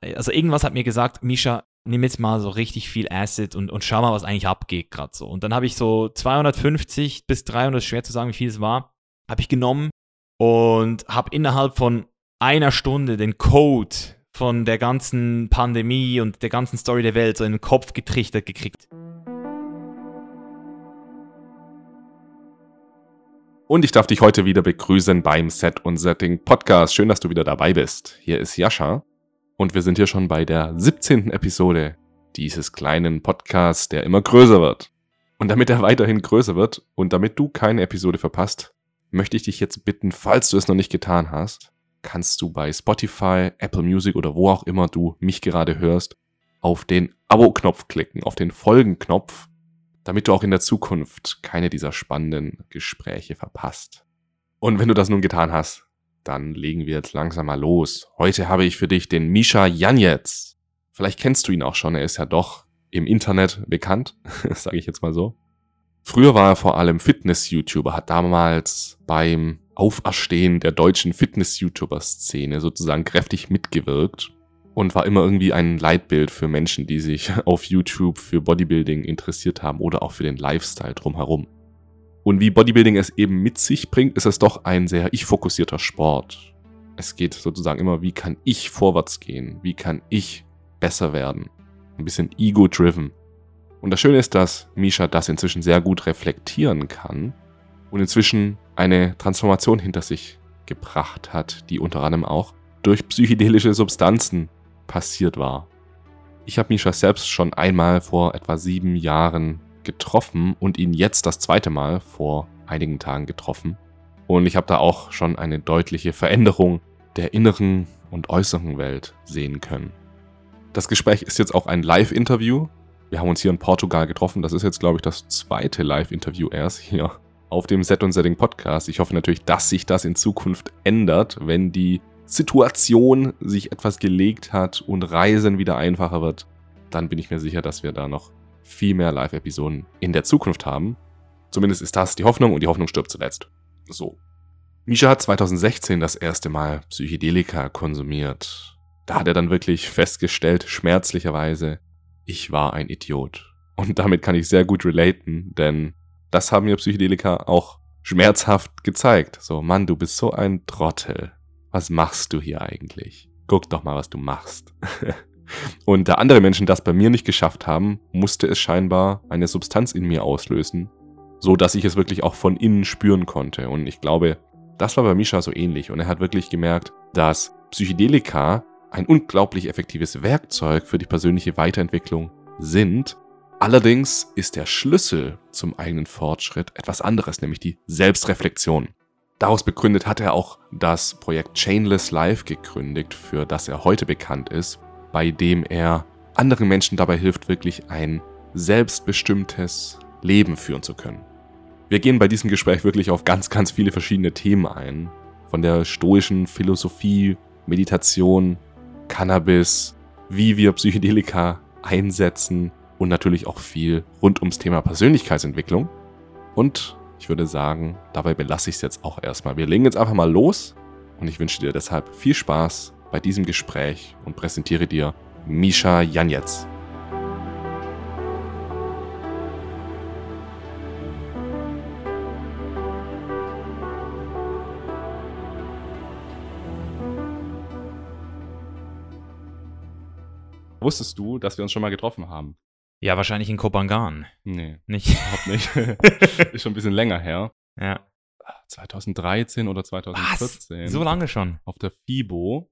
Also irgendwas hat mir gesagt, Misha, nimm jetzt mal so richtig viel Acid und, und schau mal, was eigentlich abgeht gerade so. Und dann habe ich so 250 bis 300, schwer zu sagen, wie viel es war, habe ich genommen und habe innerhalb von einer Stunde den Code von der ganzen Pandemie und der ganzen Story der Welt so in den Kopf getrichtert gekriegt. Und ich darf dich heute wieder begrüßen beim Set und Setting Podcast. Schön, dass du wieder dabei bist. Hier ist Jascha und wir sind hier schon bei der 17. Episode dieses kleinen Podcasts, der immer größer wird. Und damit er weiterhin größer wird und damit du keine Episode verpasst, möchte ich dich jetzt bitten, falls du es noch nicht getan hast, kannst du bei Spotify, Apple Music oder wo auch immer du mich gerade hörst, auf den Abo-Knopf klicken, auf den Folgen-Knopf damit du auch in der Zukunft keine dieser spannenden Gespräche verpasst. Und wenn du das nun getan hast, dann legen wir jetzt langsam mal los. Heute habe ich für dich den Misha Janetz. Vielleicht kennst du ihn auch schon, er ist ja doch im Internet bekannt, sage ich jetzt mal so. Früher war er vor allem Fitness-YouTuber, hat damals beim Auferstehen der deutschen Fitness-YouTuber-Szene sozusagen kräftig mitgewirkt und war immer irgendwie ein Leitbild für Menschen, die sich auf YouTube für Bodybuilding interessiert haben oder auch für den Lifestyle drumherum. Und wie Bodybuilding es eben mit sich bringt, ist es doch ein sehr ich-fokussierter Sport. Es geht sozusagen immer, wie kann ich vorwärts gehen? Wie kann ich besser werden? Ein bisschen ego-driven. Und das Schöne ist, dass Misha das inzwischen sehr gut reflektieren kann und inzwischen eine Transformation hinter sich gebracht hat, die unter anderem auch durch psychedelische Substanzen passiert war. Ich habe Misha selbst schon einmal vor etwa sieben Jahren getroffen und ihn jetzt das zweite Mal vor einigen Tagen getroffen. Und ich habe da auch schon eine deutliche Veränderung der inneren und äußeren Welt sehen können. Das Gespräch ist jetzt auch ein Live-Interview. Wir haben uns hier in Portugal getroffen. Das ist jetzt, glaube ich, das zweite Live-Interview erst hier auf dem Set und Setting Podcast. Ich hoffe natürlich, dass sich das in Zukunft ändert, wenn die Situation sich etwas gelegt hat und Reisen wieder einfacher wird, dann bin ich mir sicher, dass wir da noch viel mehr Live-Episoden in der Zukunft haben. Zumindest ist das die Hoffnung und die Hoffnung stirbt zuletzt. So. Misha hat 2016 das erste Mal Psychedelika konsumiert. Da hat er dann wirklich festgestellt, schmerzlicherweise, ich war ein Idiot. Und damit kann ich sehr gut relaten, denn das haben mir Psychedelika auch schmerzhaft gezeigt. So, Mann, du bist so ein Trottel was machst du hier eigentlich? Guck doch mal, was du machst. Und da andere Menschen das bei mir nicht geschafft haben, musste es scheinbar eine Substanz in mir auslösen, so dass ich es wirklich auch von innen spüren konnte. Und ich glaube, das war bei Misha so ähnlich. Und er hat wirklich gemerkt, dass Psychedelika ein unglaublich effektives Werkzeug für die persönliche Weiterentwicklung sind. Allerdings ist der Schlüssel zum eigenen Fortschritt etwas anderes, nämlich die Selbstreflexion. Daraus begründet hat er auch das Projekt Chainless Life gegründet, für das er heute bekannt ist, bei dem er anderen Menschen dabei hilft, wirklich ein selbstbestimmtes Leben führen zu können. Wir gehen bei diesem Gespräch wirklich auf ganz, ganz viele verschiedene Themen ein. Von der stoischen Philosophie, Meditation, Cannabis, wie wir Psychedelika einsetzen und natürlich auch viel rund ums Thema Persönlichkeitsentwicklung. Und ich würde sagen, dabei belasse ich es jetzt auch erstmal. Wir legen jetzt einfach mal los und ich wünsche dir deshalb viel Spaß bei diesem Gespräch und präsentiere dir Misha Janetz. Wusstest du, dass wir uns schon mal getroffen haben? Ja, wahrscheinlich in Kopangan. Nee. Nicht? Überhaupt nicht. ist schon ein bisschen länger her. Ja. 2013 oder 2014. Was? So lange schon. Auf der FIBO.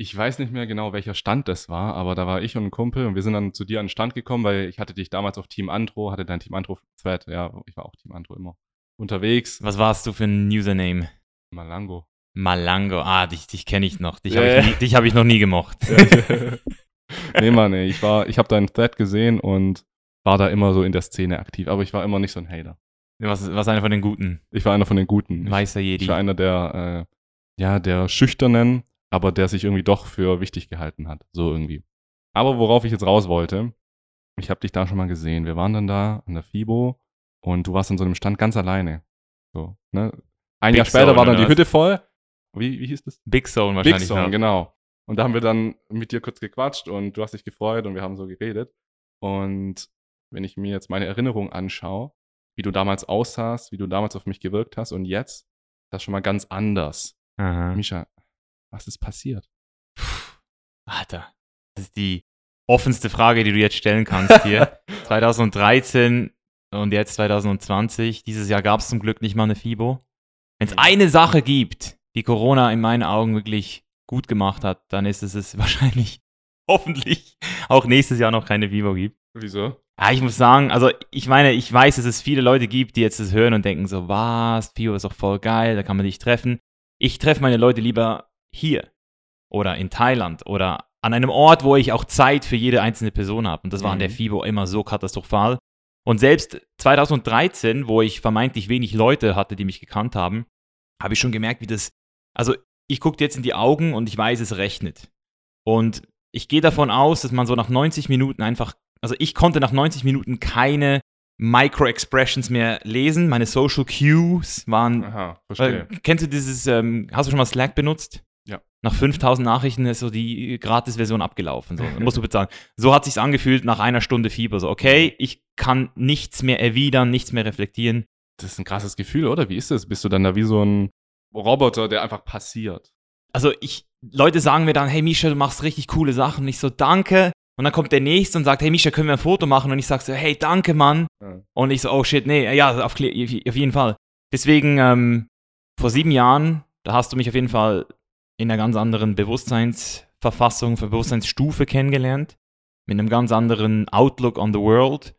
Ich weiß nicht mehr genau, welcher Stand das war, aber da war ich und ein Kumpel und wir sind dann zu dir an den Stand gekommen, weil ich hatte dich damals auf Team Andro, hatte dein Team Andro-Thread, ja, ich war auch Team Andro immer unterwegs. Was warst du für ein Username? Malango. Malango, ah, dich, dich kenne ich noch. Dich ja, habe ich, hab ich, noch nie gemocht. Nee, Mann, ey, ich war, ich habe deinen Thread gesehen und war da immer so in der Szene aktiv, aber ich war immer nicht so ein Hater. Du warst, warst einer von den Guten. Ich war einer von den Guten. Weißer Jedi. Ich war einer der, äh, ja, der Schüchternen, aber der sich irgendwie doch für wichtig gehalten hat. So irgendwie. Aber worauf ich jetzt raus wollte, ich habe dich da schon mal gesehen. Wir waren dann da an der FIBO und du warst an so einem Stand ganz alleine. So, ne? Ein Big Jahr später Zone, war dann die Hütte voll. Wie, wie hieß das? Big Zone wahrscheinlich. Big Zone, noch. genau. Und da haben wir dann mit dir kurz gequatscht und du hast dich gefreut und wir haben so geredet. Und wenn ich mir jetzt meine Erinnerung anschaue, wie du damals aussahst, wie du damals auf mich gewirkt hast und jetzt, das ist schon mal ganz anders. Aha. Misha, was ist passiert? Alter, das ist die offenste Frage, die du jetzt stellen kannst hier. 2013 und jetzt 2020. Dieses Jahr gab es zum Glück nicht mal eine FIBO. Wenn es eine Sache gibt, die Corona in meinen Augen wirklich gut gemacht hat, dann ist es es wahrscheinlich, hoffentlich, auch nächstes Jahr noch keine FIBO gibt. Wieso? Ja, ich muss sagen, also ich meine, ich weiß, dass es viele Leute gibt, die jetzt das hören und denken so, was, FIBO ist doch voll geil, da kann man dich treffen. Ich treffe meine Leute lieber hier oder in Thailand oder an einem Ort, wo ich auch Zeit für jede einzelne Person habe. Und das war an der Mhm. FIBO immer so katastrophal. Und selbst 2013, wo ich vermeintlich wenig Leute hatte, die mich gekannt haben, habe ich schon gemerkt, wie das. Also, ich gucke jetzt in die Augen und ich weiß, es rechnet. Und ich gehe davon aus, dass man so nach 90 Minuten einfach. Also, ich konnte nach 90 Minuten keine Micro-Expressions mehr lesen. Meine Social Cues waren Aha, äh, verstehe. kennst du dieses, ähm, hast du schon mal Slack benutzt? Ja. Nach 5000 Nachrichten ist so die Gratis-Version abgelaufen. So. Musst du bezahlen. So hat sich's angefühlt nach einer Stunde Fieber. So, okay, ich kann nichts mehr erwidern, nichts mehr reflektieren. Das ist ein krasses Gefühl, oder? Wie ist das? Bist du dann da wie so ein Roboter, der einfach passiert? Also ich, Leute sagen mir dann, hey Misha, du machst richtig coole Sachen. Und ich so, danke. Und dann kommt der Nächste und sagt, hey Misha, können wir ein Foto machen? Und ich sag so, hey, danke, Mann. Ja. Und ich so, oh shit, nee, ja, auf, auf jeden Fall. Deswegen, ähm, vor sieben Jahren, da hast du mich auf jeden Fall in einer ganz anderen Bewusstseinsverfassung, Bewusstseinsstufe kennengelernt. Mit einem ganz anderen Outlook on the world.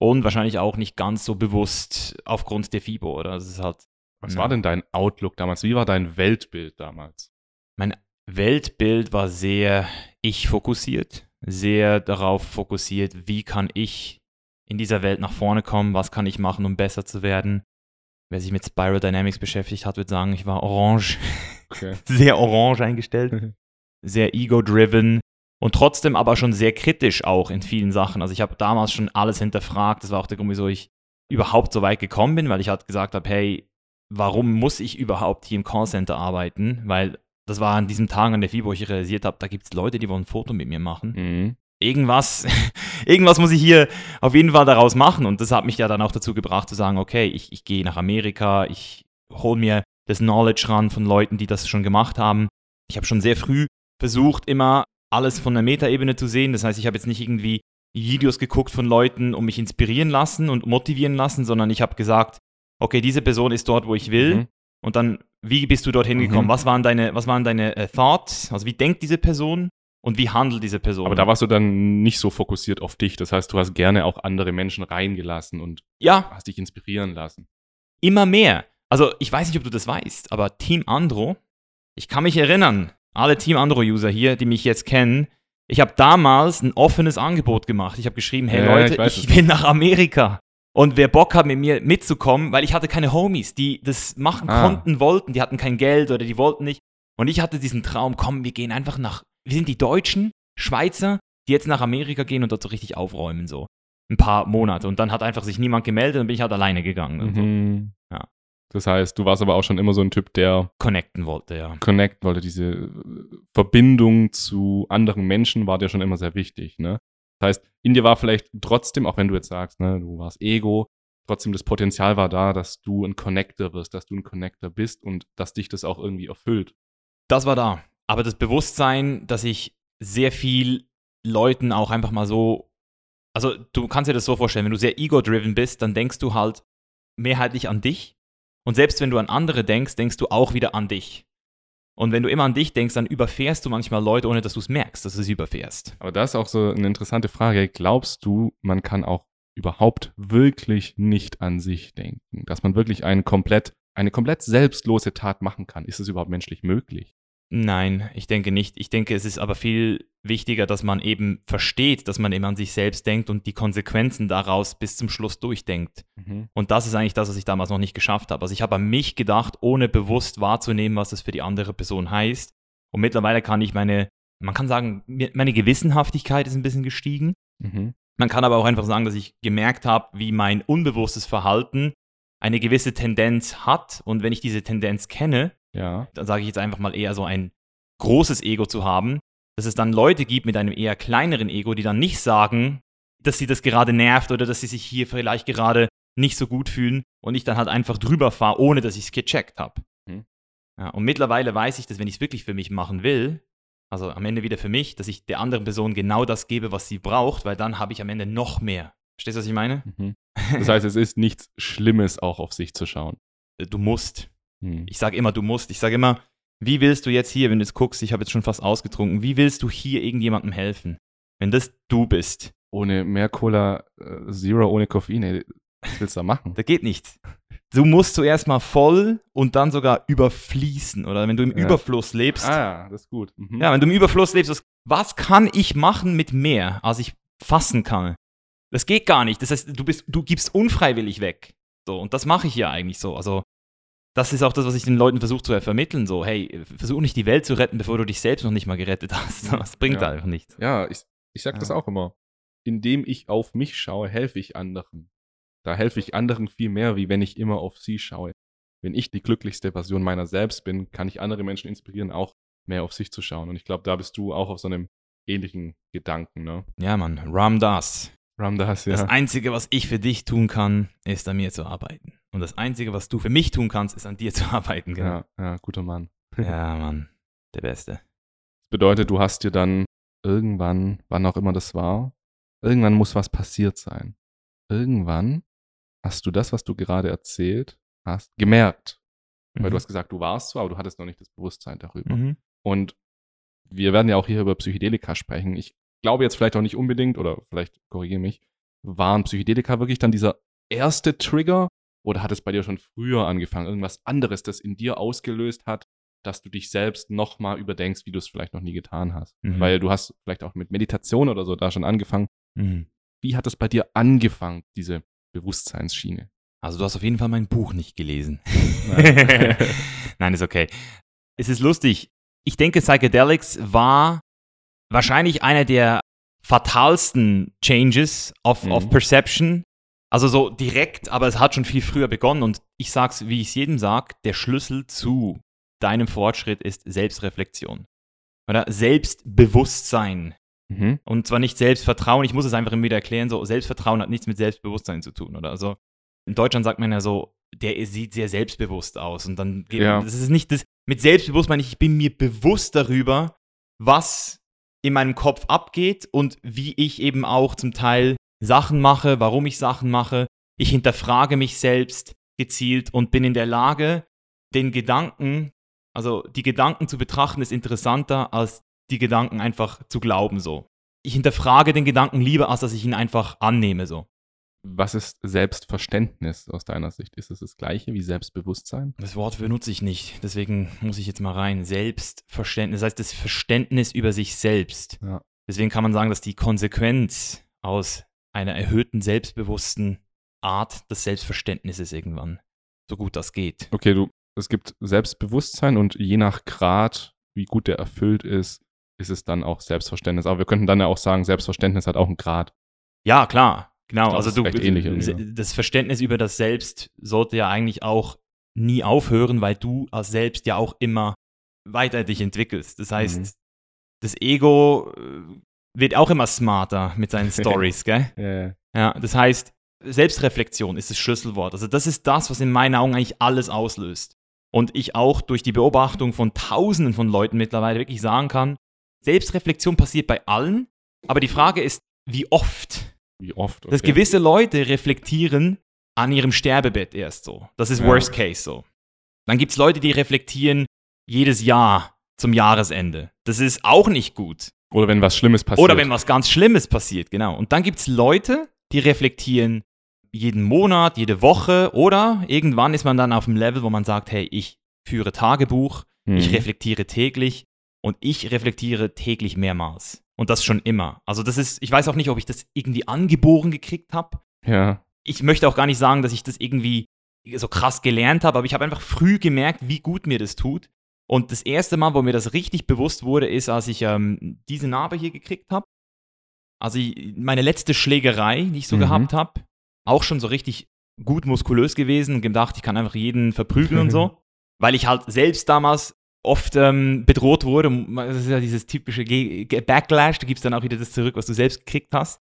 Und wahrscheinlich auch nicht ganz so bewusst aufgrund der FIBO, oder? Das ist halt, Was Ja. war denn dein Outlook damals? Wie war dein Weltbild damals? mein Weltbild war sehr ich-fokussiert. Sehr darauf fokussiert, wie kann ich in dieser Welt nach vorne kommen, was kann ich machen, um besser zu werden. Wer sich mit Spiral Dynamics beschäftigt hat, wird sagen, ich war orange, Okay. sehr orange eingestellt, sehr ego-driven und trotzdem aber schon sehr kritisch auch in vielen Sachen. Also ich habe damals schon alles hinterfragt. Das war auch der Grund, wieso ich überhaupt so weit gekommen bin, weil ich halt gesagt habe, hey, warum muss ich überhaupt hier im Callcenter arbeiten? Weil das war an diesem Tag an der FIBO, wo ich realisiert habe, da gibt es Leute, die wollen ein Foto mit mir machen Mhm. Irgendwas, irgendwas muss ich hier auf jeden Fall daraus machen. Und das hat mich ja dann auch dazu gebracht zu sagen, okay, ich, ich gehe nach Amerika, ich hole mir das Knowledge ran von Leuten, die das schon gemacht haben. Ich habe schon sehr früh versucht, immer alles von der Metaebene zu sehen. Das heißt, ich habe jetzt nicht irgendwie Videos geguckt von Leuten und mich inspirieren lassen und motivieren lassen, sondern ich habe gesagt, okay, diese Person ist dort, wo ich will. Mhm. Und dann, wie bist du dorthin gekommen? Mhm. Was waren deine, was waren deine äh, Thoughts? Also wie denkt diese Person und wie handelt diese Person? Aber da warst du dann nicht so fokussiert auf dich. Das heißt, du hast gerne auch andere Menschen reingelassen und ja, hast dich inspirieren lassen. immer mehr. Also ich weiß nicht, ob du das weißt, aber Team Andro, ich kann mich erinnern, alle Team Andro-User hier, die mich jetzt kennen, ich habe damals ein offenes Angebot gemacht. Ich habe geschrieben, hey Ja, Leute, ich weiß ich, will nach Amerika. Und wer Bock hat, mit mir mitzukommen, weil ich hatte keine Homies, die das machen Ah. konnten, wollten, die hatten kein Geld oder die wollten nicht. Und ich hatte diesen Traum, komm, wir gehen einfach nach, wir sind die Deutschen, Schweizer, die jetzt nach Amerika gehen und dort so richtig aufräumen, so. Ein paar Monate. Und dann hat einfach sich niemand gemeldet und bin ich halt alleine gegangen. Und so. Mhm. Ja. Das heißt, du warst aber auch schon immer so ein Typ, der Connecten wollte, ja. connecten wollte. Diese äh, Verbindung zu anderen Menschen war dir schon immer sehr wichtig. Ne? Das heißt, in dir war vielleicht trotzdem, auch wenn du jetzt sagst, ne, du warst Ego, trotzdem das Potenzial war da, dass du ein Connector wirst, dass du ein Connector bist und dass dich das auch irgendwie erfüllt. Das war da. Aber das Bewusstsein, dass ich sehr viel Leuten auch einfach mal so. Also, du kannst dir das so vorstellen, wenn du sehr ego-driven bist, dann denkst du halt mehrheitlich an dich. Und selbst wenn du an andere denkst, denkst du auch wieder an dich. Und wenn du immer an dich denkst, dann überfährst du manchmal Leute, ohne dass du es merkst, dass du sie überfährst. Aber das ist auch so eine interessante Frage. Glaubst du, man kann auch überhaupt wirklich nicht an sich denken? Dass man wirklich einen komplett, eine komplett selbstlose Tat machen kann? Ist es überhaupt menschlich möglich? Nein, ich denke nicht. Ich denke, es ist aber viel wichtiger, dass man eben versteht, dass man eben an sich selbst denkt und die Konsequenzen daraus bis zum Schluss durchdenkt. Und das ist eigentlich das, was ich damals noch nicht geschafft habe. Also ich habe an mich gedacht, ohne bewusst wahrzunehmen, was das für die andere Person heißt. Und mittlerweile kann ich meine, man kann sagen, meine Gewissenhaftigkeit ist ein bisschen gestiegen. Mhm. Man kann aber auch einfach sagen, dass ich gemerkt habe, wie mein unbewusstes Verhalten eine gewisse Tendenz hat. Und wenn ich diese Tendenz kenne, Ja. dann sage ich jetzt einfach mal eher so ein großes Ego zu haben, dass es dann Leute gibt mit einem eher kleineren Ego, die dann nicht sagen, dass sie das gerade nervt oder dass sie sich hier vielleicht gerade nicht so gut fühlen und ich dann halt einfach drüber fahre, ohne dass ich es gecheckt habe. Mhm. Ja, und mittlerweile weiß ich, dass wenn ich es wirklich für mich machen will, also am Ende wieder für mich, dass ich der anderen Person genau das gebe, was sie braucht, weil dann habe ich am Ende noch mehr. Verstehst du, was ich meine? Mhm. Das heißt, es ist nichts Schlimmes, auch auf sich zu schauen. Du musst. Mhm. Ich sage immer, du musst. Ich sage immer, wie willst du jetzt hier, wenn du jetzt guckst, ich habe jetzt schon fast ausgetrunken, wie willst du hier irgendjemandem helfen? Wenn das du bist. Ohne mehr Cola äh, Zero, ohne Koffein, ey, was willst du da machen? Da geht nichts. Du musst zuerst mal voll und dann sogar überfließen. Oder wenn du im Ja. Überfluss lebst. Ah, ja, das ist gut. Mhm. Ja, wenn du im Überfluss lebst, was, was kann ich machen mit mehr, als ich fassen kann? Das geht gar nicht. Das heißt, du, bist, du gibst unfreiwillig weg. So, und das mache ich ja eigentlich so. Also, das ist auch das, was ich den Leuten versuche zu vermitteln. So, hey, versuch nicht die Welt zu retten, bevor du dich selbst noch nicht mal gerettet hast. Das bringt Ja. einfach nichts. Ja, ich, ich sag das Ja. auch immer. Indem ich auf mich schaue, helfe ich anderen. Da helfe ich anderen viel mehr, wie wenn ich immer auf sie schaue. Wenn ich die glücklichste Version meiner selbst bin, kann ich andere Menschen inspirieren, auch mehr auf sich zu schauen. Und ich glaube, da bist du auch auf so einem ähnlichen Gedanken, ne? Ja, Mann, Ram Das. Ram das, ja. Das Einzige, was ich für dich tun kann, ist an mir zu arbeiten. Und das Einzige, was du für mich tun kannst, ist an dir zu arbeiten. Genau. ja, ja, guter Mann. Ja, Mann. Der Beste. Das bedeutet, du hast dir dann irgendwann, wann auch immer das war, irgendwann muss was passiert sein. Irgendwann hast du das, was du gerade erzählt hast, gemerkt. Weil du hast gesagt, du warst so, aber du hattest noch nicht das Bewusstsein darüber. Mhm. Und wir werden ja auch hier über Psychedelika sprechen. Ich glaube jetzt vielleicht auch nicht unbedingt, oder vielleicht korrigiere mich, waren Psychedelika wirklich dann dieser erste Trigger oder hat es bei dir schon früher angefangen? Irgendwas anderes, das in dir ausgelöst hat, dass du dich selbst nochmal überdenkst, wie du es vielleicht noch nie getan hast? Mhm. Weil du hast vielleicht auch mit Meditation oder so da schon angefangen. Mhm. Wie hat es bei dir angefangen, diese Bewusstseinsschiene? Also du hast auf jeden Fall mein Buch nicht gelesen. Nein. Nein, ist okay. Es ist lustig. Ich denke, Psychedelics war wahrscheinlich einer der fatalsten Changes of, Mhm. of Perception. Also so direkt, aber es hat schon viel früher begonnen und ich sag's, wie ich es jedem sag, der Schlüssel zu deinem Fortschritt ist Selbstreflexion. Oder Selbstbewusstsein. mhm. Und zwar nicht Selbstvertrauen, ich muss es einfach immer wieder erklären, so Selbstvertrauen hat nichts mit Selbstbewusstsein zu tun, oder? Also in Deutschland sagt man ja so, der sieht sehr selbstbewusst aus und dann geht, Ja. das ist nicht das, mit selbstbewusst meine ich, ich bin mir bewusst darüber, was in meinem Kopf abgeht und wie ich eben auch zum Teil Sachen mache, warum ich Sachen mache. Ich hinterfrage mich selbst gezielt und bin in der Lage, den Gedanken, also die Gedanken zu betrachten, ist interessanter als die Gedanken einfach zu glauben so. Ich hinterfrage den Gedanken lieber, als dass ich ihn einfach annehme so. Was ist Selbstverständnis aus deiner Sicht? Ist es das gleiche wie Selbstbewusstsein? Das Wort benutze ich nicht, deswegen muss ich jetzt mal rein. Selbstverständnis, das heißt das Verständnis über sich selbst. Ja. Deswegen kann man sagen, dass die Konsequenz aus einer erhöhten, selbstbewussten Art des Selbstverständnisses irgendwann, so gut das geht. Okay, du, es gibt Selbstbewusstsein und je nach Grad, wie gut der erfüllt ist, ist es dann auch Selbstverständnis. Aber wir könnten dann ja auch sagen, Selbstverständnis hat auch einen Grad. Ja, klar, genau. Glaub, also das du, ähnlich irgendwie, das Verständnis über das Selbst sollte ja eigentlich auch nie aufhören, weil du als Selbst ja auch immer weiter dich entwickelst. Das heißt, Mhm. das Ego äh, wird auch immer smarter mit seinen Stories, gell? Äh, Ja, das heißt, Selbstreflexion ist das Schlüsselwort. Also das ist das, was in meinen Augen eigentlich alles auslöst. Und ich auch durch die Beobachtung von Tausenden von Leuten mittlerweile wirklich sagen kann, Selbstreflexion passiert bei allen, aber die Frage ist, wie oft? wie oft? Dass okay. gewisse Leute reflektieren an ihrem Sterbebett erst so. Das ist Ja. Worst Case so. Dann gibt es Leute, die reflektieren jedes Jahr zum Jahresende. Das ist auch nicht gut. Oder wenn was Schlimmes passiert. Oder wenn was ganz Schlimmes passiert, genau. Und dann gibt es Leute, die reflektieren jeden Monat, jede Woche oder irgendwann ist man dann auf dem Level, wo man sagt, hey, ich führe Tagebuch, Mhm. ich reflektiere täglich und ich reflektiere täglich mehrmals. Und das schon immer. Also das ist, ich weiß auch nicht, ob ich das irgendwie angeboren gekriegt habe. Ja. Ich möchte auch gar nicht sagen, dass ich das irgendwie so krass gelernt habe, aber ich habe einfach früh gemerkt, wie gut mir das tut. Und das erste Mal, wo mir das richtig bewusst wurde, ist, als ich ähm, diese Narbe hier gekriegt habe. Also ich, meine letzte Schlägerei, die ich so Mhm. gehabt habe, auch schon so richtig gut muskulös gewesen und gedacht, ich kann einfach jeden verprügeln und so. Weil ich halt selbst damals oft ähm, bedroht wurde. Das ist ja dieses typische Ge Ge Backlash, du gibst dann auch wieder das zurück, was du selbst gekriegt hast.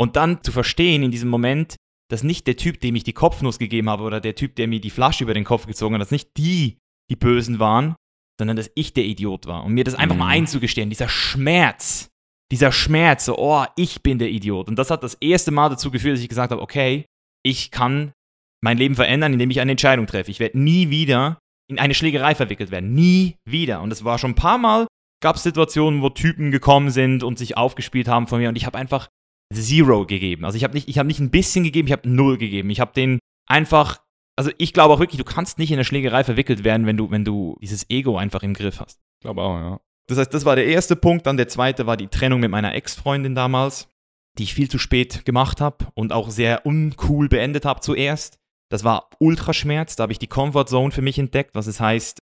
Und dann zu verstehen in diesem Moment, dass nicht der Typ, dem ich die Kopfnuss gegeben habe oder der Typ, der mir die Flasche über den Kopf gezogen hat, dass nicht die die Bösen waren, sondern dass ich der Idiot war. Und mir das einfach Mhm. mal einzugestehen, dieser Schmerz, dieser Schmerz, so, oh, ich bin der Idiot. Und das hat das erste Mal dazu geführt, dass ich gesagt habe, okay, ich kann mein Leben verändern, indem ich eine Entscheidung treffe. Ich werde nie wieder in eine Schlägerei verwickelt werden. Nie wieder. Und es war schon ein paar Mal, gab es Situationen, wo Typen gekommen sind und sich aufgespielt haben von mir und ich habe einfach Zero gegeben. Also ich habe nicht, ich habe nicht ein bisschen gegeben, ich habe null gegeben. Ich habe den einfach, also ich glaube auch wirklich, du kannst nicht in eine Schlägerei verwickelt werden, wenn du, wenn du dieses Ego einfach im Griff hast. Ich glaube auch, ja. Das heißt, das war der erste Punkt. Dann der zweite war die Trennung mit meiner Ex-Freundin damals, die ich viel zu spät gemacht habe und auch sehr uncool beendet habe zuerst. Das war Ultraschmerz. Da habe ich die Comfort Zone für mich entdeckt, was es heißt,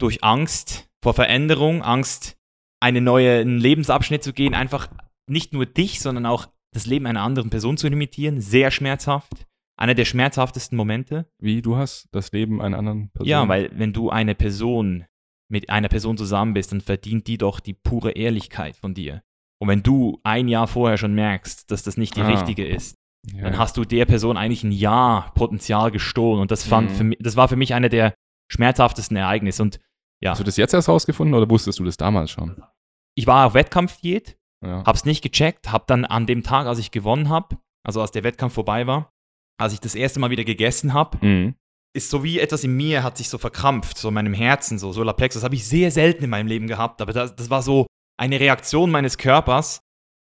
durch Angst vor Veränderung, Angst, einen neuen Lebensabschnitt zu gehen, einfach nicht nur dich, sondern auch das Leben einer anderen Person zu limitieren. Sehr schmerzhaft. Einer der schmerzhaftesten Momente. Wie, du hast das Leben einer anderen Person? Ja, weil wenn du eine Person mit einer Person zusammen bist, dann verdient die doch die pure Ehrlichkeit von dir. Und wenn du ein Jahr vorher schon merkst, dass das nicht die Ah. richtige ist, ja. dann hast du der Person eigentlich ein Jahr Potenzial gestohlen. Und das, fand Mhm. für mich, das war für mich eine der schmerzhaftesten Ereignisse. Und ja, Hast du das jetzt erst rausgefunden oder wusstest du das damals schon? ich war auf Wettkampfdiät, Ja. hab's nicht gecheckt, hab dann an dem Tag, als ich gewonnen habe, also als der Wettkampf vorbei war, als ich das erste Mal wieder gegessen habe, Mhm. ist so wie etwas in mir hat sich so verkrampft, so in meinem Herzen, so Solarplexus. Das habe ich sehr selten in meinem Leben gehabt, aber das, das war so eine Reaktion meines Körpers.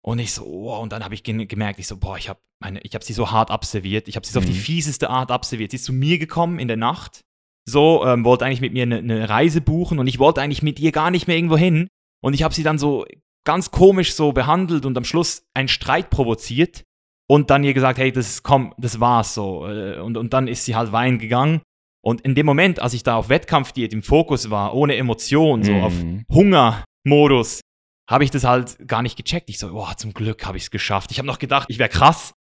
Und ich so, oh, und dann habe ich ge- gemerkt, ich so, boah, ich habe meine, ich habe sie so hart abserviert. Ich habe sie so auf die Mhm. fieseste Art abserviert. Sie ist zu mir gekommen in der Nacht, so, ähm, wollte eigentlich mit mir eine, eine Reise buchen und ich wollte eigentlich mit ihr gar nicht mehr irgendwo hin. Und ich habe sie dann so ganz komisch so behandelt und am Schluss einen Streit provoziert und dann ihr gesagt, hey, das komm, das war's so. Äh, Und, und dann ist sie halt weinen gegangen. Und in dem Moment, als ich da auf Wettkampfdiät im Fokus war, ohne Emotion, so auf Mhm. Hungermodus, habe ich das halt gar nicht gecheckt. Ich so, boah, zum Glück habe ich es geschafft. Ich habe noch gedacht, ich wäre krass.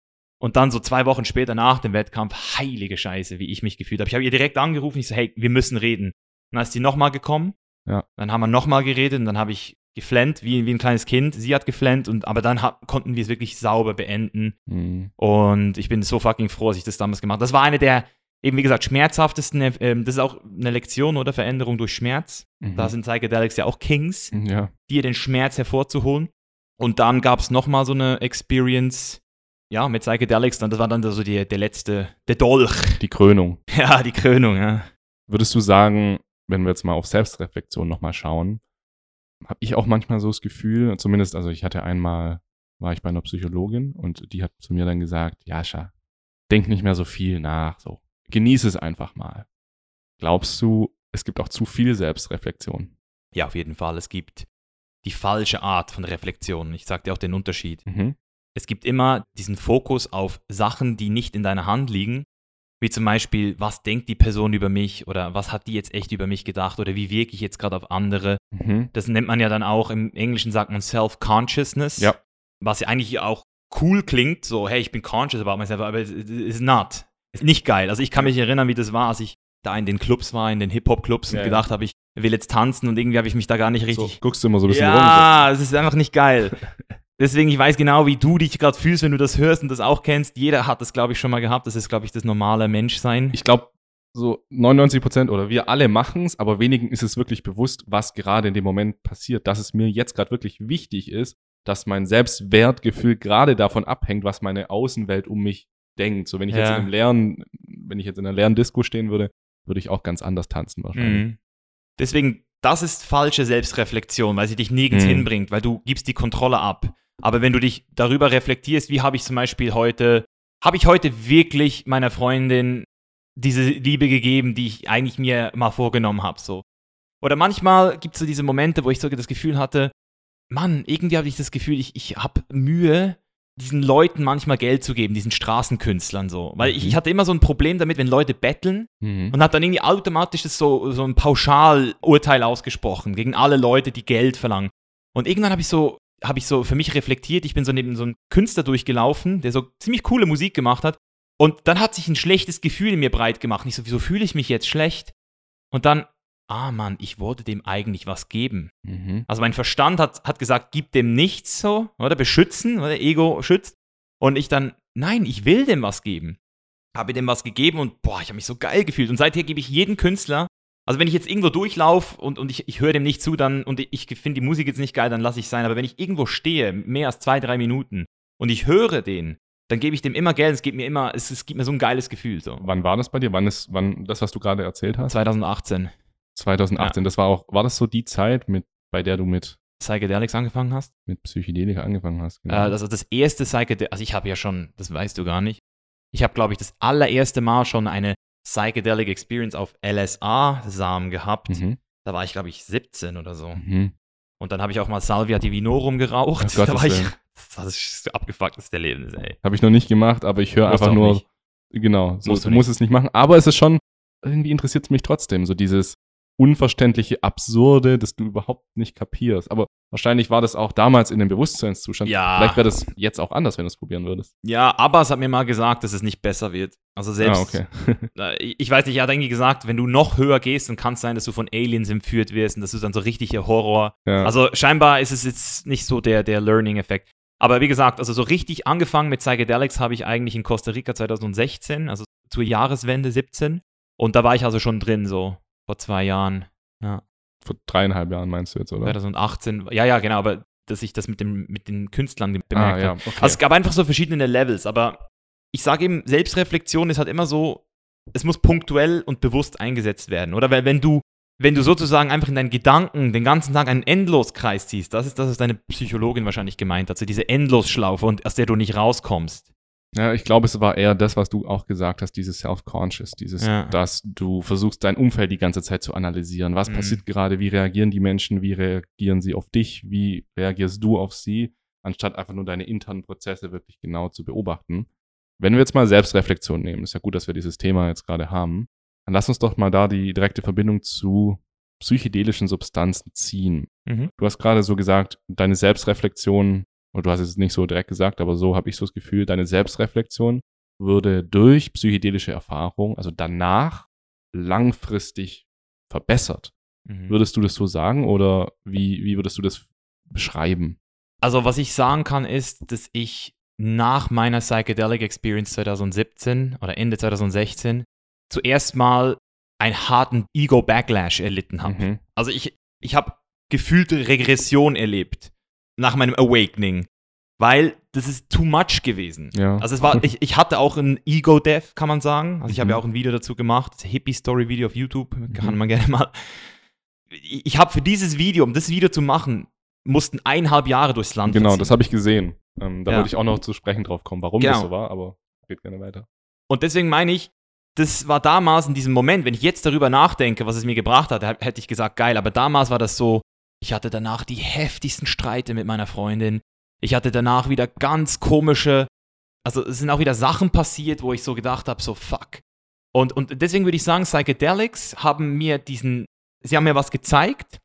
Und dann so zwei Wochen später nach dem Wettkampf, heilige Scheiße, wie ich mich gefühlt habe. Ich habe ihr direkt angerufen, ich so, hey, wir müssen reden. Und dann ist sie nochmal gekommen. Ja. Dann haben wir nochmal geredet und dann habe ich geflennt, wie, wie ein kleines Kind. Sie hat geflennt, und, aber dann hab, konnten wir es wirklich sauber beenden. Mhm. Und ich bin so fucking froh, dass ich das damals gemacht habe. Das war eine der, eben wie gesagt, schmerzhaftesten, ähm, das ist auch eine Lektion oder Veränderung durch Schmerz. Mhm. Da sind Psychedelics ja auch Kings, ja. dir den Schmerz hervorzuholen. Und dann gab es nochmal so eine Experience, ja, mit Psychedelics. Dann, das war dann so die, der letzte, der Dolch. Die Krönung. Ja, die Krönung, ja. Würdest du sagen, wenn wir jetzt mal auf Selbstreflexion nochmal schauen, habe ich auch manchmal so das Gefühl, zumindest, also ich hatte einmal, war ich bei einer Psychologin und die hat zu mir dann gesagt, Jascha, denk nicht mehr so viel nach, so, genieße es einfach mal. Glaubst du, es gibt auch zu viel Selbstreflexion? Ja, auf jeden Fall. Es gibt die falsche Art von Reflexion. Ich sag dir auch den Unterschied. Mhm. Es gibt immer diesen Fokus auf Sachen, die nicht in deiner Hand liegen. Wie zum Beispiel, was denkt die Person über mich oder was hat die jetzt echt über mich gedacht oder wie wirke ich jetzt gerade auf andere. Mhm. Das nennt man ja dann auch, im Englischen sagt man Self-Consciousness. Ja. Was ja eigentlich auch cool klingt, so, hey, ich bin conscious about myself, aber es ist not. Ist nicht geil. Also ich kann mich erinnern, wie das war, als ich da in den Clubs war, in den Hip-Hop-Clubs Ja, und ja. gedacht habe, ich will jetzt tanzen und irgendwie habe ich mich da gar nicht So, richtig guckst du immer so ein bisschen rum. ja, es ist einfach nicht geil. Deswegen, ich weiß genau, wie du dich gerade fühlst, wenn du das hörst und das auch kennst. Jeder hat das, glaube ich, schon mal gehabt. Das ist, glaube ich, das normale Menschsein. Ich glaube, so 99 Prozent oder wir alle machen es, aber wenigen ist es wirklich bewusst, was gerade in dem Moment passiert, dass es mir jetzt gerade wirklich wichtig ist, dass mein Selbstwertgefühl gerade davon abhängt, was meine Außenwelt um mich denkt. So, wenn ich jetzt Ja. in einem leeren, wenn ich jetzt in einer leeren Disco stehen würde, würde ich auch ganz anders tanzen wahrscheinlich. Mhm. Deswegen, das ist falsche Selbstreflexion, weil sie dich nirgends Mhm. hinbringt, weil du gibst die Kontrolle ab. Aber wenn du dich darüber reflektierst, wie habe ich zum Beispiel heute, habe ich heute wirklich meiner Freundin diese Liebe gegeben, die ich eigentlich mir mal vorgenommen habe, so. Oder manchmal gibt es so diese Momente, wo ich so das Gefühl hatte, Mann, irgendwie habe ich das Gefühl, ich, ich habe Mühe, diesen Leuten manchmal Geld zu geben, diesen Straßenkünstlern so. Weil ich, Mhm. ich hatte immer so ein Problem damit, wenn Leute betteln, Mhm. und hat dann irgendwie automatisch das so, so ein Pauschalurteil ausgesprochen gegen alle Leute, die Geld verlangen. Und irgendwann habe ich so, habe ich so für mich reflektiert, ich bin so neben so einem Künstler durchgelaufen, der so ziemlich coole Musik gemacht hat. Und dann hat sich ein schlechtes Gefühl in mir breit gemacht. Und ich so, wieso fühle ich mich jetzt schlecht? Und dann ah Mann, ich wollte dem eigentlich was geben. Mhm. Also mein Verstand hat, hat gesagt, gib dem nichts so, oder beschützen, oder Ego schützt. Und ich dann, nein, ich will dem was geben. Habe dem was gegeben und boah, ich habe mich so geil gefühlt. Und seither gebe ich jedem Künstler, also wenn ich jetzt irgendwo durchlaufe und, und ich, ich höre dem nicht zu, dann und ich finde die Musik jetzt nicht geil, dann lasse ich sein. Aber wenn ich irgendwo stehe, mehr als zwei, drei Minuten, und ich höre den, dann gebe ich dem immer Geld. Es gibt mir immer, es, es gibt mir so ein geiles Gefühl. So. Wann war das bei dir? Wann ist, wann, das, was du gerade erzählt hast? 2018. 2018. Das war auch, war das so die Zeit, mit, bei der du mit, Psychedelics angefangen hast? mit Psychedelika angefangen hast? Äh, also das erste Psychedelic, also ich habe ja schon, das weißt du gar nicht. Ich habe, glaube ich, das allererste Mal schon eine Psychedelic Experience auf LSA-Samen gehabt. mhm. Da war ich, glaube ich, 17 oder so. Mhm. Und dann habe ich auch mal Salvia Divinorum geraucht. Ach Gottes da war ich, das ist das abgefuckteste Leben, ey. Habe ich noch nicht gemacht, aber ich höre einfach nur, nicht. genau, so, Musst du du musst es nicht machen. Aber es ist schon, irgendwie interessiert es mich trotzdem, so dieses unverständliche, absurde, das du überhaupt nicht kapierst. Aber wahrscheinlich war das auch damals in dem Bewusstseinszustand. Ja. Vielleicht wäre das jetzt auch anders, wenn du es probieren würdest. Ja, Abbas hat mir mal gesagt, dass es nicht besser wird. Also selbst, ah, okay. ich weiß nicht, er hat irgendwie gesagt, wenn du noch höher gehst, dann kann es sein, dass du von Aliens entführt wirst und das ist dann so richtiger Horror. ja. Also scheinbar ist es jetzt nicht so der, der Learning-Effekt. Aber wie gesagt, also so richtig angefangen mit Psychedelics habe ich eigentlich in Costa Rica 2016, also zur Jahreswende 17. Und da war ich also schon drin, so vor zwei Jahren. Ja, Vor dreieinhalb Jahren meinst du jetzt, oder? 2018. Ja, ja, genau, aber dass ich das mit, dem, mit den Künstlern bemerkt ah, habe. ja, okay. Also es gab einfach so verschiedene Levels, aber ich sage eben, Selbstreflexion ist halt immer so, es muss punktuell und bewusst eingesetzt werden, oder? Weil wenn du, wenn du sozusagen einfach in deinen Gedanken den ganzen Tag einen Endloskreis ziehst, das ist das, was deine Psychologin wahrscheinlich gemeint hat, so diese Endlosschlaufe und aus der du nicht rauskommst. Ja, ich glaube, es war eher das, was du auch gesagt hast, dieses Self-Conscious, dieses, Ja. dass du versuchst, dein Umfeld die ganze Zeit zu analysieren. Was Mhm. passiert gerade? Wie reagieren die Menschen? Wie reagieren sie auf dich? Wie reagierst du auf sie? Anstatt einfach nur deine internen Prozesse wirklich genau zu beobachten. Wenn wir jetzt mal Selbstreflexion nehmen, ist ja gut, dass wir dieses Thema jetzt gerade haben, dann lass uns doch mal da die direkte Verbindung zu psychedelischen Substanzen ziehen. Mhm. Du hast gerade so gesagt, deine Selbstreflexion, und du hast es nicht so direkt gesagt, aber so habe ich so das Gefühl, deine Selbstreflexion würde durch psychedelische Erfahrung, also danach, langfristig verbessert. Mhm. Würdest du das so sagen oder wie, wie würdest du das beschreiben? Also was ich sagen kann, ist, dass ich nach meiner Psychedelic Experience 2017 oder Ende 2016 zuerst mal einen harten Ego-Backlash erlitten habe. Mhm. Also ich, ich habe gefühlte Regression erlebt nach meinem Awakening, weil das ist too much gewesen. Ja. Also es war, ich, ich hatte auch ein Ego-Death, kann man sagen. Also ich habe Mhm. ja auch ein Video dazu gemacht, das Hippie-Story-Video auf YouTube, kann man gerne mal. Ich, ich habe für dieses Video, um das Video zu machen, mussten eineinhalb Jahre durchs Land Genau, verziehen. das habe ich gesehen. Ähm, da Ja. würde ich auch noch zu sprechen drauf kommen, warum das Genau. so war, aber geht gerne weiter. Und deswegen meine ich, das war damals in diesem Moment, wenn ich jetzt darüber nachdenke, was es mir gebracht hat, hätte ich gesagt, geil. Aber damals war das so, ich hatte danach die heftigsten Streite mit meiner Freundin. Ich hatte danach wieder ganz komische, also es sind auch wieder Sachen passiert, wo ich so gedacht habe, so fuck. Und, und deswegen würde ich sagen, Psychedelics haben mir diesen, sie haben mir was gezeigt,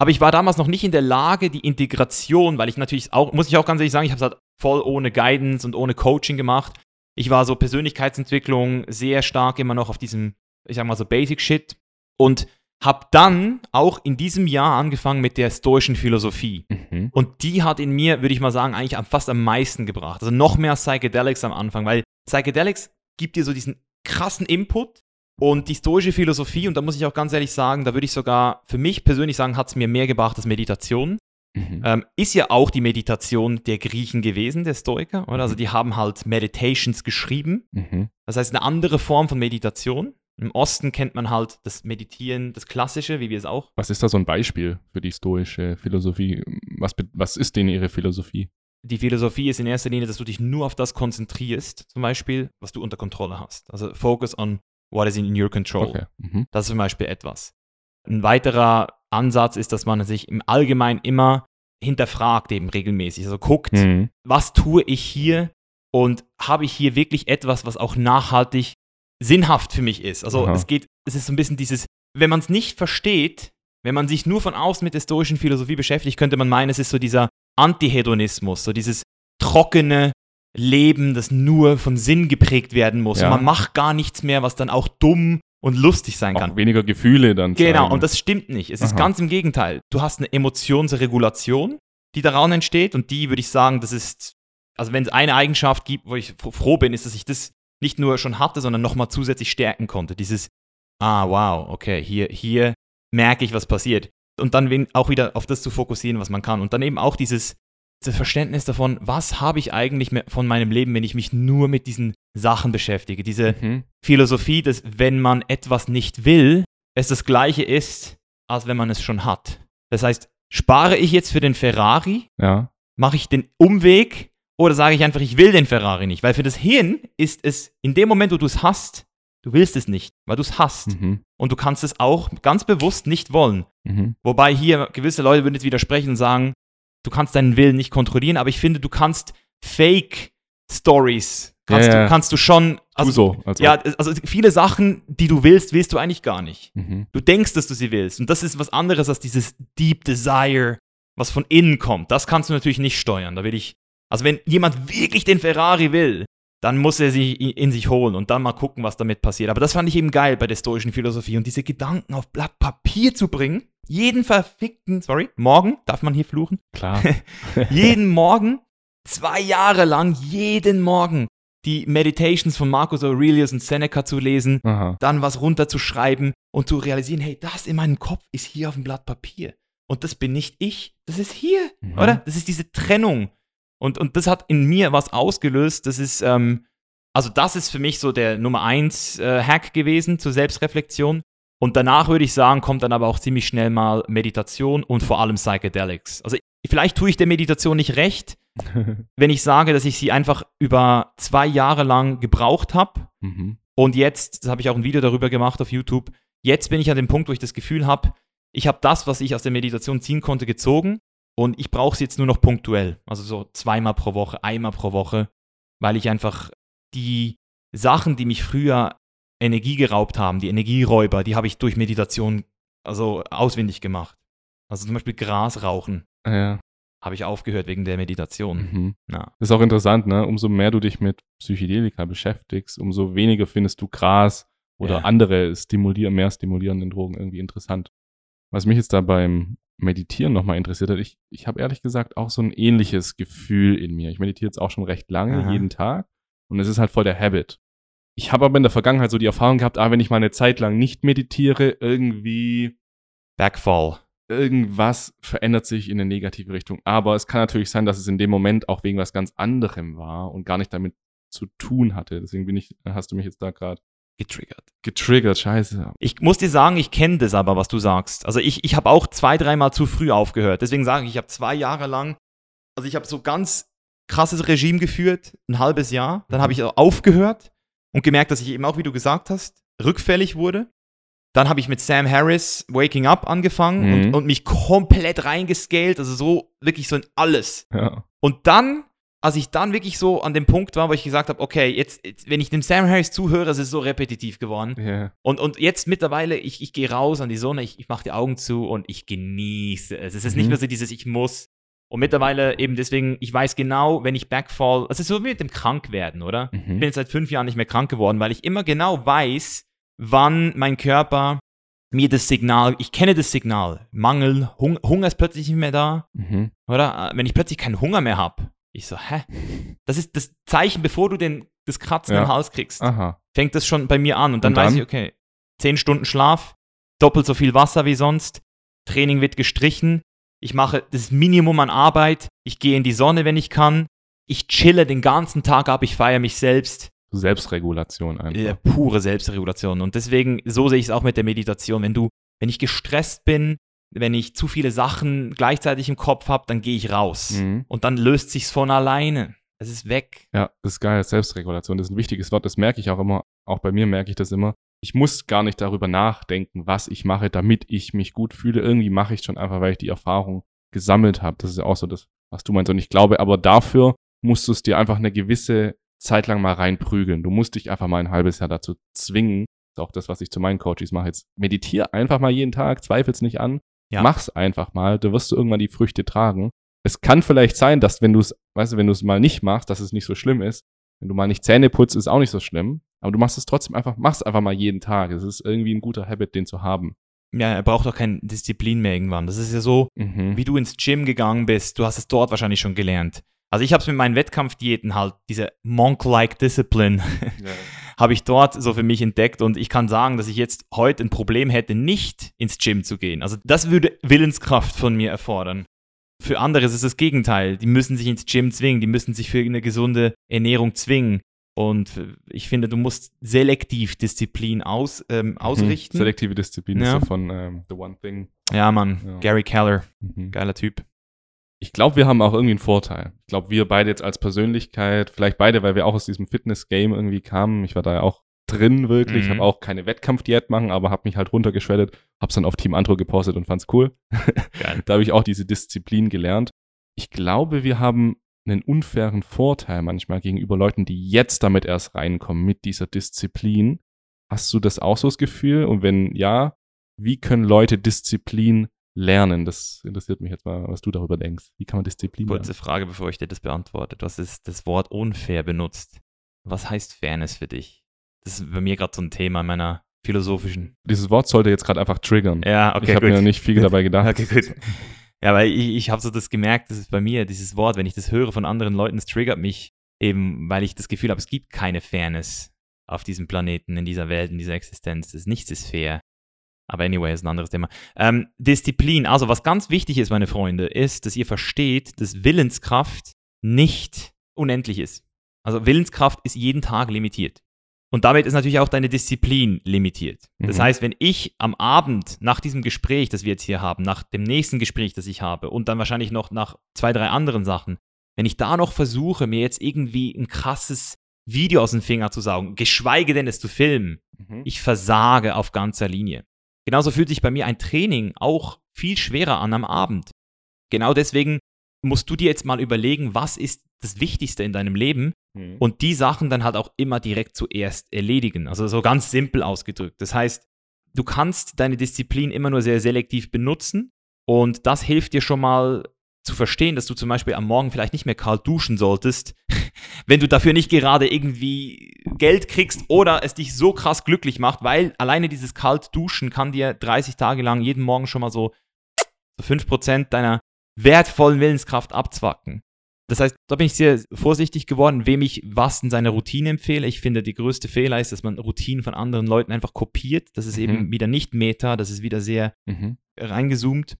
aber ich war damals noch nicht in der Lage, die Integration, weil ich natürlich auch, muss ich auch ganz ehrlich sagen, ich habe es halt voll ohne Guidance und ohne Coaching gemacht. Ich war so Persönlichkeitsentwicklung sehr stark immer noch auf diesem, ich sag mal so Basic Shit und habe dann auch in diesem Jahr angefangen mit der stoischen Philosophie. Mhm. Und die hat in mir, würde ich mal sagen, eigentlich am, fast am meisten gebracht. Also noch mehr Psychedelics am Anfang, weil Psychedelics gibt dir so diesen krassen Input und die stoische Philosophie, und da muss ich auch ganz ehrlich sagen, da würde ich sogar für mich persönlich sagen, hat es mir mehr gebracht als Meditation. Mhm. Ähm, ist ja auch die Meditation der Griechen gewesen, der Stoiker, oder? Also Mhm. die haben halt Meditations geschrieben. Mhm. Das heißt, eine andere Form von Meditation. Im Osten kennt man halt das Meditieren, das Klassische, wie wir es auch. Was ist da so ein Beispiel für die stoische Philosophie? Was, was ist denn ihre Philosophie? Die Philosophie ist in erster Linie, dass du dich nur auf das konzentrierst, zum Beispiel, was du unter Kontrolle hast. Also focus on what is in your control. Okay. Mhm. Das ist zum Beispiel etwas. Ein weiterer Ansatz ist, dass man sich im Allgemeinen immer hinterfragt, eben regelmäßig. Also guckt, Mhm. was tue ich hier und habe ich hier wirklich etwas, was auch nachhaltig sinnhaft für mich ist. Also Aha. es geht, es ist so ein bisschen dieses, wenn man es nicht versteht, wenn man sich nur von außen mit der stoischen Philosophie beschäftigt, könnte man meinen, es ist so dieser Antihedonismus, so dieses trockene Leben, das nur von Sinn geprägt werden muss. Ja. Und man macht gar nichts mehr, was dann auch dumm und lustig sein kann. Auch weniger Gefühle dann. Genau, zeigen. und das stimmt nicht. Es ist Aha. ganz im Gegenteil. Du hast eine Emotionsregulation, die daran entsteht und die würde ich sagen, das ist, also wenn es eine Eigenschaft gibt, wo ich fro- froh bin, ist, dass ich das nicht nur schon hatte, sondern nochmal zusätzlich stärken konnte. Dieses, ah, wow, okay, hier, hier merke ich, was passiert. Und dann auch wieder auf das zu fokussieren, was man kann. Und dann eben auch dieses, dieses Verständnis davon, was habe ich eigentlich von meinem Leben, wenn ich mich nur mit diesen Sachen beschäftige. Diese Mhm. Philosophie, dass wenn man etwas nicht will, es das gleiche ist, als wenn man es schon hat. Das heißt, spare ich jetzt für den Ferrari, Ja. mache ich den Umweg oder sage ich einfach, ich will den Ferrari nicht? Weil für das Hirn ist es in dem Moment, wo du es hast, du willst es nicht, weil du es hast. Mhm. Und du kannst es auch ganz bewusst nicht wollen. Mhm. Wobei hier gewisse Leute würden jetzt widersprechen und sagen, du kannst deinen Willen nicht kontrollieren, aber ich finde, du kannst Fake Stories, kannst, Ja, ja. Du, kannst du schon, also, so. Also. ja, also viele Sachen, die du willst, willst du eigentlich gar nicht. Mhm. Du denkst, dass du sie willst. Und das ist was anderes als dieses Deep Desire, was von innen kommt. Das kannst du natürlich nicht steuern. Da will ich, also wenn jemand wirklich den Ferrari will, dann muss er sie i- in sich holen und dann mal gucken, was damit passiert. Aber das fand ich eben geil bei der stoischen Philosophie und diese Gedanken auf Blatt Papier zu bringen. Jeden verfickten, sorry, morgen, darf man hier fluchen? Klar. jeden Morgen, zwei Jahre lang, jeden Morgen die Meditations von Marcus Aurelius und Seneca zu lesen, Aha. dann was runterzuschreiben und zu realisieren, hey, das in meinem Kopf ist hier auf dem Blatt Papier. Und das bin nicht ich, das ist hier, Mhm. oder? Das ist diese Trennung. Und, und das hat in mir was ausgelöst. Das ist, ähm, also das ist für mich so der Nummer eins äh, Hack gewesen zur Selbstreflexion. Und danach würde ich sagen, kommt dann aber auch ziemlich schnell mal Meditation und vor allem Psychedelics. Also vielleicht tue ich der Meditation nicht recht, wenn ich sage, dass ich sie einfach über zwei Jahre lang gebraucht habe mhm. und jetzt, das habe ich auch ein Video darüber gemacht auf YouTube, jetzt bin ich an dem Punkt, wo ich das Gefühl habe, ich habe das, was ich aus der Meditation ziehen konnte, gezogen und ich brauche es jetzt nur noch punktuell. Also so zweimal pro Woche, einmal pro Woche, weil ich einfach die Sachen, die mich früher Energie geraubt haben, die Energieräuber, die habe ich durch Meditation also auswendig gemacht. Also zum Beispiel Gras rauchen Ja. habe ich aufgehört wegen der Meditation. Mhm. Ja. Das ist auch interessant, ne? Umso mehr du dich mit Psychedelika beschäftigst, umso weniger findest du Gras oder Ja. andere stimulieren, mehr stimulierenden Drogen irgendwie interessant. Was mich jetzt da beim Meditieren nochmal interessiert hat, ich, ich habe ehrlich gesagt auch so ein ähnliches Gefühl in mir. Ich meditiere jetzt auch schon recht lange, Aha. jeden Tag. Und es ist halt voll der Habit. Ich habe aber in der Vergangenheit so die Erfahrung gehabt, ah, wenn ich mal eine Zeit lang nicht meditiere, irgendwie Backfall. irgendwas verändert sich in eine negative Richtung. Aber es kann natürlich sein, dass es in dem Moment auch wegen was ganz anderem war und gar nicht damit zu tun hatte. Deswegen bin ich, hast du mich jetzt da gerade Getriggert. getriggert. Scheiße. Ich muss dir sagen, ich kenne das aber, was du sagst. Also ich, ich habe auch zwei, dreimal zu früh aufgehört. Deswegen sage ich, ich habe zwei Jahre lang, also ich habe so ganz krasses Regime geführt, ein halbes Jahr. Dann habe ich aufgehört und gemerkt, dass ich eben auch, wie du gesagt hast, rückfällig wurde. Dann habe ich mit Sam Harris Waking Up angefangen Mhm. und, und mich komplett reingescaled, also so wirklich so in alles. Ja. Und dann, als ich dann wirklich so an dem Punkt war, wo ich gesagt habe, okay, jetzt, jetzt wenn ich dem Sam Harris zuhöre, es ist so repetitiv geworden. Ja. Und, und jetzt mittlerweile, ich, ich gehe raus an die Sonne, ich, ich mache die Augen zu und ich genieße es. Es ist nicht Mhm. mehr so dieses Ich muss. Und mittlerweile eben deswegen, ich weiß genau, wenn ich backfall, es ist so wie mit dem Krankwerden, oder? Ich bin Mhm. jetzt seit fünf Jahren nicht mehr krank geworden, weil ich immer genau weiß, wann mein Körper mir das Signal, ich kenne das Signal, Mangel, Hung, Hunger ist plötzlich nicht mehr da, Mhm. oder? Wenn ich plötzlich keinen Hunger mehr habe, ich so, hä? Das ist das Zeichen, bevor du den, das Kratzen Ja. im Hals kriegst Aha. fängt das schon bei mir an. Und dann, Und dann? weiß ich, okay, 10 Stunden Schlaf, doppelt so viel Wasser wie sonst, Training wird gestrichen, ich mache das Minimum an Arbeit, ich gehe in die Sonne, wenn ich kann, ich chille den ganzen Tag ab, ich feiere mich selbst. Selbstregulation einfach. Äh, pure Selbstregulation. Und deswegen, so sehe ich es auch mit der Meditation. Wenn du, wenn ich gestresst bin, wenn ich zu viele Sachen gleichzeitig im Kopf habe, dann gehe ich raus. Mhm. Und dann löst sich's von alleine. Es ist weg. Ja, das ist geil. Selbstregulation, das ist ein wichtiges Wort. Das merke ich auch immer. Auch bei mir merke ich das immer. Ich muss gar nicht darüber nachdenken, was ich mache, damit ich mich gut fühle. Irgendwie mache ich schon einfach, weil ich die Erfahrung gesammelt habe. Das ist ja auch so das, was du meinst. Und ich glaube, aber dafür musst du es dir einfach eine gewisse Zeit lang mal reinprügeln. Du musst dich einfach mal ein halbes Jahr dazu zwingen. Das ist auch das, was ich zu meinen Coaches mache. Jetzt meditier einfach mal jeden Tag, zweifel's nicht an. Ja. Mach's einfach mal. Da wirst du irgendwann die Früchte tragen. Es kann vielleicht sein, dass wenn du es, weißt du, wenn du es mal nicht machst, dass es nicht so schlimm ist. Wenn du mal nicht Zähne putzt, ist auch nicht so schlimm. Aber du machst es trotzdem einfach, machst einfach mal jeden Tag. Es ist irgendwie ein guter Habit, den zu haben. Ja, er braucht doch keine Disziplin mehr irgendwann. Das ist ja so, Mhm. wie du ins Gym gegangen bist. Du hast es dort wahrscheinlich schon gelernt. Also ich habe es mit meinen Wettkampfdiäten halt, diese Monk-like Discipline, habe ich dort so für mich entdeckt und ich kann sagen, dass ich jetzt heute ein Problem hätte, nicht ins Gym zu gehen. Also das würde Willenskraft von mir erfordern. Für andere ist es das Gegenteil. Die müssen sich ins Gym zwingen, die müssen sich für eine gesunde Ernährung zwingen. Und ich finde, du musst selektiv Disziplin aus, ähm, ausrichten. Mhm. Selektive Disziplin Ja. ist so von ähm, The One Thing. ja, Mann. Ja. Gary Keller, Mhm. geiler Typ. Ich glaube, wir haben auch irgendwie einen Vorteil. Ich glaube, wir beide jetzt als Persönlichkeit, vielleicht beide, weil wir auch aus diesem Fitness-Game irgendwie kamen. Ich war da ja auch drin wirklich, Mhm. habe auch keine Wettkampfdiät machen, aber habe mich halt runtergeschreddet, hab's dann auf Team Antro gepostet und fand's cool. Da habe ich auch diese Disziplin gelernt. Ich glaube, wir haben einen unfairen Vorteil manchmal gegenüber Leuten, die jetzt damit erst reinkommen, mit dieser Disziplin. Hast du das auch so das Gefühl? Und wenn ja, wie können Leute Disziplin lernen? Das interessiert mich jetzt mal, was du darüber denkst. Wie kann man Disziplin Kurze? Frage, bevor ich dir das beantworte. Du hast das, Wort unfair benutzt. Was heißt Fairness für dich? Das ist bei mir gerade so ein Thema in meiner philosophischen. Dieses Wort sollte jetzt gerade einfach triggern. Ja, okay, ich habe mir nicht viel dabei gedacht. Okay, gut. Ja, weil ich, ich habe so das gemerkt, das ist bei mir, dieses Wort, wenn ich das höre von anderen Leuten, es triggert mich eben, weil ich das Gefühl habe, es gibt keine Fairness auf diesem Planeten, in dieser Welt, in dieser Existenz. Das, nichts ist fair. Aber anyway, ist ein anderes Thema. Ähm, Disziplin, also was ganz wichtig ist, meine Freunde, ist, dass ihr versteht, dass Willenskraft nicht unendlich ist. Also Willenskraft ist jeden Tag limitiert. Und damit ist natürlich auch deine Disziplin limitiert. Das Mhm. heißt, wenn ich am Abend nach diesem Gespräch, das wir jetzt hier haben, nach dem nächsten Gespräch, das ich habe und dann wahrscheinlich noch nach zwei, drei anderen Sachen, wenn ich da noch versuche, mir jetzt irgendwie ein krasses Video aus den Finger zu saugen, geschweige denn es zu filmen, Mhm. ich versage auf ganzer Linie. Genauso fühlt sich bei mir ein Training auch viel schwerer an am Abend. Genau deswegen musst du dir jetzt mal überlegen, was ist das Wichtigste in deinem Leben Mhm. und die Sachen dann halt auch immer direkt zuerst erledigen. Also so ganz simpel ausgedrückt. Das heißt, du kannst deine Disziplin immer nur sehr selektiv benutzen und das hilft dir schon mal zu verstehen, dass du zum Beispiel am Morgen vielleicht nicht mehr kalt duschen solltest, wenn du dafür nicht gerade irgendwie Geld kriegst oder es dich so krass glücklich macht, weil alleine dieses kalt duschen kann dir 30 Tage lang jeden Morgen schon mal so, so 5% deiner wertvollen Willenskraft abzwacken. Das heißt, da bin ich sehr vorsichtig geworden, wem ich was in seiner Routine empfehle. Ich finde, die größte Fehler ist, dass man Routinen von anderen Leuten einfach kopiert. Das ist Mhm. eben wieder nicht Meta, das ist wieder sehr Mhm. reingezoomt.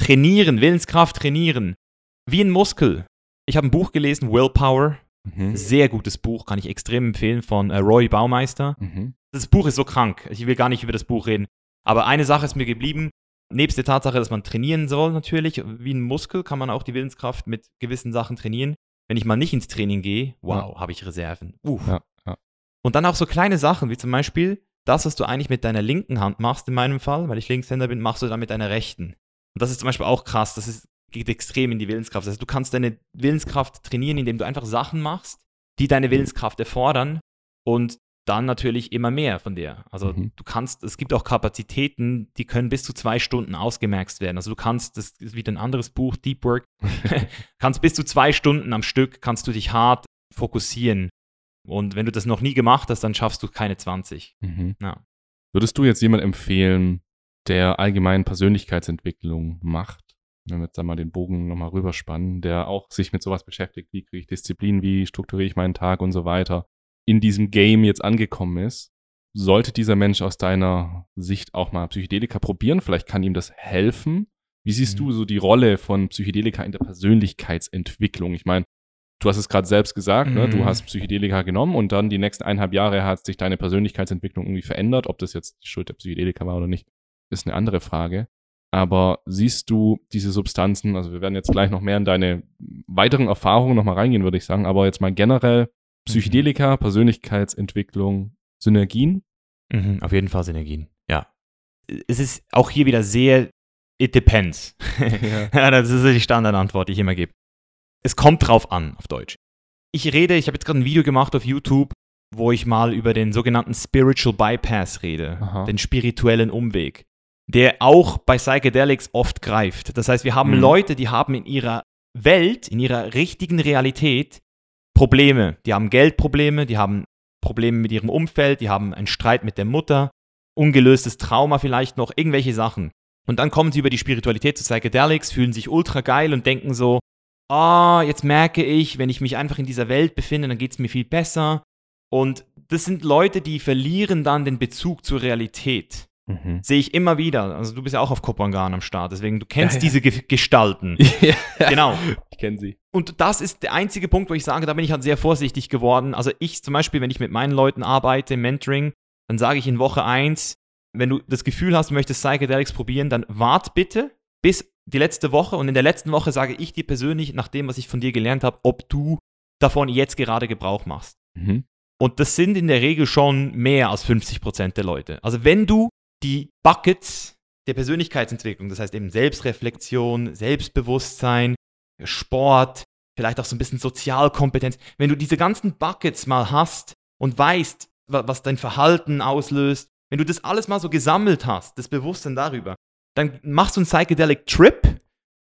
Trainieren, Willenskraft trainieren. Wie ein Muskel. Ich habe ein Buch gelesen, Willpower. Mhm. Sehr gutes Buch, kann ich extrem empfehlen, von äh, Roy Baumeister. Mhm. Das Buch ist so krank. Ich will gar nicht über das Buch reden. Aber eine Sache ist mir geblieben. Nebst der Tatsache, dass man trainieren soll, natürlich, wie ein Muskel, kann man auch die Willenskraft mit gewissen Sachen trainieren. Wenn ich mal nicht ins Training gehe, wow, habe ich Reserven. Uff. Ja, ja. Und dann auch so kleine Sachen, wie zum Beispiel das, was du eigentlich mit deiner linken Hand machst, in meinem Fall, weil ich Linkshänder bin, machst du dann mit deiner rechten. Und das ist zum Beispiel auch krass. Das ist, geht extrem in die Willenskraft. Das heißt, du kannst deine Willenskraft trainieren, indem du einfach Sachen machst, die deine Willenskraft erfordern und dann natürlich immer mehr von der. Also Mhm. du kannst, es gibt auch Kapazitäten, die können bis zu zwei Stunden ausgemerzt werden. Also du kannst, das ist wieder ein anderes Buch, Deep Work, kannst bis zu zwei Stunden am Stück, kannst du dich hart fokussieren. Und wenn du das noch nie gemacht hast, dann schaffst du keine 20. Mhm. Ja. Würdest du jetzt jemand empfehlen, der allgemein Persönlichkeitsentwicklung macht, wenn wir jetzt da mal den Bogen nochmal rüberspannen, der auch sich mit sowas beschäftigt, wie kriege ich Disziplin, wie strukturiere ich meinen Tag und so weiter, in diesem Game jetzt angekommen ist, sollte dieser Mensch aus deiner Sicht auch mal Psychedelika probieren? Vielleicht kann ihm das helfen. Wie siehst Mhm. du so die Rolle von Psychedelika in der Persönlichkeitsentwicklung? Ich meine, du hast es gerade selbst gesagt, ne? du Mhm. hast Psychedelika genommen und dann die nächsten eineinhalb Jahre hat sich deine Persönlichkeitsentwicklung irgendwie verändert. Ob das jetzt die Schuld der Psychedelika war oder nicht, ist eine andere Frage. Aber siehst du diese Substanzen, also wir werden jetzt gleich noch mehr in deine weiteren Erfahrungen nochmal reingehen, würde ich sagen, aber jetzt mal generell Psychedelika, Persönlichkeitsentwicklung, Synergien? Mhm, auf jeden Fall Synergien, ja. Es ist auch hier wieder sehr, it depends. ja, das ist die Standardantwort, die ich immer gebe. Es kommt drauf an, auf Deutsch. Ich rede, ich habe jetzt gerade ein Video gemacht auf YouTube, wo ich mal über den sogenannten Spiritual Bypass rede, Aha. den spirituellen Umweg, der auch bei Psychedelics oft greift. Das heißt, wir haben Mhm. Leute, die haben in ihrer Welt, in ihrer richtigen Realität Probleme. Die haben Geldprobleme, die haben Probleme mit ihrem Umfeld, die haben einen Streit mit der Mutter, ungelöstes Trauma vielleicht noch, irgendwelche Sachen. Und dann kommen sie über die Spiritualität zu Psychedelics, fühlen sich ultra geil und denken so, ah, oh, jetzt merke ich, wenn ich mich einfach in dieser Welt befinde, dann geht es mir viel besser. Und das sind Leute, die verlieren dann den Bezug zur Realität. Mhm. Sehe ich immer wieder. Also du bist ja auch auf Kopangan am Start, deswegen du kennst ja, ja. diese Ge Gestalten. ja, genau. Ich kenne sie. Und das ist der einzige Punkt, wo ich sage, da bin ich halt sehr vorsichtig geworden. Also ich zum Beispiel, wenn ich mit meinen Leuten arbeite, Mentoring, dann sage ich in Woche 1, wenn du das Gefühl hast, du möchtest Psychedelics probieren, dann wart bitte bis die letzte Woche und in der letzten Woche sage ich dir persönlich, nach dem, was ich von dir gelernt habe, ob du davon jetzt gerade Gebrauch machst. Mhm. Und das sind in der Regel schon mehr als 50 Prozent der Leute. Also wenn du die Buckets der Persönlichkeitsentwicklung, das heißt eben Selbstreflexion, Selbstbewusstsein, Sport, vielleicht auch so ein bisschen Sozialkompetenz, wenn du diese ganzen Buckets mal hast und weißt, was dein Verhalten auslöst, wenn du das alles mal so gesammelt hast, das Bewusstsein darüber, dann machst du einen Psychedelic Trip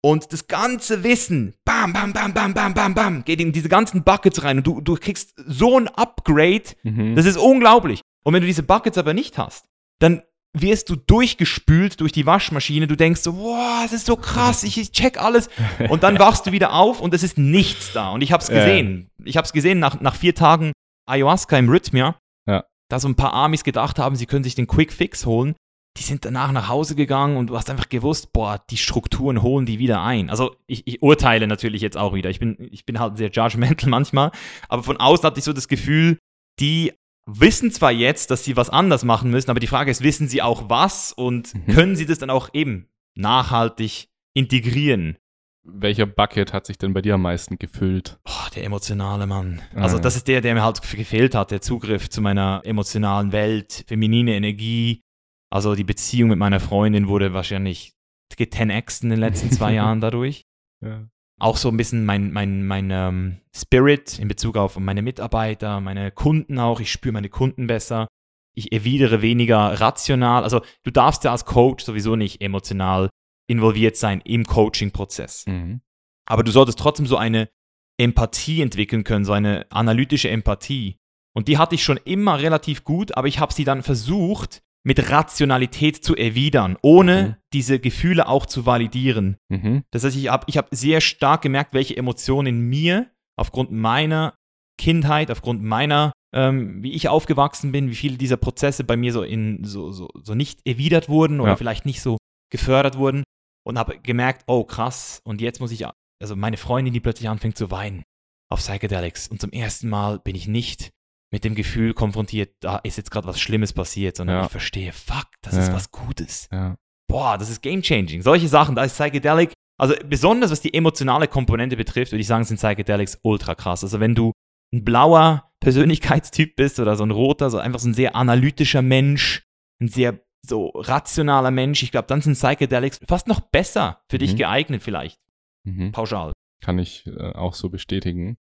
und das ganze Wissen, bam, bam, bam, bam, bam, bam, bam, geht in diese ganzen Buckets rein und du, du kriegst so ein Upgrade, mhm. das ist unglaublich. Und wenn du diese Buckets aber nicht hast, dann wirst du durchgespült durch die Waschmaschine. Du denkst so, wow, das ist so krass, ich, ich check alles. Und dann wachst du wieder auf und es ist nichts da. Und ich habe es gesehen. Ja. Ich habe es gesehen nach, nach vier Tagen Ayahuasca im Rhythmia. Ja. Da so ein paar Amis gedacht haben, sie können sich den Quick Fix holen. Die sind danach nach Hause gegangen und du hast einfach gewusst, boah, die Strukturen holen die wieder ein. Also ich, ich urteile natürlich jetzt auch wieder. Ich bin, ich bin halt sehr judgmental manchmal. Aber von außen hatte ich so das Gefühl, die wissen zwar jetzt, dass sie was anders machen müssen, aber die Frage ist, wissen sie auch was und mhm. können sie das dann auch eben nachhaltig integrieren? Welcher Bucket hat sich denn bei dir am meisten gefüllt? Oh, der emotionale Mann. Ah, also das ist der, der mir halt gefehlt hat, der Zugriff zu meiner emotionalen Welt, feminine Energie. Also die Beziehung mit meiner Freundin wurde wahrscheinlich 10x in den letzten zwei Jahren dadurch. Ja auch so ein bisschen mein, mein, mein ähm, Spirit in Bezug auf meine Mitarbeiter, meine Kunden auch. Ich spüre meine Kunden besser. Ich erwidere weniger rational. Also du darfst ja als Coach sowieso nicht emotional involviert sein im Coaching-Prozess. Mhm. Aber du solltest trotzdem so eine Empathie entwickeln können, so eine analytische Empathie. Und die hatte ich schon immer relativ gut, aber ich habe sie dann versucht, mit Rationalität zu erwidern, ohne mhm. diese Gefühle auch zu validieren. Mhm. Das heißt, ich habe ich hab sehr stark gemerkt, welche Emotionen in mir aufgrund meiner Kindheit, aufgrund meiner, ähm, wie ich aufgewachsen bin, wie viele dieser Prozesse bei mir so, in, so, so, so nicht erwidert wurden oder ja. vielleicht nicht so gefördert wurden und habe gemerkt, oh krass, und jetzt muss ich, also meine Freundin, die plötzlich anfängt zu weinen auf Psychedelics und zum ersten Mal bin ich nicht mit dem Gefühl konfrontiert, da ist jetzt gerade was Schlimmes passiert, sondern ja. ich verstehe, fuck, das ja. ist was Gutes. Ja. Boah, das ist game-changing. Solche Sachen, da ist Psychedelic, also besonders was die emotionale Komponente betrifft, würde ich sagen, sind Psychedelics ultra krass. Also wenn du ein blauer Persönlichkeitstyp bist oder so ein roter, so einfach so ein sehr analytischer Mensch, ein sehr so rationaler Mensch, ich glaube, dann sind Psychedelics fast noch besser für mhm. dich geeignet vielleicht. Mhm. Pauschal. Kann ich äh, auch so bestätigen.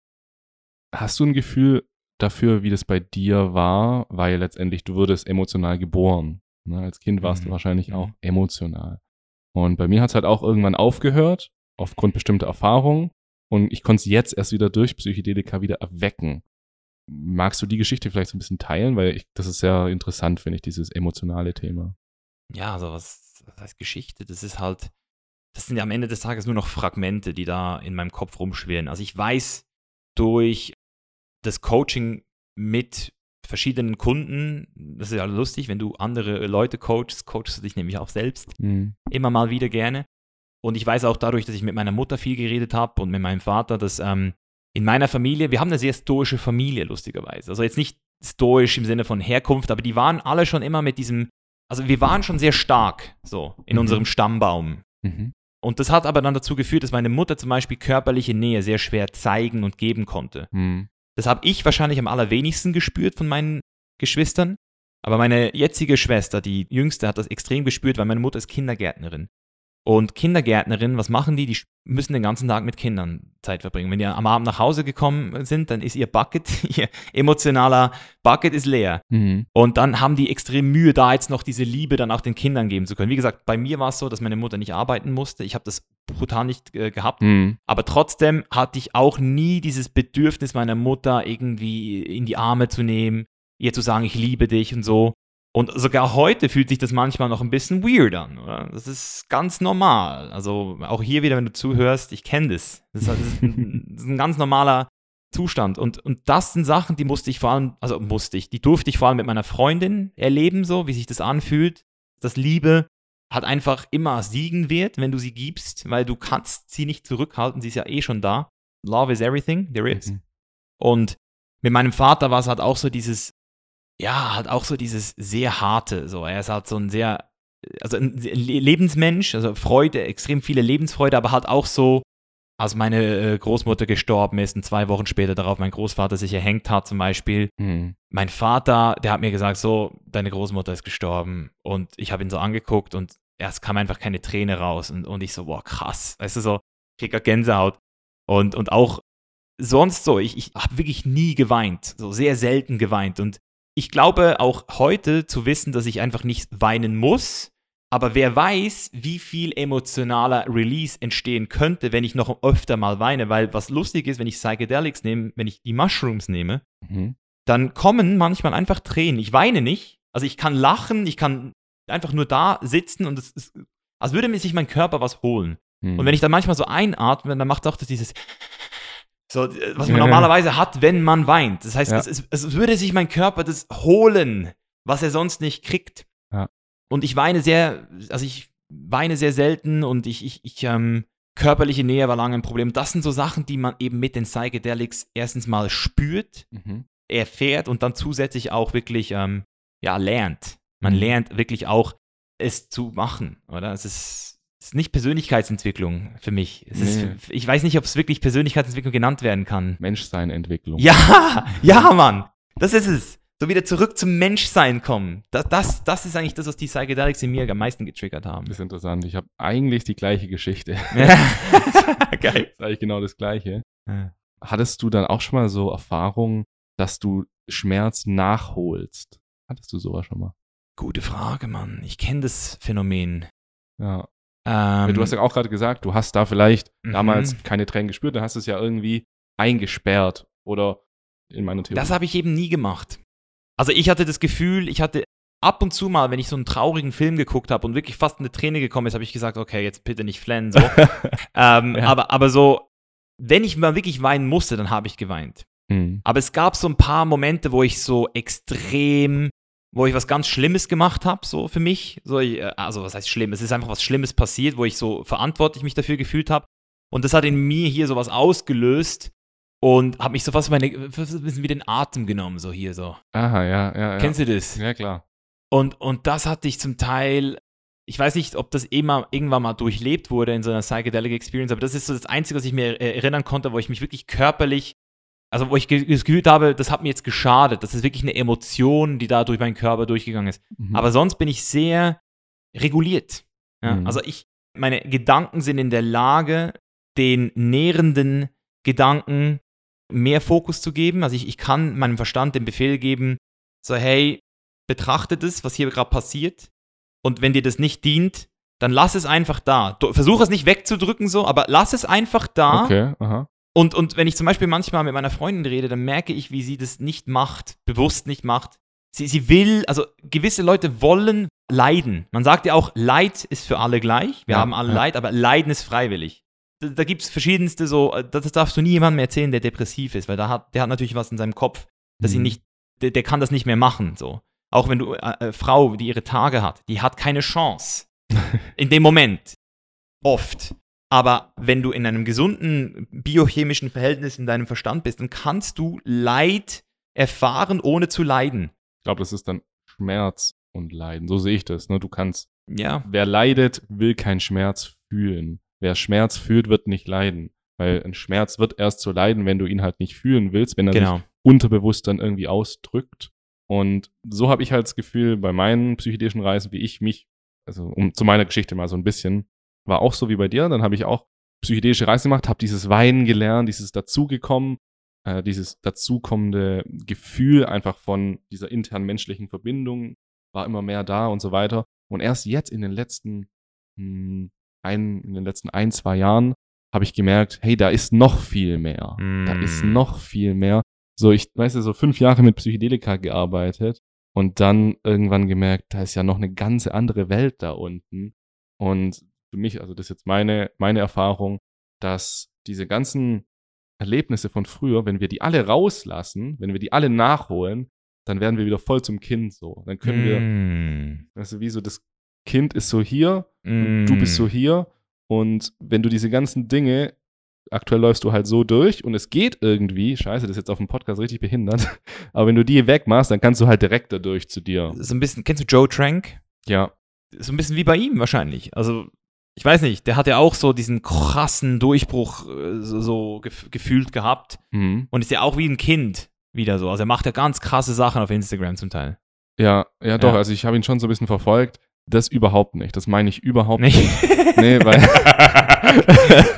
Hast du ein Gefühl, dafür, wie das bei dir war, weil letztendlich du wurdest emotional geboren. Ne? Als Kind warst mhm. du wahrscheinlich auch mhm. emotional. Und bei mir hat es halt auch irgendwann aufgehört, aufgrund bestimmter Erfahrungen. Und ich konnte es jetzt erst wieder durch Psychedelika wieder erwecken. Magst du die Geschichte vielleicht so ein bisschen teilen? Weil ich, das ist sehr interessant, finde ich, dieses emotionale Thema. Ja, also was, was heißt Geschichte? Das ist halt, das sind ja am Ende des Tages nur noch Fragmente, die da in meinem Kopf rumschwirren. Also ich weiß durch das Coaching mit verschiedenen Kunden, das ist ja lustig, wenn du andere Leute coachst, coachst du dich nämlich auch selbst mhm. immer mal wieder gerne. Und ich weiß auch dadurch, dass ich mit meiner Mutter viel geredet habe und mit meinem Vater, dass ähm, in meiner Familie, wir haben eine sehr stoische Familie, lustigerweise. Also jetzt nicht stoisch im Sinne von Herkunft, aber die waren alle schon immer mit diesem, also wir waren schon sehr stark so in mhm. unserem Stammbaum. Mhm. Und das hat aber dann dazu geführt, dass meine Mutter zum Beispiel körperliche Nähe sehr schwer zeigen und geben konnte. Mhm. Das habe ich wahrscheinlich am allerwenigsten gespürt von meinen Geschwistern. Aber meine jetzige Schwester, die jüngste, hat das extrem gespürt, weil meine Mutter ist Kindergärtnerin. Und Kindergärtnerinnen, was machen die? Die müssen den ganzen Tag mit Kindern Zeit verbringen. Wenn die am Abend nach Hause gekommen sind, dann ist ihr Bucket, ihr emotionaler Bucket ist leer. Mhm. Und dann haben die extrem Mühe, da jetzt noch diese Liebe dann auch den Kindern geben zu können. Wie gesagt, bei mir war es so, dass meine Mutter nicht arbeiten musste. Ich habe das brutal nicht äh, gehabt. Mhm. Aber trotzdem hatte ich auch nie dieses Bedürfnis meiner Mutter irgendwie in die Arme zu nehmen, ihr zu sagen, ich liebe dich und so. Und sogar heute fühlt sich das manchmal noch ein bisschen weird an, oder? Das ist ganz normal. Also auch hier wieder, wenn du zuhörst, ich kenne das. Das ist, das, ist ein, das ist, ein, ganz normaler Zustand. Und, und das sind Sachen, die musste ich vor allem, also musste ich, die durfte ich vor allem mit meiner Freundin erleben, so wie sich das anfühlt. Das Liebe hat einfach immer siegen wird, wenn du sie gibst, weil du kannst sie nicht zurückhalten, sie ist ja eh schon da. Love is everything there is. Mhm. Und mit meinem Vater war es halt auch so dieses, ja, halt auch so dieses sehr harte, so. Er ist halt so ein sehr, also ein Lebensmensch, also Freude, extrem viele Lebensfreude, aber halt auch so, als meine äh, Großmutter gestorben ist und zwei Wochen später darauf mein Großvater sich erhängt hat zum Beispiel. Mhm. Mein Vater, der hat mir gesagt, so, deine Großmutter ist gestorben. Und ich habe ihn so angeguckt und erst kam einfach keine Träne raus. Und, und ich so, boah, krass. Weißt du, so, krieg Gänsehaut. Und, und auch sonst so, ich, ich habe wirklich nie geweint, so sehr selten geweint. Und ich glaube auch heute zu wissen, dass ich einfach nicht weinen muss, aber wer weiß, wie viel emotionaler Release entstehen könnte, wenn ich noch öfter mal weine, weil was lustig ist, wenn ich Psychedelics nehme, wenn ich die Mushrooms nehme, mhm. dann kommen manchmal einfach Tränen. Ich weine nicht, also ich kann lachen, ich kann einfach nur da sitzen und es ist, als würde mir sich mein Körper was holen. Mhm. Und wenn ich dann manchmal so einatme, dann macht auch das dieses so, äh, was man normalerweise hat, wenn man weint. Das heißt, ja. es, es, es, würde sich mein Körper das holen, was er sonst nicht kriegt. Ja. Und ich weine sehr, also ich weine sehr selten und ich, ich, ich ähm, körperliche Nähe war lange ein Problem. Das sind so Sachen, die man eben mit den Psychedelics erstens mal spürt, mhm. erfährt und dann zusätzlich auch wirklich, ähm, ja, lernt. Man lernt wirklich auch, es zu machen, oder? Es ist ist nicht Persönlichkeitsentwicklung für mich. Nee. Ist, ich weiß nicht, ob es wirklich Persönlichkeitsentwicklung genannt werden kann. Menschseinentwicklung. Ja, ja, Mann. Das ist es. So wieder zurück zum Menschsein kommen. Das, das, das ist eigentlich das, was die Psychedelics in mir am meisten getriggert haben. Das ist interessant. Ich habe eigentlich die gleiche Geschichte. Geil. Das ist eigentlich genau das Gleiche. Ja. Hattest du dann auch schon mal so Erfahrungen, dass du Schmerz nachholst? Hattest du sowas schon mal? Gute Frage, Mann. Ich kenne das Phänomen. Ja. Ähm, du hast ja auch gerade gesagt, du hast da vielleicht mhm. damals keine Tränen gespürt, dann hast du es ja irgendwie eingesperrt oder in meiner Theorie. Das habe ich eben nie gemacht. Also ich hatte das Gefühl, ich hatte ab und zu mal, wenn ich so einen traurigen Film geguckt habe und wirklich fast eine Träne gekommen ist, habe ich gesagt, okay, jetzt bitte nicht flennen. So. ähm, ja. aber, aber so, wenn ich mal wirklich weinen musste, dann habe ich geweint. Mhm. Aber es gab so ein paar Momente, wo ich so extrem wo ich was ganz Schlimmes gemacht habe, so für mich. So, äh, also, was heißt schlimm? Es ist einfach was Schlimmes passiert, wo ich so verantwortlich mich dafür gefühlt habe. Und das hat in mir hier sowas ausgelöst und habe mich so fast meine, ein bisschen wie den Atem genommen, so hier so. Aha, ja, ja. Kennst du das? Ja, klar. Und, und das hatte ich zum Teil, ich weiß nicht, ob das immer, irgendwann mal durchlebt wurde in so einer Psychedelic Experience, aber das ist so das Einzige, was ich mir erinnern konnte, wo ich mich wirklich körperlich also wo ich das Gefühl habe, das hat mir jetzt geschadet. Das ist wirklich eine Emotion, die da durch meinen Körper durchgegangen ist. Mhm. Aber sonst bin ich sehr reguliert. Ja? Mhm. Also ich, meine Gedanken sind in der Lage, den nährenden Gedanken mehr Fokus zu geben. Also ich, ich kann meinem Verstand den Befehl geben, so hey, betrachte das, was hier gerade passiert. Und wenn dir das nicht dient, dann lass es einfach da. Versuch es nicht wegzudrücken so, aber lass es einfach da. Okay, aha. Und, und wenn ich zum Beispiel manchmal mit meiner Freundin rede, dann merke ich, wie sie das nicht macht, bewusst nicht macht. Sie, sie will, also gewisse Leute wollen leiden. Man sagt ja auch, Leid ist für alle gleich. Wir ja, haben alle ja. Leid, aber Leiden ist freiwillig. Da, da gibt es verschiedenste so, das darfst du nie jemandem erzählen, der depressiv ist, weil da hat, der hat natürlich was in seinem Kopf, dass mhm. ihn nicht, der, der, kann das nicht mehr machen. So. Auch wenn du, äh, äh, Frau, die ihre Tage hat, die hat keine Chance. in dem Moment. Oft. Aber wenn du in einem gesunden biochemischen Verhältnis in deinem Verstand bist, dann kannst du Leid erfahren, ohne zu leiden. Ich glaube, das ist dann Schmerz und Leiden. So sehe ich das. Ne? Du kannst. Ja. Wer leidet, will keinen Schmerz fühlen. Wer Schmerz fühlt, wird nicht leiden. Weil ein Schmerz wird erst so leiden, wenn du ihn halt nicht fühlen willst, wenn er genau. sich unterbewusst dann irgendwie ausdrückt. Und so habe ich halt das Gefühl, bei meinen psychedischen Reisen, wie ich mich, also um zu meiner Geschichte mal so ein bisschen, war auch so wie bei dir. Dann habe ich auch psychedelische Reise gemacht, habe dieses Weinen gelernt, dieses dazugekommen, äh, dieses dazukommende Gefühl einfach von dieser internen menschlichen Verbindung war immer mehr da und so weiter. Und erst jetzt in den letzten mh, hm, ein, in den letzten ein, zwei Jahren habe ich gemerkt, hey, da ist noch viel mehr. Mm. Da ist noch viel mehr. So, ich weiß ja, so fünf Jahre mit Psychedelika gearbeitet und dann irgendwann gemerkt, da ist ja noch eine ganze andere Welt da unten. Und für mich, also das ist jetzt meine, meine Erfahrung, dass diese ganzen Erlebnisse von früher, wenn wir die alle rauslassen, wenn wir die alle nachholen, dann werden wir wieder voll zum Kind so. Dann können wir, Mm. weißt du, wie so das Kind ist so hier Mm. du bist so hier. Und wenn du diese ganzen Dinge, aktuell läufst du halt so durch und es geht irgendwie, scheiße, das ist jetzt auf dem Podcast richtig behindert, aber wenn du die wegmachst, dann kannst du halt direkt dadurch zu dir. So ein bisschen, kennst du Joe Trank? Ja, So ein bisschen wie bei ihm wahrscheinlich. Also, ich weiß nicht, der hat ja auch so diesen krassen Durchbruch äh, so, so gef gefühlt gehabt mhm. und ist ja auch wie ein Kind wieder so. Also, er macht ja ganz krasse Sachen auf Instagram zum Teil. ja, ja, doch, Ja. also ich habe ihn schon so ein bisschen verfolgt. Das überhaupt nicht. Das meine ich überhaupt Nicht? nicht. Nee, weil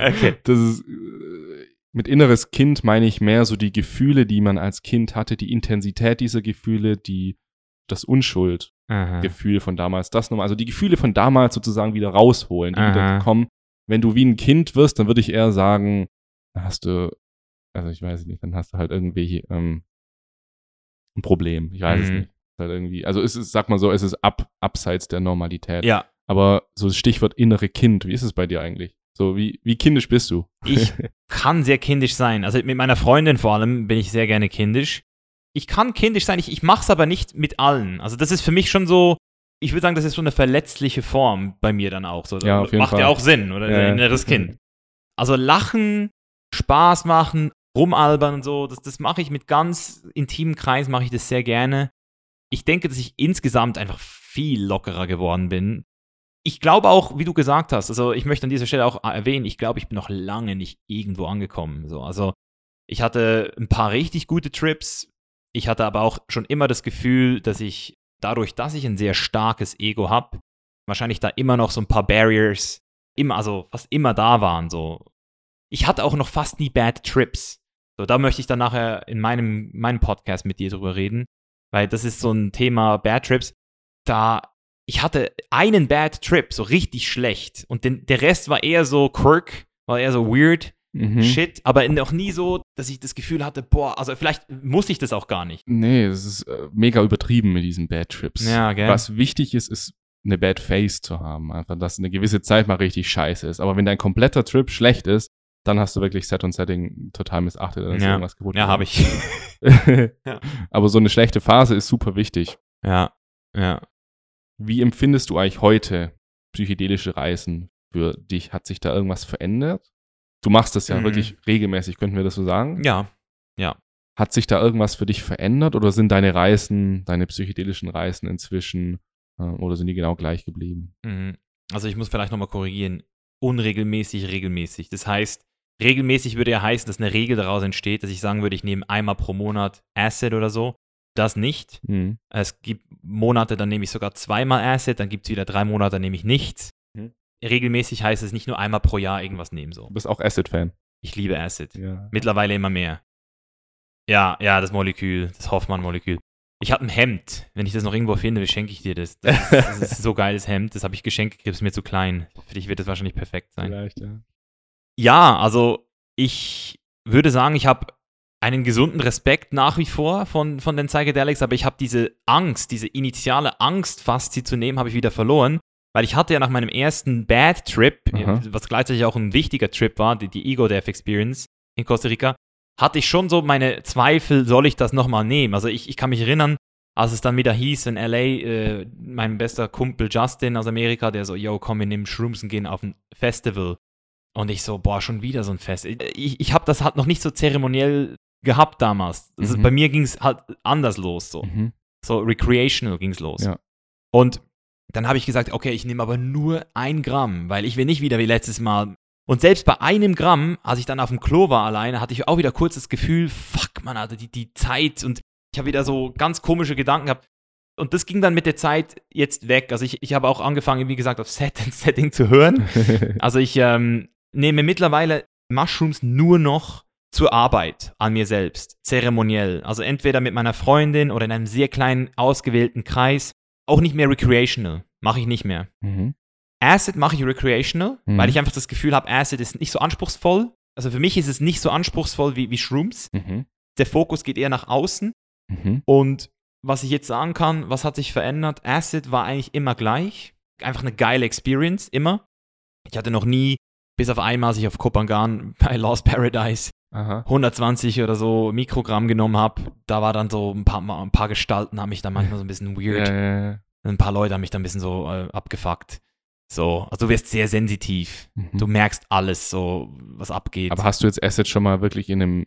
okay. das ist äh, mit inneres Kind meine ich mehr so die Gefühle, die man als Kind hatte, die Intensität dieser Gefühle, die das Unschuldgefühl Aha. von damals, das nochmal, also die Gefühle von damals sozusagen wieder rausholen, die Aha. wieder kommen. Wenn du wie ein Kind wirst, dann würde ich eher sagen, dann hast du, also ich weiß nicht, dann hast du halt irgendwie ähm, ein Problem. Ich weiß es Mhm. nicht. Ist Halt irgendwie, also es ist, sag mal so, es ist ab, abseits der Normalität. Ja, Aber so das Stichwort innere Kind, wie ist es bei dir eigentlich? So, wie, wie kindisch bist du? ich kann sehr kindisch sein. Also mit meiner Freundin vor allem bin ich sehr gerne kindisch. Ich kann kindisch sein, ich, ich mache es aber nicht mit allen. Also das ist für mich schon so, ich würde sagen, das ist so eine verletzliche Form bei mir dann auch. So, Ja, auf jeden Macht ja Fall. auch Sinn, oder? Ja, ja. Ein inneres Kind. Also lachen, Spaß machen, rumalbern und so, das, das mache ich mit ganz intimen Kreis, mache ich das sehr gerne. Ich denke, dass ich insgesamt einfach viel lockerer geworden bin. Ich glaube auch, wie du gesagt hast, also ich möchte an dieser Stelle auch erwähnen, ich glaube, ich bin noch lange nicht irgendwo angekommen. So, also ich hatte ein paar richtig gute Trips. Ich hatte aber auch schon immer das Gefühl, dass ich dadurch, dass ich ein sehr starkes Ego habe, wahrscheinlich da immer noch so ein paar Barriers, immer, also fast immer da waren. So. Ich hatte auch noch fast nie Bad Trips. So, da möchte ich dann nachher in meinem, meinem Podcast mit dir drüber reden, weil das ist so ein Thema Bad Trips. Da, ich hatte einen Bad Trip, so richtig schlecht. Und den, der Rest war eher so Quirk, war eher so weird. Mhm. Shit, aber noch nie so, dass ich das Gefühl hatte, boah, also vielleicht muss ich das auch gar nicht. Nee, das ist äh, mega übertrieben mit diesen Bad Trips. Ja, gell? Was wichtig ist, ist eine Bad Face zu haben. Einfach, dass eine gewisse Zeit mal richtig scheiße ist. Aber wenn dein kompletter Trip schlecht ist, dann hast du wirklich Set und Setting total missachtet. Dann ist Ja. irgendwas kaputt. Ja, habe ich. Ja. Aber so eine schlechte Phase ist super wichtig. ja, ja. Wie empfindest du eigentlich heute psychedelische Reisen für dich? Hat sich da irgendwas verändert? Du machst das ja Mhm. wirklich regelmäßig, könnten wir das so sagen? Ja, Hat sich da irgendwas für dich verändert oder sind deine Reisen, deine psychedelischen Reisen inzwischen äh, oder sind die genau gleich geblieben? Mhm. Also ich muss vielleicht nochmal korrigieren. Unregelmäßig, regelmäßig. Das heißt, regelmäßig würde ja heißen, dass eine Regel daraus entsteht, dass ich sagen würde, ich nehme einmal pro Monat Acid oder so. Das nicht. Mhm. Es gibt Monate, dann nehme ich sogar zweimal Acid, dann gibt es wieder drei Monate, dann nehme ich nichts. Regelmäßig heißt es nicht nur einmal pro Jahr irgendwas nehmen. So. Du bist auch Acid-Fan. Ich liebe Acid. Ja. Mittlerweile immer mehr. Ja, ja, das Molekül, das Hoffmann-Molekül. Ich habe ein Hemd. Wenn ich das noch irgendwo finde, schenke ich dir das. Das, das ist so geiles Hemd. Das habe ich geschenkt, gibt es mir zu klein. Für dich wird das wahrscheinlich perfekt sein. Vielleicht, ja. Ja, also ich würde sagen, ich habe einen gesunden Respekt nach wie vor von, von den Psychedelics, aber ich habe diese Angst, diese initiale Angst fast, sie zu nehmen, habe ich wieder verloren. Weil ich hatte ja nach meinem ersten Bad Trip, Aha. was gleichzeitig auch ein wichtiger Trip war, die, die Ego Death Experience in Costa Rica, hatte ich schon so meine Zweifel, soll ich das nochmal nehmen? Also ich, ich kann mich erinnern, als es dann wieder hieß in LA, äh, mein bester Kumpel Justin aus Amerika, der so, yo, komm, wir nehmen Shrooms und gehen auf ein Festival. Und ich so, boah, schon wieder so ein Fest. Ich, ich habe das halt noch nicht so zeremoniell gehabt damals. Also Mhm. bei mir ging es halt anders los, so. Mhm. So recreational ging es los. Ja. Und dann habe ich gesagt, okay, ich nehme aber nur ein Gramm, weil ich will nicht wieder wie letztes Mal. Und selbst bei einem Gramm, als ich dann auf dem Klo war alleine, hatte ich auch wieder kurz das Gefühl, fuck, man, Alter, die, die Zeit und ich habe wieder so ganz komische Gedanken gehabt. Und das ging dann mit der Zeit jetzt weg. Also ich, ich habe auch angefangen, wie gesagt, auf Set and Setting zu hören. Also ich ähm, nehme mittlerweile Mushrooms nur noch zur Arbeit an mir selbst, zeremoniell. Also entweder mit meiner Freundin oder in einem sehr kleinen, ausgewählten Kreis. Auch nicht mehr recreational. Mache ich nicht mehr. mhm. Acid mache ich recreational, Mhm. weil ich einfach das Gefühl habe, Acid ist nicht so anspruchsvoll. Also für mich ist es nicht so anspruchsvoll wie, wie Shrooms. Mhm. der Fokus geht eher nach außen. Mhm. Und was ich jetzt sagen kann, was hat sich verändert? Acid war eigentlich immer gleich. Einfach eine geile Experience, immer. Ich hatte noch nie, bis auf einmal, als ich auf Kopangan bei Lost Paradise Aha. 120 oder so Mikrogramm genommen habe, da war dann so ein paar, ein paar Gestalten haben mich dann manchmal so ein bisschen weird. Ja, ja, ja. Ein paar Leute haben mich dann ein bisschen so äh, abgefuckt. So, also du wirst sehr sensitiv. Mhm. Du merkst alles, so was abgeht. Aber hast du jetzt Acid schon mal wirklich in einem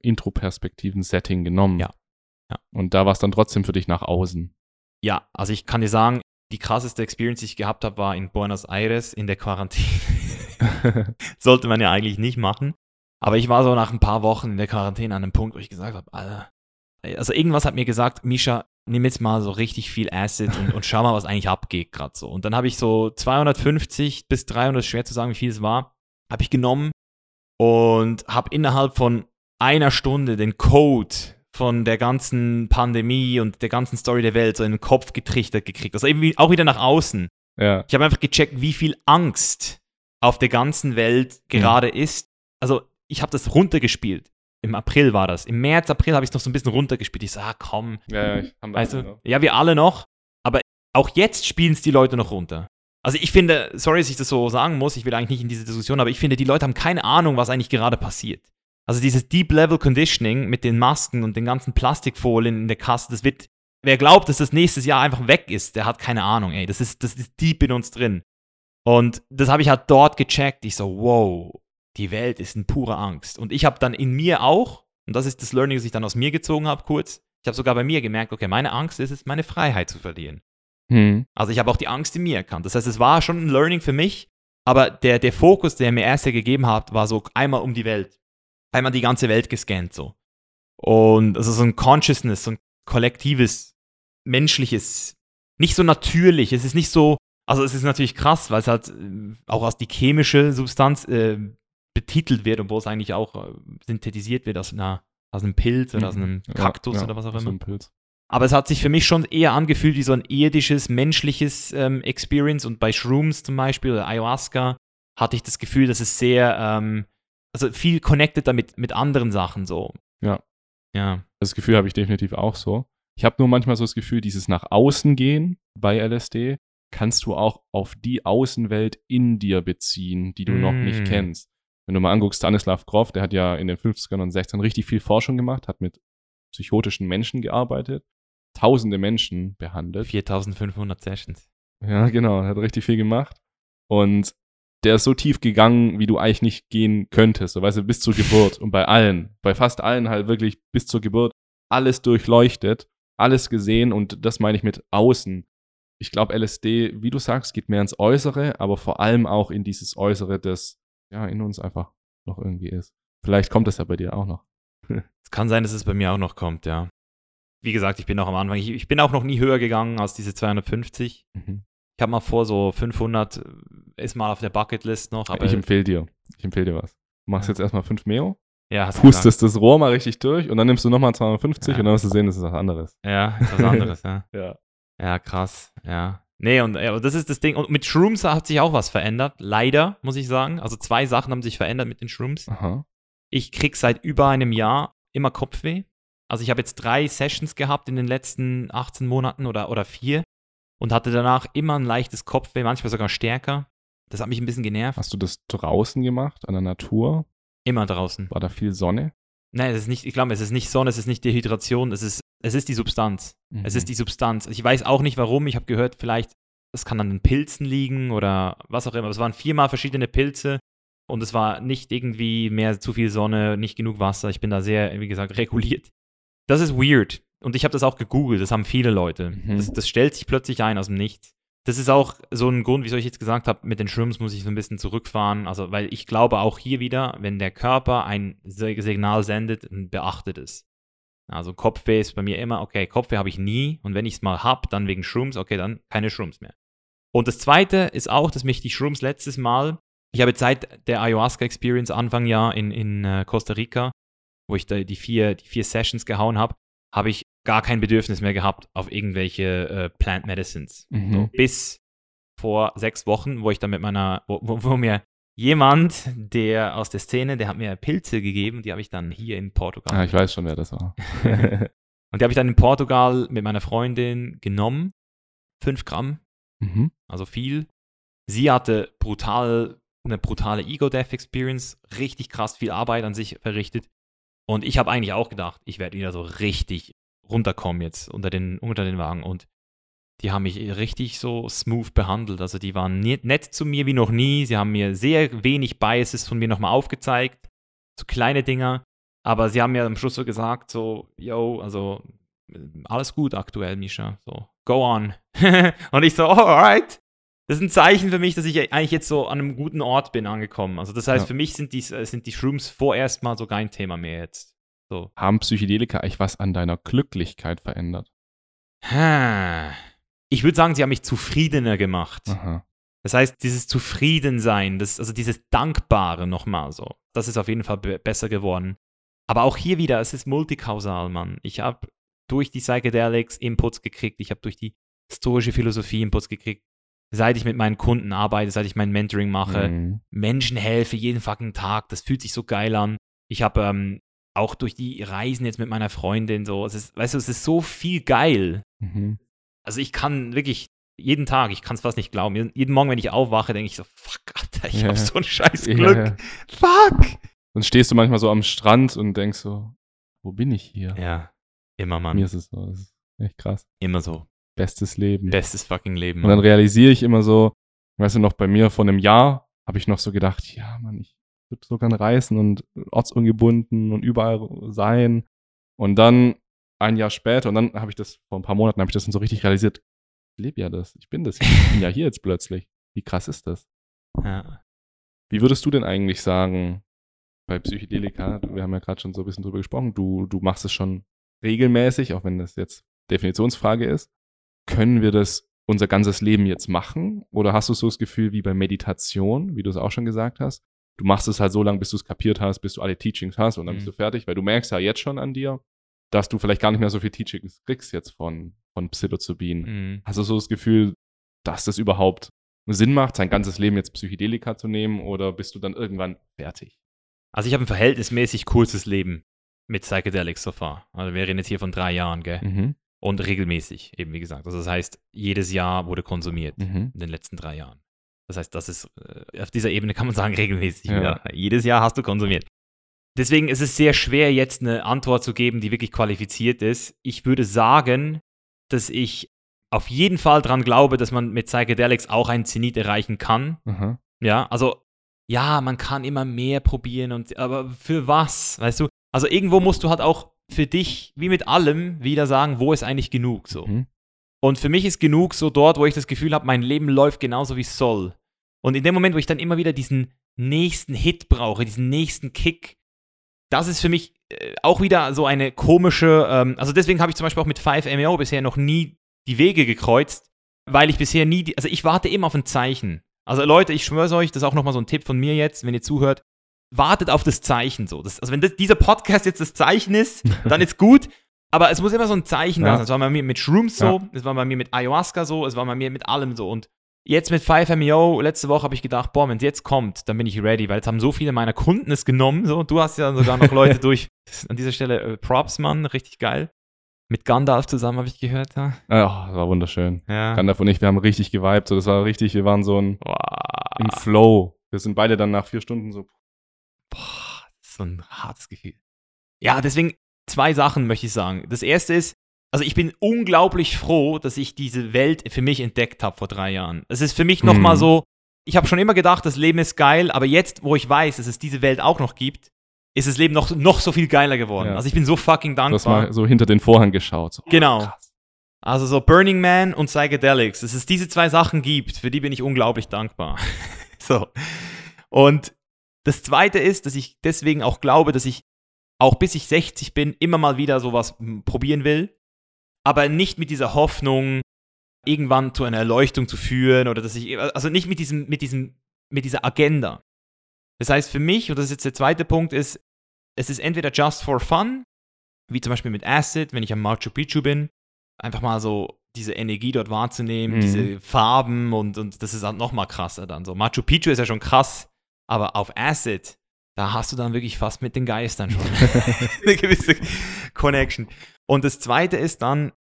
Intro-Perspektiven-Setting genommen? Ja. Ja. Und da war es dann trotzdem für dich nach außen. ja, also ich kann dir sagen, die krasseste Experience, die ich gehabt habe, war in Buenos Aires in der Quarantäne. Sollte man ja eigentlich nicht machen. Aber ich war so nach ein paar Wochen in der Quarantäne an einem Punkt, wo ich gesagt habe, Alter, also irgendwas hat mir gesagt, Misha, nimm jetzt mal so richtig viel Acid und, und schau mal, was eigentlich abgeht gerade so. Und dann habe ich so 250 bis 300, schwer zu sagen, wie viel es war, habe ich genommen und habe innerhalb von einer Stunde den Code von der ganzen Pandemie und der ganzen Story der Welt so in den Kopf getrichtert gekriegt. Also irgendwie auch wieder nach außen. ja. Ich habe einfach gecheckt, wie viel Angst auf der ganzen Welt gerade ist. Also ich habe das runtergespielt. Im April war das. Im März, April habe ich es noch so ein bisschen runtergespielt. Ich so, ah komm, Ja, ja, weißt du, ja, wir alle noch. Aber auch jetzt spielen es die Leute noch runter. Also ich finde, sorry, dass ich das so sagen muss, ich will eigentlich nicht in diese Diskussion, aber ich finde, die Leute haben keine Ahnung, was eigentlich gerade passiert. Also dieses Deep Level Conditioning mit den Masken und den ganzen Plastikfolien in der Kasse, das wird, wer glaubt, dass das nächstes Jahr einfach weg ist, der hat keine Ahnung, ey. Das ist, das ist deep in uns drin. Und das habe ich halt dort gecheckt. Ich so, wow, die Welt ist in purer Angst. Und ich habe dann in mir auch, und das ist das Learning, das ich dann aus mir gezogen habe, kurz, ich habe sogar bei mir gemerkt, okay, meine Angst ist es, meine Freiheit zu verlieren. Hm. Also ich habe auch die Angst in mir erkannt. Das heißt, es war schon ein Learning für mich, aber der, der Fokus, der mir erst gegeben hat, war so einmal um die Welt. Einmal die ganze Welt gescannt so. Und also so ein Consciousness, so ein kollektives, menschliches, nicht so natürlich. Es ist nicht so, also es ist natürlich krass, weil es halt äh, auch als die chemische Substanz äh, betitelt wird, obwohl es eigentlich auch äh, synthetisiert wird aus, einer, aus einem Pilz oder aus einem Ja, Kaktus ja, oder was auch aus immer. einem Pilz. Aber es hat sich für mich schon eher angefühlt wie so ein irdisches, menschliches ähm, Experience. Und bei Shrooms zum Beispiel oder Ayahuasca hatte ich das Gefühl, dass es sehr, ähm, also viel connected damit mit anderen Sachen so. Ja. Ja. Das Gefühl habe ich definitiv auch so. Ich habe nur manchmal so das Gefühl, dieses nach außen gehen bei LSD kannst du auch auf die Außenwelt in dir beziehen, die du noch nicht Mm. kennst. Wenn du mal anguckst, Stanislav Grof, der hat ja in den 50ern und 60ern richtig viel Forschung gemacht, hat mit psychotischen Menschen gearbeitet, tausende Menschen behandelt. 4500 Sessions. Ja, genau, er hat richtig viel gemacht. Und der ist so tief gegangen, wie du eigentlich nicht gehen könntest. So, weißt du, bis zur Geburt. Und bei allen, bei fast allen halt wirklich bis zur Geburt, alles durchleuchtet, alles gesehen und das meine ich mit außen. Ich glaube, LSD, wie du sagst, geht mehr ins Äußere, aber vor allem auch in dieses Äußere, das ja in uns einfach noch irgendwie ist. Vielleicht kommt das ja bei dir auch noch. Es kann sein, dass es bei mir auch noch kommt, ja. Wie gesagt, ich bin noch am Anfang. Ich, ich bin auch noch nie höher gegangen als diese 250. Mhm. Ich habe mal vor, so 500 ist mal auf der Bucketlist noch. Aber ich empfehle dir. Ich empfehle dir was. Du machst jetzt erstmal 5 Meo, ja, hast pustest das Rohr mal richtig durch und dann nimmst du nochmal 250 Ja. und dann wirst du sehen, das ist was anderes. Ja, ist was anderes, ja. Ja. Ja, krass, ja. Nee, und ja, das ist das Ding. Und mit Shrooms hat sich auch was verändert. Leider, muss ich sagen. Also zwei Sachen haben sich verändert mit den Shrooms. Aha. Ich krieg seit über einem Jahr immer Kopfweh. Also ich habe jetzt drei Sessions gehabt in den letzten 18 Monaten oder, oder vier und hatte danach immer ein leichtes Kopfweh, manchmal sogar stärker. Das hat mich ein bisschen genervt. Hast du das draußen gemacht, an der Natur? Immer draußen. War da viel Sonne? Nein, es ist nicht, ich glaube, es ist nicht Sonne, es ist nicht Dehydration, es ist, es ist die Substanz. Es Mhm. ist die Substanz. Ich weiß auch nicht warum. Ich habe gehört, vielleicht, es kann an den Pilzen liegen oder was auch immer. Aber es waren viermal verschiedene Pilze und es war nicht irgendwie mehr zu viel Sonne, nicht genug Wasser. Ich bin da sehr, wie gesagt, reguliert. Das ist weird. Und ich habe das auch gegoogelt. Das haben viele Leute. Mhm. Das, das stellt sich plötzlich ein aus dem Nichts. Das ist auch so ein Grund, wieso ich jetzt gesagt habe, mit den Shrooms muss ich so ein bisschen zurückfahren. Also, weil ich glaube auch hier wieder, wenn der Körper ein Signal sendet, beachtet es. Also Kopfweh ist bei mir immer, okay, Kopfweh habe ich nie und wenn ich es mal habe, dann wegen Shrooms, okay, dann keine Shrooms mehr. Und das zweite ist auch, dass mich die Shrooms letztes Mal, ich habe seit der Ayahuasca Experience Anfang Jahr in, in äh, Costa Rica, wo ich da die vier, die vier Sessions gehauen habe, habe ich gar kein Bedürfnis mehr gehabt auf irgendwelche äh, Plant Medicines. Mhm. So, bis vor sechs Wochen, wo ich dann mit meiner, wo, wo, wo mir jemand, der aus der Szene, der hat mir Pilze gegeben, die habe ich dann hier in Portugal. Ah, ich weiß schon, wer das war. Und die habe ich dann in Portugal mit meiner Freundin genommen. Fünf Gramm, mhm. also viel. Sie hatte brutal, eine brutale Ego-Death-Experience, richtig krass viel Arbeit an sich verrichtet. Und ich habe eigentlich auch gedacht, ich werde wieder so richtig runterkommen jetzt unter den, unter den Wagen. Und die haben mich richtig so smooth behandelt. Also die waren nett zu mir wie noch nie. Sie haben mir sehr wenig Biases von mir nochmal aufgezeigt. So kleine Dinger. Aber sie haben mir am Schluss so gesagt, so, yo, also alles gut aktuell, Misha. So, go on. und ich so, oh, alright. Das ist ein Zeichen für mich, dass ich eigentlich jetzt so an einem guten Ort bin angekommen. Also das heißt, ja. für mich sind die, sind die Shrooms vorerst mal so kein Thema mehr jetzt. So. Haben Psychedelika eigentlich was an deiner Glücklichkeit verändert? Ich würde sagen, sie haben mich zufriedener gemacht. Aha. Das heißt, dieses Zufriedensein, das, also dieses Dankbare nochmal so, das ist auf jeden Fall besser geworden. Aber auch hier wieder, es ist multikausal, Mann. Ich habe durch die Psychedelics Inputs gekriegt, ich habe durch die stoische Philosophie Inputs gekriegt, seit ich mit meinen Kunden arbeite, seit ich mein Mentoring mache, mhm. Menschen helfe jeden fucking Tag, das fühlt sich so geil an. Ich habe ähm, auch durch die Reisen jetzt mit meiner Freundin so, es ist, weißt du, es ist so viel geil. Mhm. Also ich kann wirklich jeden Tag, ich kann es fast nicht glauben, jeden Morgen, wenn ich aufwache, denke ich so, fuck, Alter, ich yeah. habe so ein scheiß Glück. Yeah. Fuck! Dann stehst du manchmal so am Strand und denkst so, wo bin ich hier? Ja, immer, Mann. Mir ist es so, das ist echt krass. Immer so. Bestes Leben. Bestes fucking Leben. Mann. Und dann realisiere ich immer so, weißt du noch, bei mir vor einem Jahr habe ich noch so gedacht, ja, Mann, ich so gern reisen und ortsungebunden und überall sein. Und dann ein Jahr später, und dann habe ich das, vor ein paar Monaten habe ich das dann so richtig realisiert, ich lebe ja das, ich bin das, ich bin ja hier jetzt plötzlich. Wie krass ist das? Ja. Wie würdest du denn eigentlich sagen, bei Psychedelika, wir haben ja gerade schon so ein bisschen drüber gesprochen, du, du machst es schon regelmäßig, auch wenn das jetzt Definitionsfrage ist. Können wir das unser ganzes Leben jetzt machen? Oder hast du so das Gefühl wie bei Meditation, wie du es auch schon gesagt hast? Du machst es halt so lange, bis du es kapiert hast, bis du alle Teachings hast und dann mhm. bist du fertig, weil du merkst ja jetzt schon an dir, dass du vielleicht gar nicht mehr so viel Teachings kriegst jetzt von, von Psilocybin. Mhm. Hast du so das Gefühl, dass das überhaupt Sinn macht, sein ganzes Leben jetzt Psychedelika zu nehmen oder bist du dann irgendwann fertig? Also ich habe ein verhältnismäßig kurzes Leben mit Psychedelics so far. Also wir reden jetzt hier von drei Jahren, gell? Mhm. Und regelmäßig, eben wie gesagt. Also das heißt, jedes Jahr wurde konsumiert mhm. in den letzten drei Jahren. Das heißt, das ist, äh, auf dieser Ebene kann man sagen, regelmäßig. Ja. Ja. Jedes Jahr hast du konsumiert. Deswegen ist es sehr schwer, jetzt eine Antwort zu geben, die wirklich qualifiziert ist. Ich würde sagen, dass ich auf jeden Fall daran glaube, dass man mit Psychedelics auch einen Zenit erreichen kann. Mhm. Ja, also ja, man kann immer mehr probieren und aber für was, weißt du? Also irgendwo musst du halt auch für dich, wie mit allem, wieder sagen, wo ist eigentlich genug so. Mhm. Und für mich ist genug so dort, wo ich das Gefühl habe, mein Leben läuft genauso wie es soll. Und in dem Moment, wo ich dann immer wieder diesen nächsten Hit brauche, diesen nächsten Kick, das ist für mich äh, auch wieder so eine komische, ähm, also deswegen habe ich zum Beispiel auch mit 5MEO bisher noch nie die Wege gekreuzt, weil ich bisher nie, die, also ich warte immer auf ein Zeichen. Also Leute, ich schwöre euch, das ist auch nochmal so ein Tipp von mir jetzt, wenn ihr zuhört, wartet auf das Zeichen so. Das, also wenn das, dieser Podcast jetzt das Zeichen ist, dann ist gut. Aber es muss immer so ein Zeichen ja. sein. Es war bei mir mit Shrooms so, ja. es war bei mir mit Ayahuasca so, es war bei mir mit allem so. Und jetzt mit 5MEO, letzte Woche habe ich gedacht, boah, wenn es jetzt kommt, dann bin ich ready, weil jetzt haben so viele meiner Kunden es genommen. So. Du hast ja sogar noch Leute durch. An dieser Stelle äh, Props, Mann, richtig geil. Mit Gandalf zusammen habe ich gehört. Ja, ja das war wunderschön. Ja. Gandalf und ich, wir haben richtig geweibt. So, das war richtig, wir waren so ein, im Flow. Wir sind beide dann nach vier Stunden so. Boah, das ist so ein hartes Gefühl. Ja, deswegen zwei Sachen möchte ich sagen. Das erste ist, also ich bin unglaublich froh, dass ich diese Welt für mich entdeckt habe vor drei Jahren. Es ist für mich mhm. nochmal so, ich habe schon immer gedacht, das Leben ist geil, aber jetzt, wo ich weiß, dass es diese Welt auch noch gibt, ist das Leben noch, noch so viel geiler geworden. Ja. Also ich bin so fucking dankbar. Du hast mal so hinter den Vorhang geschaut. So, genau. Krass. Also so Burning Man und Psychedelics, dass es diese zwei Sachen gibt, für die bin ich unglaublich dankbar. so. Und das zweite ist, dass ich deswegen auch glaube, dass ich auch bis ich 60 bin, immer mal wieder sowas hm, probieren will aber nicht mit dieser Hoffnung, irgendwann zu einer Erleuchtung zu führen oder dass ich, also nicht mit diesem, mit diesem, mit dieser Agenda. Das heißt für mich, und das ist jetzt der zweite Punkt, ist, es ist entweder just for fun, wie zum Beispiel mit Acid, wenn ich am Machu Picchu bin, einfach mal so diese Energie dort wahrzunehmen, mhm. diese Farben und, und das ist halt nochmal krasser dann so. Machu Picchu ist ja schon krass, Aber auf Acid, da hast du dann wirklich fast mit den Geistern schon eine gewisse Connection. Und das zweite ist dann,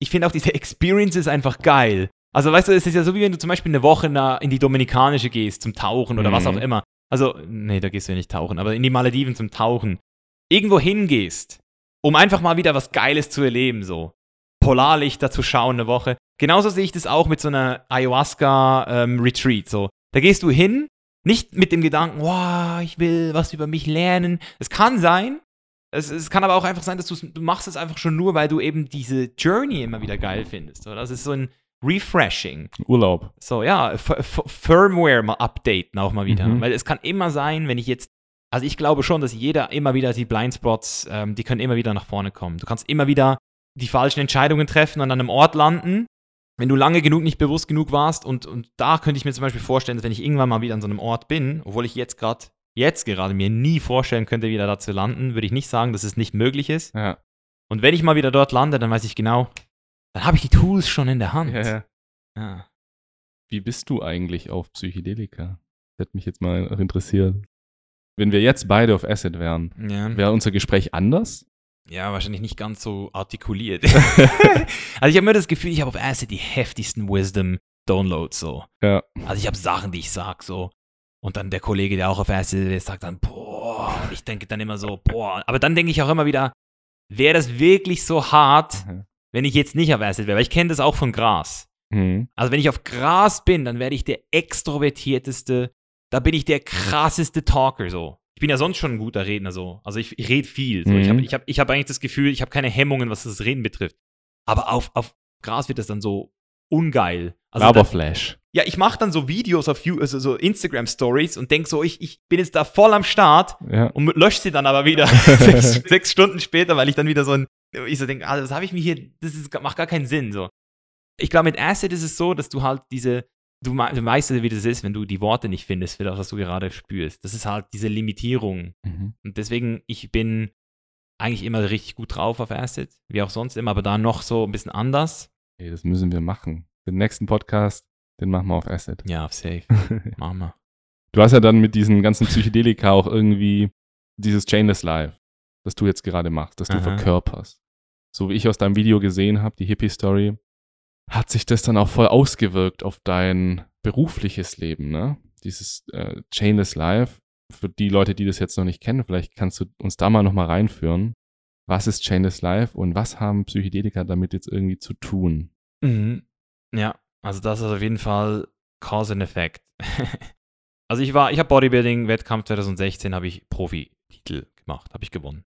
ich finde auch diese Experience ist einfach geil. Also weißt du, es ist ja so, wie wenn du zum Beispiel eine Woche in die Dominikanische gehst zum Tauchen oder mhm. was auch immer. Also, nee, da gehst du ja nicht tauchen, aber in die Malediven zum Tauchen. Irgendwo hingehst, um einfach mal wieder was Geiles zu erleben, so. Polarlichter zu schauen eine Woche. Genauso sehe ich das auch mit so einer Ayahuasca-Retreat. Ähm, so. Da gehst du hin, nicht mit dem Gedanken, wow, ich will was über mich lernen. Es kann sein, es, es kann aber auch einfach sein, dass du machst es einfach schon nur, weil du eben diese Journey immer wieder geil findest. Oder? Das ist so ein Refreshing. Urlaub. So, ja, Firmware mal updaten auch mal wieder. Mhm. Weil es kann immer sein, wenn ich jetzt also ich glaube schon, dass jeder immer wieder die Blindspots, ähm, die können immer wieder nach vorne kommen. Du kannst immer wieder die falschen Entscheidungen treffen und an einem Ort landen, wenn du lange genug nicht bewusst genug warst. Und, und da könnte ich mir zum Beispiel vorstellen, dass wenn ich irgendwann mal wieder an so einem Ort bin, obwohl ich jetzt gerade, jetzt gerade mir nie vorstellen könnte, wieder da zu landen, würde ich nicht sagen, dass es nicht möglich ist. Ja. Und wenn ich mal wieder dort lande, dann weiß ich genau, dann habe ich die Tools schon in der Hand. Ja, ja. Wie bist du eigentlich auf Psychedelika? Das hätte mich jetzt mal interessiert. Wenn wir jetzt beide auf Acid wären, wäre unser Gespräch anders? Ja, wahrscheinlich nicht ganz so artikuliert. also ich habe immer das Gefühl, ich habe auf Acid die heftigsten Wisdom-Downloads so. Ja. Also ich habe Sachen, die ich sag so. Und dann der Kollege, der auch auf Acid ist, sagt dann, boah. Und ich denke dann immer so, boah. Aber dann denke ich auch immer wieder, wäre das wirklich so hart, mhm. wenn ich jetzt nicht auf Acid wäre? Weil ich kenne das auch von Gras. Mhm. Also wenn ich auf Gras bin, dann werde ich der extrovertierteste, da bin ich der krasseste Talker so. Ich bin ja sonst schon ein guter Redner so. Also ich, ich rede viel. So. Mhm. Ich habe ich hab, ich hab eigentlich das Gefühl, ich habe keine Hemmungen, was das Reden betrifft. Aber auf, auf Gras wird das dann so ungeil. Also Laberflash. Ja, ich mache dann so Videos auf also so Instagram Stories und denk so, ich, ich bin jetzt da voll am Start ja. und lösche sie dann aber wieder sechs, sechs, Stunden später, weil ich dann wieder so ein, ich so denke, ah, das habe ich mir hier, das ist, macht gar keinen Sinn so. Ich glaube, mit Acid ist es so, dass du halt diese, du, du weißt ja, wie das ist, wenn du die Worte nicht findest für das, was du gerade spürst. Das ist halt diese Limitierung. Mhm. Und deswegen, ich bin eigentlich immer richtig gut drauf auf Acid, wie auch sonst immer, aber da noch so ein bisschen anders. Okay, das müssen wir machen. Den nächsten Podcast, den machen wir auf Acid. Ja, auf Safe. machen wir. Du hast ja dann mit diesen ganzen Psychedelika auch irgendwie dieses Chainless Life, das du jetzt gerade machst, das du Aha. verkörperst. So wie ich aus deinem Video gesehen habe, die Hippie-Story, hat sich das dann auch voll ausgewirkt auf dein berufliches Leben, ne? Dieses äh, Chainless Life. Für die Leute, die das jetzt noch nicht kennen, vielleicht kannst du uns da mal nochmal reinführen. Was ist Chainless Life und was haben Psychedelika damit jetzt irgendwie zu tun? Mhm. Ja, also das ist auf jeden Fall Cause and Effect. also ich war, ich habe Bodybuilding, Wettkampf 2016, habe ich Profi-Titel gemacht, habe ich gewonnen.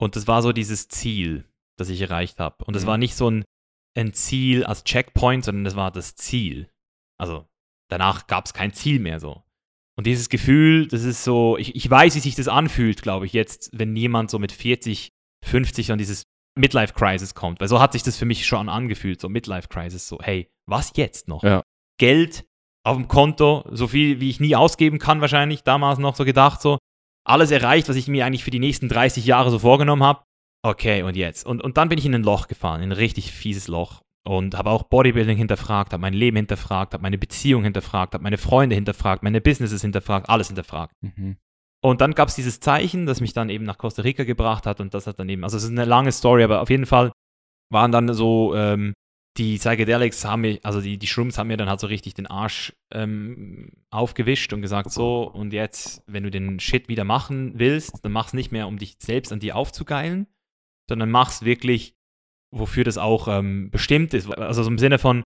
Und das war so dieses Ziel, das ich erreicht habe. Und das mhm. war nicht so ein ein Ziel als Checkpoint, sondern das war das Ziel. Also danach gab es kein Ziel mehr so. Und dieses Gefühl, das ist so, ich, ich weiß, wie sich das anfühlt, glaube ich, jetzt, wenn jemand so mit 40, 50 an dieses Midlife-Crisis kommt. Weil so hat sich das für mich schon angefühlt, so Midlife-Crisis, so, hey, was jetzt noch? Ja. Geld auf dem Konto, so viel, wie ich nie ausgeben kann, wahrscheinlich, damals noch so gedacht, so, alles erreicht, was ich mir eigentlich für die nächsten 30 Jahre so vorgenommen habe. Okay, und jetzt? Und, und dann bin ich in ein Loch gefahren, in ein richtig fieses Loch. Und habe auch Bodybuilding hinterfragt, habe mein Leben hinterfragt, habe meine Beziehung hinterfragt, habe meine Freunde hinterfragt, meine Businesses hinterfragt, alles hinterfragt. Mhm. Und dann gab es dieses Zeichen, das mich dann eben nach Costa Rica gebracht hat und das hat dann eben, also es ist eine lange Story, aber auf jeden Fall waren dann so, ähm, die Psychedelics haben mir, also die, die Shrooms haben mir dann halt so richtig den Arsch ähm, aufgewischt und gesagt, so, und jetzt, wenn du den Shit wieder machen willst, dann mach's nicht mehr, um dich selbst an dir aufzugeilen, sondern mach's wirklich, wofür das auch ähm, bestimmt ist. Also so im Sinne von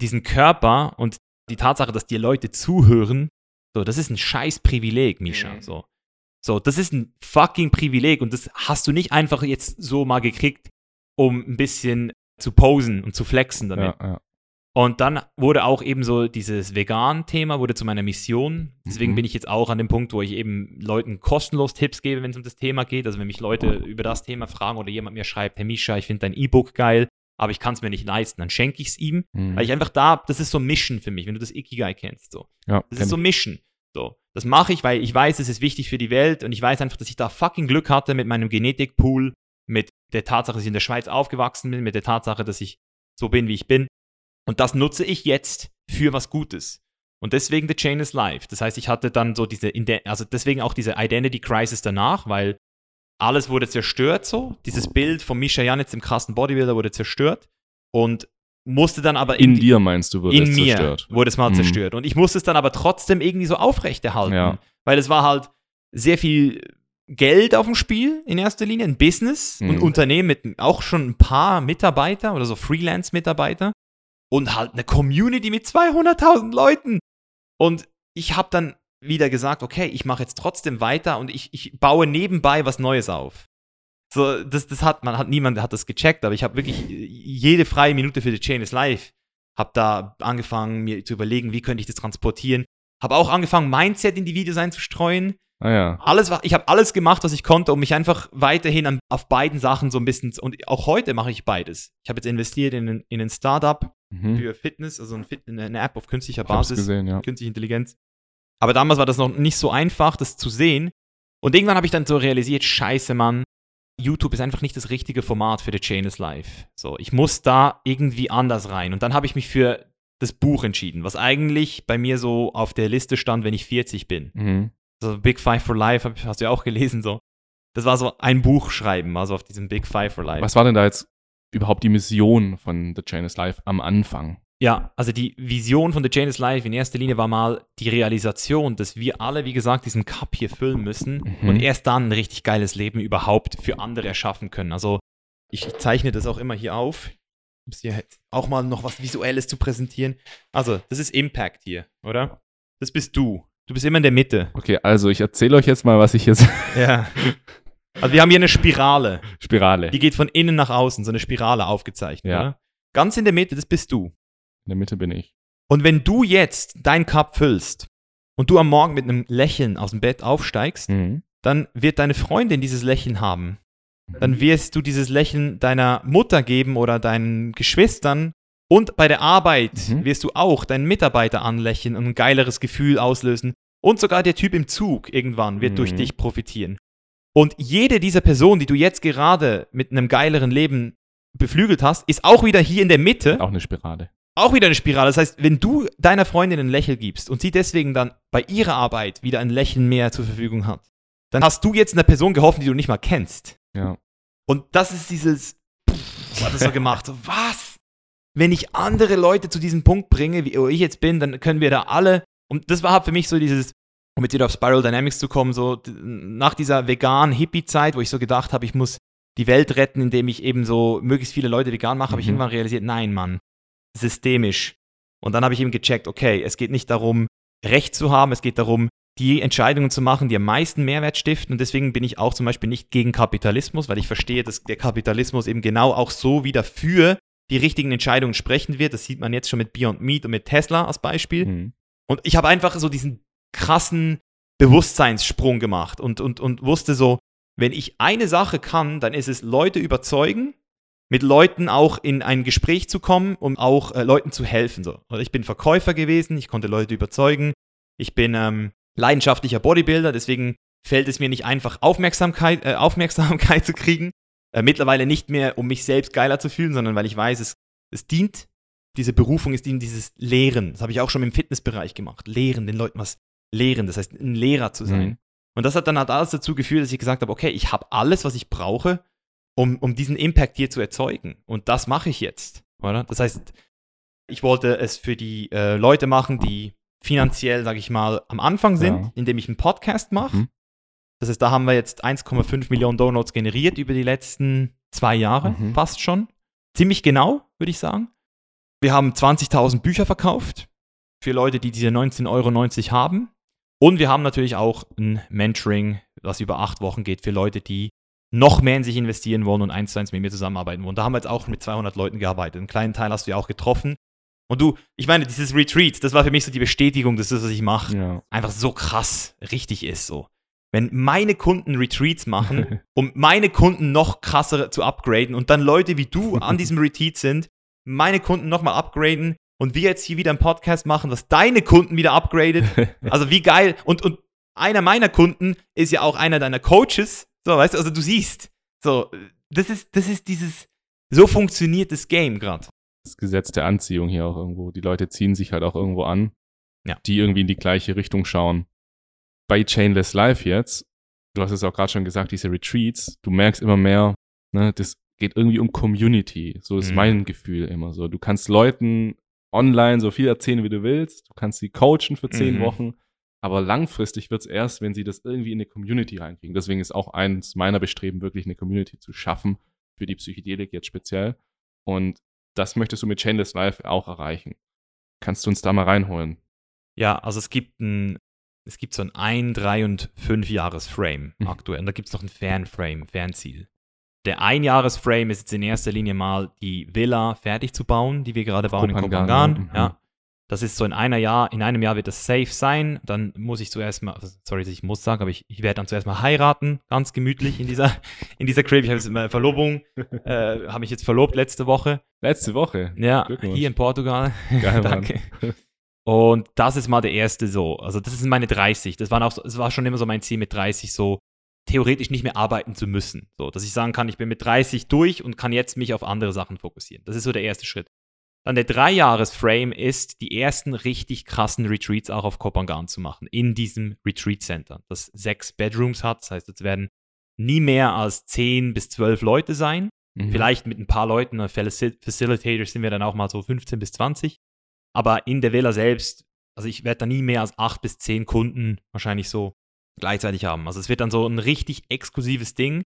diesen Körper und die Tatsache, dass dir Leute zuhören, so, das ist ein scheiß Privileg, Misha. Mhm. So. so, das ist ein fucking Privileg und das hast du nicht einfach jetzt so mal gekriegt, um ein bisschen zu posen und zu flexen damit. Ja, ja. Und dann wurde auch eben so dieses Vegan-Thema wurde zu meiner Mission. Deswegen mhm. bin ich jetzt auch an dem Punkt, wo ich eben Leuten kostenlos Tipps gebe, wenn es um das Thema geht. Also wenn mich Leute über das Thema fragen oder jemand mir schreibt, Herr Misha, ich finde dein E-Book geil, aber ich kann es mir nicht leisten, dann schenke ich es ihm. Mhm. Weil ich einfach da, das ist so Mission für mich, wenn du das Ikigai kennst. So. Ja, das ist so Mission. So. Das mache ich, weil ich weiß, es ist wichtig für die Welt und ich weiß einfach, dass ich da fucking Glück hatte mit meinem Genetikpool, mit der Tatsache, dass ich in der Schweiz aufgewachsen bin, mit der Tatsache, dass ich so bin, wie ich bin. Und das nutze ich jetzt für was Gutes. Und deswegen The Chain is Life. Das heißt, ich hatte dann so diese, also deswegen auch diese Identity Crisis danach, weil alles wurde zerstört so. Dieses Bild von Misha Janitz, dem krassen Bodybuilder, wurde zerstört. Und musste dann aber in dir meinst du wurde in es mir zerstört. wurde es mal mhm. zerstört und ich musste es dann aber trotzdem irgendwie so aufrechterhalten, ja. weil es war halt sehr viel Geld auf dem Spiel in erster Linie, ein Business, mhm. ein Unternehmen mit auch schon ein paar Mitarbeiter oder so Freelance-Mitarbeiter und halt eine Community mit 200.000 Leuten. Und ich habe dann wieder gesagt, okay, ich mache jetzt trotzdem weiter und ich, ich baue nebenbei was Neues auf. So, das, das hat man, hat niemand hat das gecheckt, aber ich habe wirklich jede freie Minute für The Chain is Life, habe da angefangen, mir zu überlegen, wie könnte ich das transportieren. Habe auch angefangen, Mindset in die Videos einzustreuen. Ah, ja. Alles, ich habe alles gemacht, was ich konnte, um mich einfach weiterhin an, auf beiden Sachen so ein bisschen, und auch heute mache ich beides. Ich habe jetzt investiert in, in ein Startup mhm. für Fitness, also ein Fit, eine App auf künstlicher Basis, gesehen, ja. künstliche Intelligenz. Aber damals war das noch nicht so einfach, das zu sehen. Und irgendwann habe ich dann so realisiert, scheiße, Mann, YouTube ist einfach nicht das richtige Format für The Chain is Life. So, ich muss da irgendwie anders rein. Und dann habe ich mich für das Buch entschieden, was eigentlich bei mir so auf der Liste stand, wenn ich 40 bin. Mhm so Big Five for Life, hast du ja auch gelesen, so. Das war so ein Buch schreiben, also auf diesem Big Five for Life. Was war denn da jetzt überhaupt die Mission von The Chain is Life am Anfang? Ja, also die Vision von The Chain is Life in erster Linie war mal die Realisation, dass wir alle, wie gesagt, diesen Cup hier füllen müssen mhm. und erst dann ein richtig geiles Leben überhaupt für andere erschaffen können. Also ich zeichne das auch immer hier auf, um hier auch mal noch was Visuelles zu präsentieren. Also, das ist Impact hier, oder? Das bist du. Du bist immer in der Mitte. Okay, also ich erzähle euch jetzt mal, was ich jetzt. ja. Also wir haben hier eine Spirale. Spirale. Die geht von innen nach außen, so eine Spirale aufgezeichnet. Ja. Oder? Ganz in der Mitte, das bist du. In der Mitte bin ich. Und wenn du jetzt dein Cup füllst und du am Morgen mit einem Lächeln aus dem Bett aufsteigst, mhm. dann wird deine Freundin dieses Lächeln haben. Dann mhm. wirst du dieses Lächeln deiner Mutter geben oder deinen Geschwistern und bei der Arbeit mhm. wirst du auch deinen Mitarbeiter anlächeln und ein geileres Gefühl auslösen. Und sogar der Typ im Zug irgendwann wird mhm. durch dich profitieren. Und jede dieser Personen, die du jetzt gerade mit einem geileren Leben beflügelt hast, ist auch wieder hier in der Mitte. Auch eine Spirale. Auch wieder eine Spirale. Das heißt, wenn du deiner Freundin ein Lächeln gibst und sie deswegen dann bei ihrer Arbeit wieder ein Lächeln mehr zur Verfügung hat, dann hast du jetzt einer Person geholfen, die du nicht mal kennst. Ja. Und das ist dieses, pff, was hat das so gemacht? Was? wenn ich andere Leute zu diesem Punkt bringe, wie ich jetzt bin, dann können wir da alle. Und das war halt für mich so dieses, um jetzt wieder auf Spiral Dynamics zu kommen, so nach dieser vegan Hippie-Zeit, wo ich so gedacht habe, ich muss die Welt retten, indem ich eben so möglichst viele Leute vegan mache, mhm. habe ich mhm. irgendwann realisiert, nein, Mann, systemisch. Und dann habe ich eben gecheckt, okay, es geht nicht darum, Recht zu haben, es geht darum, die Entscheidungen zu machen, die am meisten Mehrwert stiften. Und deswegen bin ich auch zum Beispiel nicht gegen Kapitalismus, weil ich verstehe, dass der Kapitalismus eben genau auch so wieder für die richtigen Entscheidungen sprechen wird. Das sieht man jetzt schon mit Beyond Meat und mit Tesla als Beispiel. Mhm. Und ich habe einfach so diesen krassen Bewusstseinssprung gemacht und, und, und wusste so, wenn ich eine Sache kann, dann ist es Leute überzeugen, mit Leuten auch in ein Gespräch zu kommen, um auch äh, Leuten zu helfen. So. Also ich bin Verkäufer gewesen, ich konnte Leute überzeugen. Ich bin ähm, leidenschaftlicher Bodybuilder, deswegen fällt es mir nicht einfach, Aufmerksamkeit, äh, Aufmerksamkeit zu kriegen. Äh, mittlerweile nicht mehr, um mich selbst geiler zu fühlen, sondern weil ich weiß, es, es dient, diese Berufung ist dient dieses Lehren. Das habe ich auch schon im Fitnessbereich gemacht. Lehren, den Leuten was lehren, das heißt, ein Lehrer zu sein. Mhm. Und das hat dann halt alles dazu geführt, dass ich gesagt habe, okay, ich habe alles, was ich brauche, um, um diesen Impact hier zu erzeugen. Und das mache ich jetzt. Oder? Das heißt, ich wollte es für die äh, Leute machen, die finanziell, sage ich mal, am Anfang sind, ja. indem ich einen Podcast mache. Mhm. Das heißt, da haben wir jetzt 1,5 Millionen Downloads generiert über die letzten zwei Jahre, mhm. fast schon. Ziemlich genau, würde ich sagen. Wir haben 20.000 Bücher verkauft für Leute, die diese 19,90 Euro haben. Und wir haben natürlich auch ein Mentoring, was über acht Wochen geht, für Leute, die noch mehr in sich investieren wollen und eins zu eins mit mir zusammenarbeiten wollen. Da haben wir jetzt auch mit 200 Leuten gearbeitet. Einen kleinen Teil hast du ja auch getroffen. Und du, ich meine, dieses Retreat, das war für mich so die Bestätigung, dass das, was ich mache, ja. einfach so krass richtig ist. So wenn meine Kunden Retreats machen, um meine Kunden noch krasser zu upgraden und dann Leute wie du an diesem Retreat sind, meine Kunden nochmal upgraden und wir jetzt hier wieder einen Podcast machen, was deine Kunden wieder upgradet. Also wie geil. Und, und einer meiner Kunden ist ja auch einer deiner Coaches. So, weißt du, also du siehst, so, das ist, das ist dieses, so funktioniert das Game gerade. Das Gesetz der Anziehung hier auch irgendwo. Die Leute ziehen sich halt auch irgendwo an. Ja. die irgendwie in die gleiche Richtung schauen. Bei Chainless Life jetzt, du hast es auch gerade schon gesagt, diese Retreats, du merkst immer mehr, ne, das geht irgendwie um Community. So ist Mhm. mein Gefühl immer so. Du kannst Leuten online so viel erzählen, wie du willst. Du kannst sie coachen für zehn Mhm. Wochen. Aber langfristig wird es erst, wenn sie das irgendwie in eine Community reinkriegen. Deswegen ist auch eins meiner Bestreben, wirklich eine Community zu schaffen, für die Psychedelik jetzt speziell. Und das möchtest du mit Chainless Life auch erreichen. Kannst du uns da mal reinholen? Ja, also es gibt ein, es gibt so ein ein, drei und fünf Jahres Frame Mhm. aktuell. Und da gibt es noch ein Fernframe, Fernziel. Der Einjahres-Frame ist jetzt in erster Linie mal die Villa fertig zu bauen, die wir gerade bauen in Kopangan, Kopangan. ja. Ja. Mhm. Das ist so in einer Jahr, in einem Jahr wird das safe sein. Dann muss ich zuerst mal, sorry, dass ich muss sagen, aber ich, ich werde dann zuerst mal heiraten, ganz gemütlich in dieser, in dieser Crib. Ich habe jetzt meine Verlobung, äh, habe mich jetzt verlobt letzte Woche. Letzte Woche. Ja, hier in Portugal. Geil, Mann. Danke. Und das ist mal der erste so. Also das sind meine 30. Das, waren auch so, das war schon immer so mein Ziel mit 30 so theoretisch nicht mehr arbeiten zu müssen. So, dass ich sagen kann, ich bin mit 30 durch und kann jetzt mich auf andere Sachen fokussieren. Das ist so der erste Schritt. Dann der Dreijahres-Frame ist, die ersten richtig krassen Retreats auch auf Kopangan zu machen, in diesem Retreat Center, das sechs Bedrooms hat. Das heißt, es werden nie mehr als 10 bis 12 Leute sein. Mhm. Vielleicht mit ein paar Leuten, äh, Faci- Facilitators sind wir dann auch mal so 15 bis 20. Aber in der Villa selbst, also ich werde da nie mehr als 8 bis 10 Kunden wahrscheinlich so gleichzeitig haben. Also es wird dann so ein richtig exklusives Ding,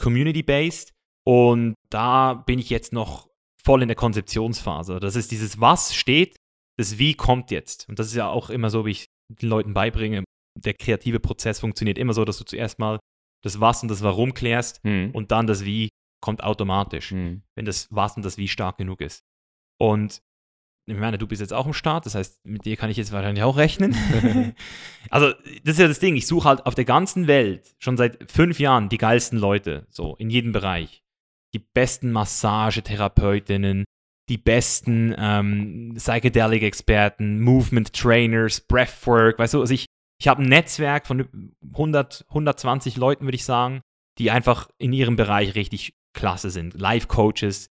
community-based. Und da bin ich jetzt noch voll in der Konzeptionsphase. Das ist dieses Was steht, das Wie kommt jetzt. Und das ist ja auch immer so, wie ich den Leuten beibringe. Der kreative Prozess funktioniert immer so, dass du zuerst mal das Was und das Warum klärst Mhm. und dann das Wie kommt automatisch, Mhm. wenn das Was und das Wie stark genug ist. Und ich meine, du bist jetzt auch im Start, das heißt, mit dir kann ich jetzt wahrscheinlich auch rechnen. also, das ist ja das Ding, ich suche halt auf der ganzen Welt schon seit fünf Jahren die geilsten Leute, so in jedem Bereich. Die besten Massagetherapeutinnen, die besten ähm, Psychedelic-Experten, Movement-Trainers, Breathwork, weißt du, also ich, ich habe ein Netzwerk von 100, 120 Leuten, würde ich sagen, die einfach in ihrem Bereich richtig klasse sind. Life-Coaches,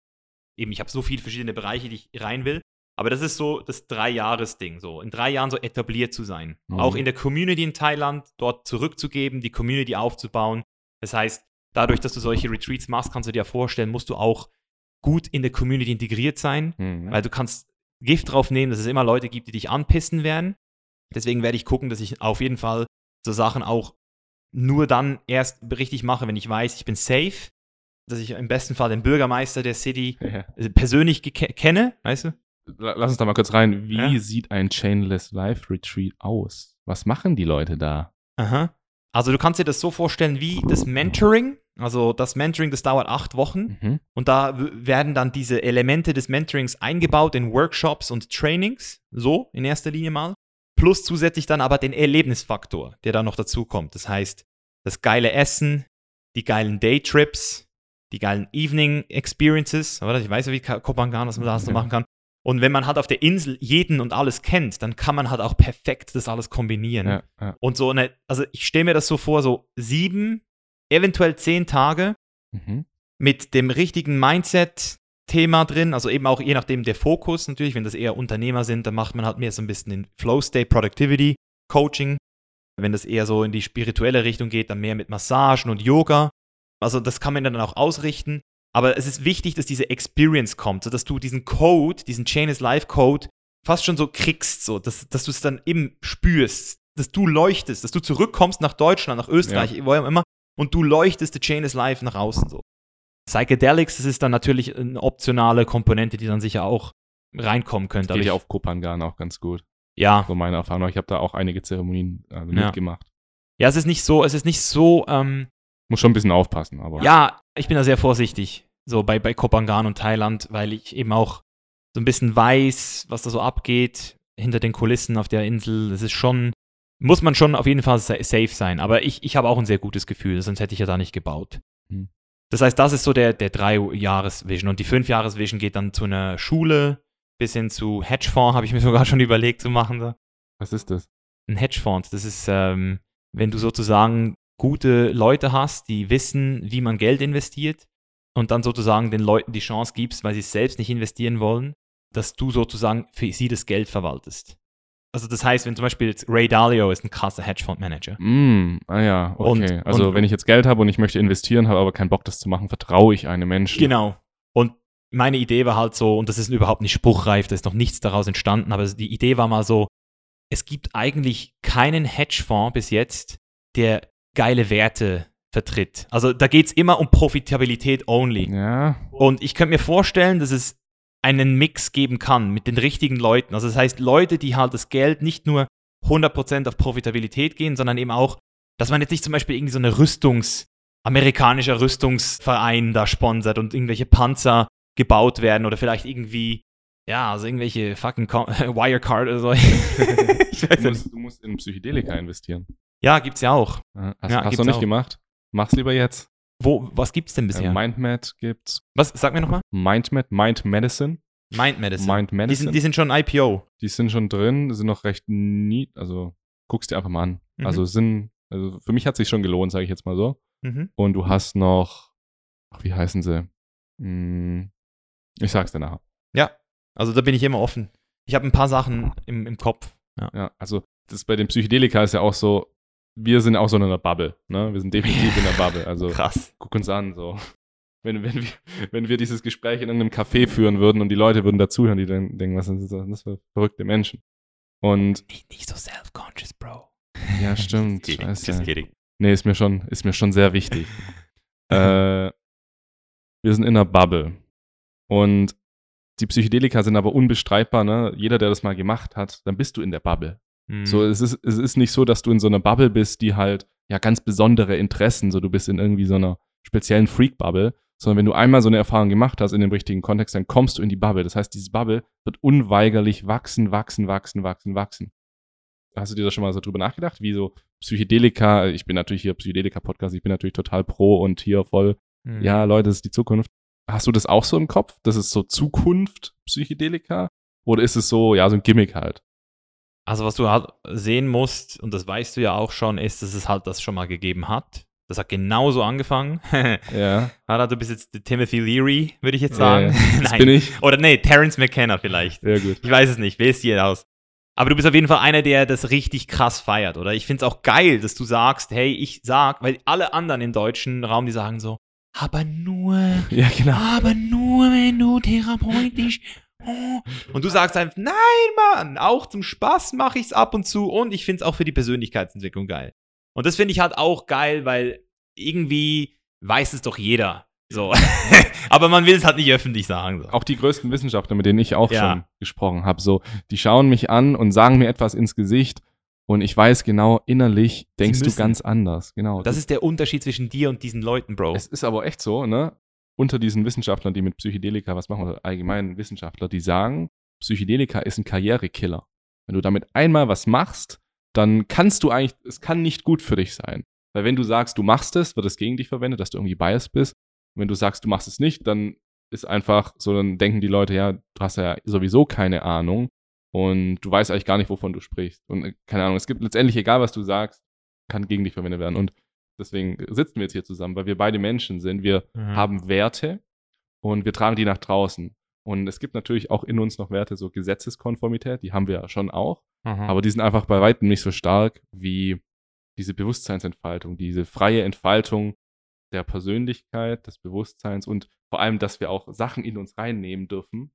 eben, ich habe so viele verschiedene Bereiche, die ich rein will. Aber das ist so das Drei-Jahres-Ding, so in drei Jahren so etabliert zu sein. Mhm. Auch in der Community in Thailand, dort zurückzugeben, die Community aufzubauen. Das heißt, dadurch, dass du solche Retreats machst, kannst du dir vorstellen, musst du auch gut in der Community integriert sein, Mhm. weil du kannst Gift drauf nehmen, dass es immer Leute gibt, die dich anpissen werden. Deswegen werde ich gucken, dass ich auf jeden Fall so Sachen auch nur dann erst richtig mache, wenn ich weiß, ich bin safe, dass ich im besten Fall den Bürgermeister der City Ja. persönlich kenne, weißt du? La- Lass uns da mal kurz rein. Wie Ja. sieht ein Chainless Life Retreat aus? Was machen die Leute da? Aha. Also du kannst dir das so vorstellen wie das Mentoring. Also das Mentoring, das dauert acht Wochen Mhm. und da werden dann diese Elemente des Mentorings eingebaut in Workshops und Trainings, so in erster Linie mal. Plus zusätzlich dann aber den Erlebnisfaktor, der da noch dazu kommt. Das heißt, das geile Essen, die geilen Daytrips, die geilen Evening Experiences. Oder? Ich weiß ja, wie Kopangan, was man da so Ja. machen kann. Und wenn man halt auf der Insel jeden und alles kennt, dann kann man halt auch perfekt das alles kombinieren. Ja, ja. Und so eine, also ich stelle mir das so vor, so sieben, eventuell zehn Tage Mhm. mit dem richtigen Mindset-Thema drin, also eben auch je nachdem der Fokus natürlich, wenn das eher Unternehmer sind, dann macht man halt mehr so ein bisschen den Flow-State, Productivity, Coaching. Wenn das eher so in die spirituelle Richtung geht, dann mehr mit Massagen und Yoga. Also das kann man dann auch ausrichten. Aber es ist wichtig, dass diese Experience kommt, sodass du diesen Code, diesen Chain is Life Code fast schon so kriegst, so, dass, dass du es dann eben spürst, dass du leuchtest, dass du zurückkommst nach Deutschland, nach Österreich, wo auch immer, und du leuchtest the Chain is Life nach außen so. Psychedelics, das ist dann natürlich eine optionale Komponente, die dann sicher auch reinkommen könnte. Geht ja ich- auf Kopangan auch ganz gut. ja, So meine Erfahrung. Ich habe da auch einige Zeremonien Ja. mitgemacht. ja, es ist nicht so, es ist nicht so, ähm, Muss schon ein bisschen aufpassen, aber. Ja, ich bin da sehr vorsichtig, so bei, bei Kopangan und Thailand, weil ich eben auch so ein bisschen weiß, was da so abgeht hinter den Kulissen auf der Insel. Das ist schon, muss man schon auf jeden Fall sa- safe sein. Aber ich, ich habe auch ein sehr gutes Gefühl, sonst hätte ich ja da nicht gebaut. Hm. Das heißt, das ist so der, der Drei-Jahres-Vision. Und die Fünf-Jahres-Vision geht dann zu einer Schule bis hin zu Hedgefonds, habe ich mir sogar schon überlegt zu machen. Was ist das? ein Hedgefonds. Das ist, ähm, wenn du sozusagen gute Leute hast, die wissen, wie man Geld investiert und dann sozusagen den Leuten die Chance gibst, weil sie es selbst nicht investieren wollen, dass du sozusagen für sie das Geld verwaltest. also das heißt, wenn zum Beispiel jetzt Ray Dalio ist ein krasser Hedgefondsmanager. Mm, ah ja, okay. Und- also und- wenn ich jetzt Geld habe und ich möchte investieren, habe aber keinen Bock, das zu machen, vertraue ich einem Menschen. Genau. Und meine Idee war halt so, und das ist überhaupt nicht spruchreif, da ist noch nichts daraus entstanden, aber die Idee war mal so, es gibt eigentlich keinen Hedgefonds bis jetzt, der geile Werte vertritt. Also da geht es immer um Profitabilität only. Ja, Und ich könnte mir vorstellen, dass es einen Mix geben kann mit den richtigen Leuten. Also das heißt, Leute, die halt das Geld nicht nur 100% auf Profitabilität gehen, sondern eben auch, dass man jetzt nicht zum Beispiel irgendwie so eine Rüstungs-, amerikanischer Rüstungsverein da sponsert und irgendwelche Panzer gebaut werden oder vielleicht irgendwie, ja, also irgendwelche fucking Com Wirecard oder so. ich weiß du musst, du musst in Psychedelika investieren. Ja, gibt's ja auch. Hast, Ja, hast du nicht auch. gemacht? Mach's lieber jetzt. Wo, was gibt's denn bisher? Äh, MindMed gibt's. was, sag mir nochmal. MindMed, Mind Medicine. Mind Medicine. Mind die, Medicine. sind, die sind schon IPO. die sind schon drin, sind noch recht nie, also guckst dir einfach mal an. Mhm. Also sind, also für mich hat sich schon gelohnt, sage ich jetzt mal so. Mhm. Und du hast noch, ach, wie heißen sie? Hm, ich sag's dir nachher. Ja, also da bin ich immer offen. Ich habe ein paar Sachen im, im Kopf. Ja. Ja, also das bei den Psychedelika ist ja auch so, wir sind auch so in einer Bubble, ne? Wir sind definitiv in einer Bubble. Also Krass. guck uns an, so. Wenn, wenn, wir, wenn wir dieses Gespräch in einem Café führen würden und die Leute würden dazuhören, die dann denken, was sind das für verrückte Menschen? Und Nicht, nicht so self-conscious, Bro. ja, stimmt. Just kidding, scheiße. just kidding. Nee, ist mir schon, ist mir schon sehr wichtig. äh, wir sind in einer Bubble. Und die Psychedelika sind aber unbestreitbar, ne? Jeder, der das mal gemacht hat, dann bist du in der Bubble. Mhm. So, es ist, es ist nicht so, dass du in so einer Bubble bist, die halt ja ganz besondere Interessen, so du bist in irgendwie so einer speziellen Freak-Bubble, sondern wenn du einmal so eine Erfahrung gemacht hast in dem richtigen Kontext, dann kommst du in die Bubble. Das heißt, diese Bubble wird unweigerlich wachsen, wachsen, wachsen, wachsen, wachsen. Hast du dir da schon mal so drüber nachgedacht, wie so Psychedelika, ich bin natürlich hier Psychedelika-Podcast, ich bin natürlich total pro und hier voll, Mhm. ja, Leute, das ist die Zukunft. Hast du das auch so im Kopf? Das ist so Zukunft Psychedelika? Oder ist es so, ja, so ein Gimmick halt? Also was du halt sehen musst, und das weißt du ja auch schon, ist, dass es halt das schon mal gegeben hat. Das hat genauso angefangen. Ja, Hada, du bist jetzt Timothy Leary, würde ich jetzt Ja, sagen. ja. das Nein. bin ich. Oder nee, Terence McKenna vielleicht. Sehr gut. Ich weiß es nicht, wählst dir aus. Aber du bist auf jeden Fall einer, der das richtig krass feiert, oder? Ich finde es auch geil, dass du sagst, hey, ich sag, weil alle anderen im deutschen Raum, die sagen so, aber nur, Ja, genau. aber nur, wenn du therapeutisch. Oh. Und du sagst einfach, nein, Mann, auch zum Spaß mache ich es ab und zu und ich finde es auch für die Persönlichkeitsentwicklung geil. Und das finde ich halt auch geil, weil irgendwie weiß es doch jeder. So. aber man will es halt nicht öffentlich sagen. So. Auch die größten Wissenschaftler, mit denen ich auch Ja. schon gesprochen habe, so, die schauen mich an und sagen mir etwas ins Gesicht und ich weiß genau, innerlich denkst du ganz anders. Genau. Das ist der Unterschied zwischen dir und diesen Leuten, Bro. Es ist aber echt so, ne? Unter diesen Wissenschaftlern, die mit Psychedelika was machen, oder allgemein Wissenschaftler, die sagen, Psychedelika ist ein Karrierekiller. Wenn du damit einmal was machst, dann kannst du eigentlich, es kann nicht gut für dich sein. Weil wenn du sagst, du machst es, wird es gegen dich verwendet, dass du irgendwie biased bist. Und wenn du sagst, du machst es nicht, dann ist einfach so, dann denken die Leute, ja, du hast ja sowieso keine Ahnung und du weißt eigentlich gar nicht, wovon du sprichst. Und äh, keine Ahnung, es gibt letztendlich, egal was du sagst, kann gegen dich verwendet werden. Und deswegen sitzen wir jetzt hier zusammen, weil wir beide Menschen sind. Wir Mhm. haben Werte und wir tragen die nach draußen. Und es gibt natürlich auch in uns noch Werte, so Gesetzeskonformität, die haben wir ja schon auch, Mhm. aber die sind einfach bei weitem nicht so stark wie diese Bewusstseinsentfaltung, diese freie Entfaltung der Persönlichkeit, des Bewusstseins und vor allem, dass wir auch Sachen in uns reinnehmen dürfen,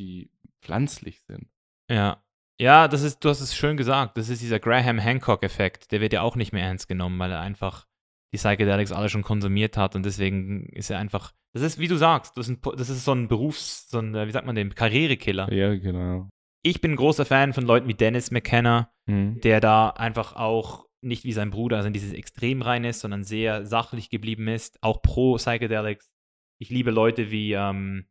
die pflanzlich sind. Ja. Ja, das ist, du hast es schön gesagt. Das ist dieser Graham Hancock-Effekt. Der wird ja auch nicht mehr ernst genommen, weil er einfach die Psychedelics alle schon konsumiert hat und deswegen ist er einfach. Das ist, wie du sagst, das ist, ein, das ist so ein Berufs-, so ein, äh, wie sagt man den, Karrierekiller. Ja, genau. Ich bin ein großer Fan von Leuten wie Dennis McKenna, Mhm. der da einfach auch nicht wie sein Bruder, also in dieses Extrem rein ist, sondern sehr sachlich geblieben ist, auch pro Psychedelics. Ich liebe Leute wie ähm,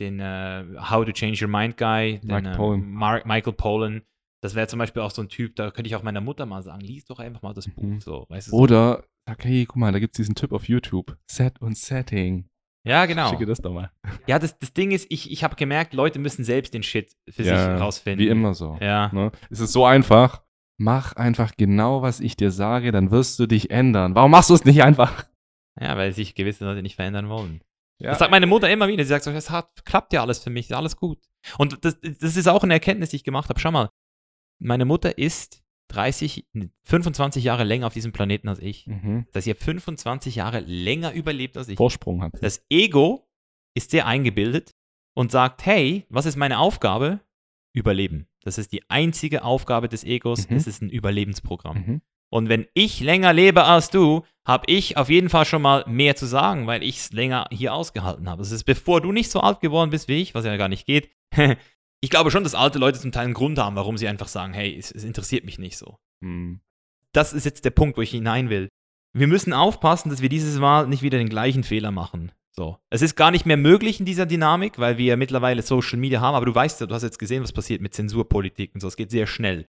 den äh, How to Change Your Mind Guy, den, äh, Pollan. Mar Michael Pollan. Das wäre zum Beispiel auch so ein Typ, da könnte ich auch meiner Mutter mal sagen, lies doch einfach mal das Buch. Mhm. So, weißt du, so. Oder sag, hey, guck mal, da gibt es diesen Tipp auf YouTube. Set und Setting. Ja, genau. Schicke das doch mal. Ja, das, das Ding ist, ich, ich habe gemerkt, Leute müssen selbst den Shit für Ja, sich rausfinden. Wie immer so. Ja. Ne? Es ist so einfach. Mach einfach genau, was ich dir sage, dann wirst du dich ändern. Warum machst du es nicht einfach? Ja, weil sich gewisse Leute nicht verändern wollen. Ja. Das sagt meine Mutter immer wieder. Sie sagt so, das hat, klappt ja alles für mich, ist alles gut. Und das, das ist auch eine Erkenntnis, die ich gemacht habe. Schau mal, meine Mutter ist 30, 25 Jahre länger auf diesem Planeten als ich. Mhm. Dass sie 25 Jahre länger überlebt als ich. Vorsprung hat sie. Das Ego ist sehr eingebildet und sagt, hey, was ist meine Aufgabe? Überleben. Das ist die einzige Aufgabe des Egos. Mhm. Es ist ein Überlebensprogramm. Mhm. Und wenn ich länger lebe als du, habe ich auf jeden Fall schon mal mehr zu sagen, weil ich es länger hier ausgehalten habe. Das ist bevor du nicht so alt geworden bist wie ich, was ja gar nicht geht. ich glaube schon, dass alte Leute zum Teil einen Grund haben, warum sie einfach sagen, hey, es, es interessiert mich nicht so. Mhm. Das ist jetzt der Punkt, wo ich hinein will. Wir müssen aufpassen, dass wir dieses Mal nicht wieder den gleichen Fehler machen. So. Es ist gar nicht mehr möglich in dieser Dynamik, weil wir ja mittlerweile Social Media haben, aber du weißt ja, du hast jetzt gesehen, was passiert mit Zensurpolitik und so. Es geht sehr schnell.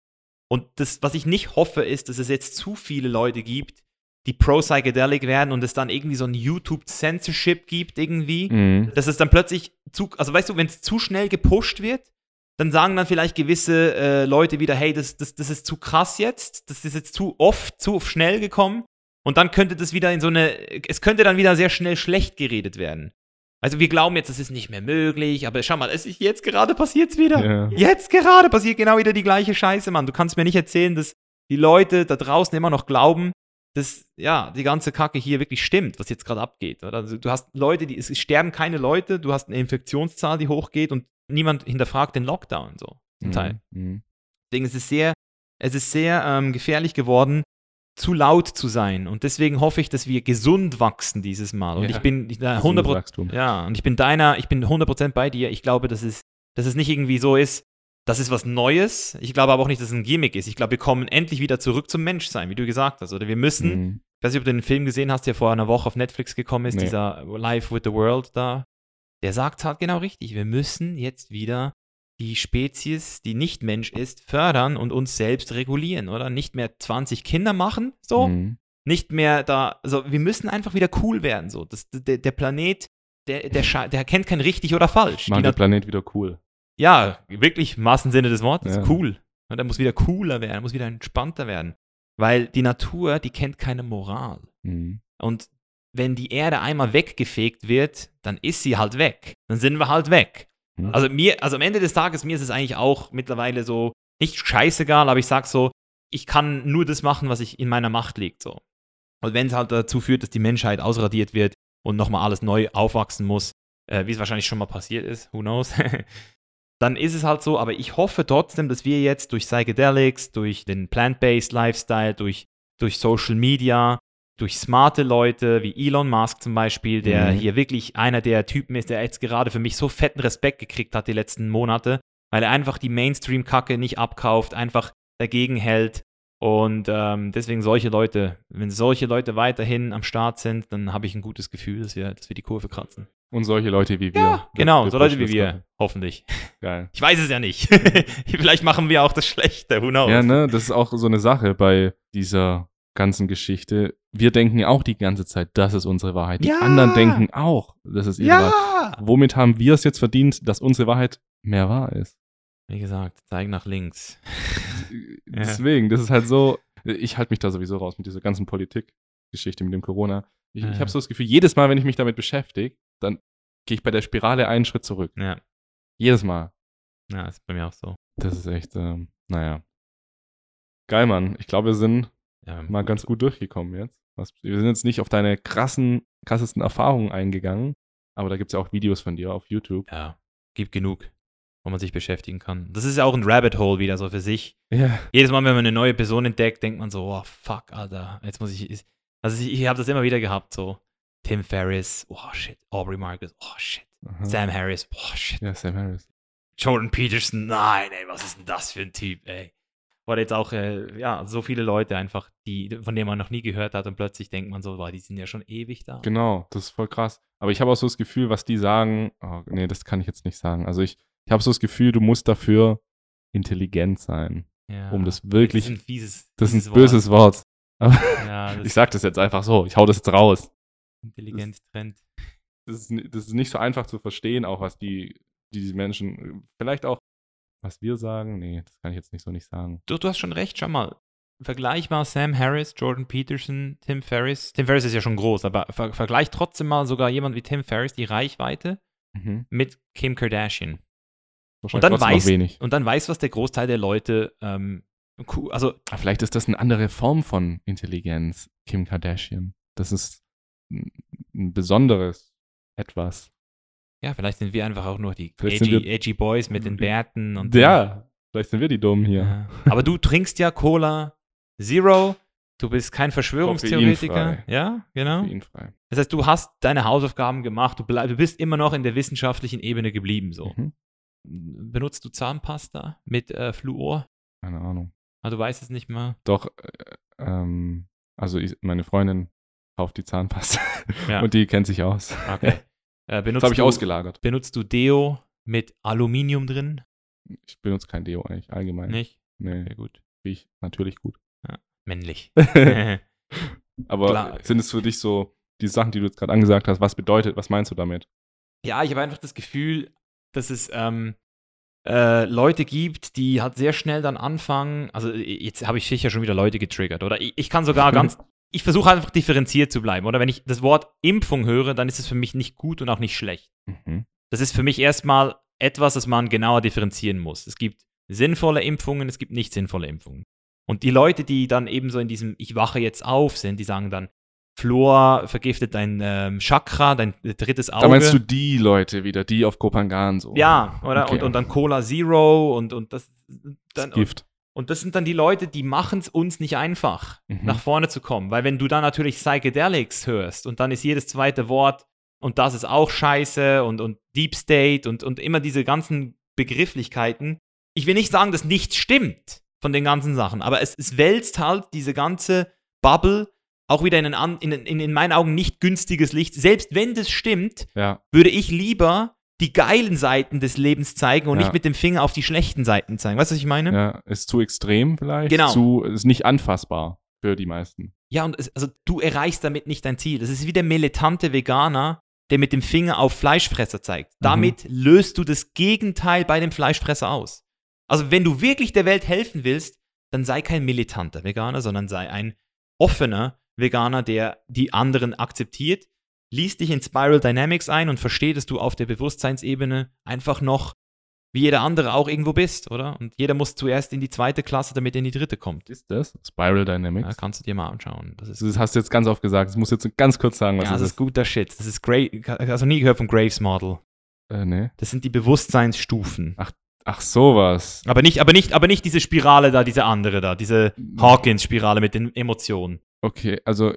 Und das, was ich nicht hoffe, ist, dass es jetzt zu viele Leute gibt, die pro-psychedelic werden und es dann irgendwie so ein YouTube-Censorship gibt, irgendwie. Mhm. Dass es dann plötzlich zu, also weißt du, wenn es zu schnell gepusht wird, dann sagen dann vielleicht gewisse äh, Leute wieder, hey, das, das, das ist zu krass jetzt, das ist jetzt zu oft, zu schnell gekommen. Und dann könnte das wieder in so eine, es könnte dann wieder sehr schnell schlecht geredet werden. Also wir glauben jetzt, das ist nicht mehr möglich, aber schau mal, es ist jetzt gerade passiert es wieder. Ja. Jetzt gerade passiert genau wieder die gleiche Scheiße, Mann. Du kannst mir nicht erzählen, dass die Leute da draußen immer noch glauben, dass ja die ganze Kacke hier wirklich stimmt, was jetzt gerade abgeht. Oder? Also, du hast Leute, die es sterben keine Leute, du hast eine Infektionszahl, die hochgeht und niemand hinterfragt den Lockdown so zum Teil. Mhm. Deswegen ist es sehr, es ist sehr ähm, gefährlich geworden, zu laut zu sein. Und deswegen hoffe ich, dass wir gesund wachsen dieses Mal. Und Ja. ich bin ich, da Gesundes 100 Wachstum. ja, und ich bin deiner, ich bin 100% bei dir. Ich glaube, dass es, dass es nicht irgendwie so ist, das ist was Neues. Ich glaube aber auch nicht, dass es ein Gimmick ist. Ich glaube, wir kommen endlich wieder zurück zum Menschsein, wie du gesagt hast. Oder wir müssen, Mhm. ich weiß nicht, ob du den Film gesehen hast, der vor einer Woche auf Netflix gekommen ist, Nee. dieser Life with the World da. Der sagt halt genau richtig. Wir müssen jetzt wieder die Spezies, die nicht Mensch ist, fördern und uns selbst regulieren, oder? Nicht mehr 20 Kinder machen, so. Mhm. Nicht mehr da, also wir müssen einfach wieder cool werden, so. Das, der, der Planet, der, der, der kennt kein richtig oder falsch. Den Nat- Planet wieder cool. ja, wirklich im wahrsten Sinne des Wortes. Ja. Cool. Und er muss wieder cooler werden, er muss wieder entspannter werden. Weil die Natur, die kennt keine Moral. Mhm. Und wenn die Erde einmal weggefegt wird, dann ist sie halt weg. Dann sind wir halt weg. Mhm. Also mir, also am Ende des Tages, mir ist es eigentlich auch mittlerweile so, nicht scheißegal, aber ich sag so, ich kann nur das machen, was ich in meiner Macht liegt, so. Und wenn es halt dazu führt, dass die Menschheit ausradiert wird und nochmal alles neu aufwachsen muss, äh, wie es wahrscheinlich schon mal passiert ist, who knows, dann ist es halt so, aber ich hoffe trotzdem, dass wir jetzt durch Psychedelics, durch den Plant-Based Lifestyle, durch, durch Social Media, durch smarte Leute wie Elon Musk zum Beispiel, der Mhm. hier wirklich einer der Typen ist, der jetzt gerade für mich so fetten Respekt gekriegt hat die letzten Monate, weil er einfach die Mainstream-Kacke nicht abkauft, einfach dagegen hält. Und ähm, deswegen solche Leute, wenn solche Leute weiterhin am Start sind, dann habe ich ein gutes Gefühl, dass wir, dass wir die Kurve kratzen. Und solche Leute wie wir. Ja, genau, Wir so Leute wie wir, Ganze. hoffentlich. Geil. Ich weiß es ja nicht. Vielleicht machen wir auch das Schlechte, who knows? Ja, ne, das ist auch so eine Sache bei dieser ganzen Geschichte. Wir denken ja auch die ganze Zeit, das ist unsere Wahrheit. Die Ja. anderen denken auch, das ist ihre Wahrheit. Ja! Womit haben wir es jetzt verdient, dass unsere Wahrheit mehr wahr ist? Wie gesagt, zeig nach links. Deswegen, das ist halt so, ich halte mich da sowieso raus mit dieser ganzen Politikgeschichte mit dem Corona. Ich, Ja. ich habe so das Gefühl, jedes Mal, wenn ich mich damit beschäftige, dann gehe ich bei der Spirale einen Schritt zurück. Ja, Jedes Mal. ja, ist bei mir auch so. Das ist echt, ähm, naja. Geil, Mann. Ich glaube, wir sind Ja, mal ganz gut durchgekommen jetzt. Wir sind jetzt nicht auf deine krassen, krassesten Erfahrungen eingegangen, aber da gibt es ja auch Videos von dir auf YouTube. Ja, gibt genug, wo man sich beschäftigen kann. Das ist ja auch ein Rabbit Hole wieder so für sich. Ja. Jedes Mal, wenn man eine neue Person entdeckt, denkt man so, oh fuck, Alter, jetzt muss ich. Also ich, ich habe das immer wieder gehabt, so. Tim Ferriss, oh shit. Aubrey Marcus, oh shit. Aha. Sam Harris, oh shit. Ja, Sam Harris. Jordan Peterson, nein, ey, was ist denn das für ein Typ, ey. Oder jetzt auch, äh, ja, so viele Leute einfach, die, von denen man noch nie gehört hat und plötzlich denkt man so, boah, die sind ja schon ewig da. Genau, das ist voll krass. Aber ich habe auch so das Gefühl, was die sagen, oh, nee, das kann ich jetzt nicht sagen. Also ich, ich habe so das Gefühl, du musst dafür intelligent sein, Ja. um das wirklich, Das ist ein fieses, das ist ein böses Wort. Aber Ja, das ich sag das jetzt einfach so, ich hau das jetzt raus. intelligent trennt. Das ist, das ist nicht so einfach zu verstehen, auch was die, diese Menschen, vielleicht auch, was wir sagen, nee, das kann ich jetzt nicht so nicht sagen. Du, du hast schon recht, schau mal. Vergleichbar Sam Harris, Jordan Peterson, Tim Ferriss. Tim Ferriss ist ja schon groß, aber ver vergleich trotzdem mal sogar jemand wie Tim Ferriss, die Reichweite, Mhm. mit Kim Kardashian. Und dann, weiß, wenig. und dann weiß, was der Großteil der Leute, ähm, cool- also Ah, Vielleicht ist das eine andere Form von Intelligenz, Kim Kardashian. Das ist ein besonderes etwas. Ja, vielleicht sind wir einfach auch nur die edgy, edgy Boys mit den Bärten und Ja, vielleicht sind wir die Dummen hier. Ja. Aber du trinkst ja Cola Zero, du bist kein Verschwörungstheoretiker. Ja, genau. Das heißt, du hast deine Hausaufgaben gemacht, du, bleib, du bist immer noch in der wissenschaftlichen Ebene geblieben. So. Mhm. Benutzt du Zahnpasta mit äh, Fluor? Keine Ahnung. Ah, du weißt es nicht mal. Doch, äh, ähm, also ich, meine Freundin kauft die Zahnpasta Ja. und die kennt sich aus. Okay. Äh, benutzt, Das habe ich du, ausgelagert. benutzt du Deo mit Aluminium drin? Ich benutze kein Deo eigentlich allgemein. Nicht? Nee, Okay, gut. riecht natürlich gut. Männlich. Aber Klar. sind es für dich so die Sachen, die du jetzt gerade angesagt hast, was bedeutet, was meinst du damit? Ja, ich habe einfach das Gefühl, dass es ähm, äh, Leute gibt, die halt sehr schnell dann anfangen. Also jetzt habe ich sicher schon wieder Leute getriggert, oder? Ich, ich kann sogar ganz. Ich versuche einfach differenziert zu bleiben, oder? Wenn ich das Wort Impfung höre, dann ist es für mich nicht gut und auch nicht schlecht. Mhm. Das ist für mich erstmal etwas, das man genauer differenzieren muss. Es gibt sinnvolle Impfungen, es gibt nicht sinnvolle Impfungen. Und die Leute, die dann eben so in diesem Ich wache jetzt auf sind, die sagen dann, Fluor vergiftet dein ähm, Chakra, dein drittes Auge. Da meinst du die Leute wieder, die auf Kopangan so. Ja, oder? Okay. Und, und dann Cola Zero und, und das. das Dann, Gift. Und das sind dann die Leute, die machen es uns nicht einfach, Mhm. nach vorne zu kommen. Weil wenn du dann natürlich Psychedelics hörst und dann ist jedes zweite Wort und das ist auch scheiße und, und Deep State und, und immer diese ganzen Begrifflichkeiten. Ich will nicht sagen, dass nichts stimmt von den ganzen Sachen, aber es, es wälzt halt diese ganze Bubble auch wieder in ein in, in, in meinen Augen nicht günstiges Licht. Selbst wenn das stimmt, Ja. würde ich lieber die geilen Seiten des Lebens zeigen und Ja. nicht mit dem Finger auf die schlechten Seiten zeigen. Weißt du, was ich meine? ja. Ist zu extrem vielleicht. Genau. Zu, ist nicht anfassbar für die meisten. Ja, und es, also du erreichst damit nicht dein Ziel. Das ist wie der militante Veganer, der mit dem Finger auf Fleischfresser zeigt. Mhm. Damit löst du das Gegenteil bei dem Fleischfresser aus. Also wenn du wirklich der Welt helfen willst, dann sei kein militanter Veganer, sondern sei ein offener Veganer, der die anderen akzeptiert. Lies dich in Spiral Dynamics ein und versteh, dass du auf der Bewusstseinsebene einfach noch wie jeder andere auch irgendwo bist, oder? Und jeder muss zuerst in die zweite Klasse, damit er in die dritte kommt. Ist das? Spiral Dynamics. Ja, kannst du dir mal anschauen. Das ist Das hast du jetzt ganz oft gesagt. Das musst du jetzt ganz kurz sagen, was ja, das das ist guter Shit. Das ist great. Also nie gehört vom Graves Model. Äh, nee. Das sind die Bewusstseinsstufen. Ach, sowas. Aber nicht, aber nicht, aber nicht diese Spirale da, diese andere da, diese Hawkins-Spirale mit den Emotionen. Okay, also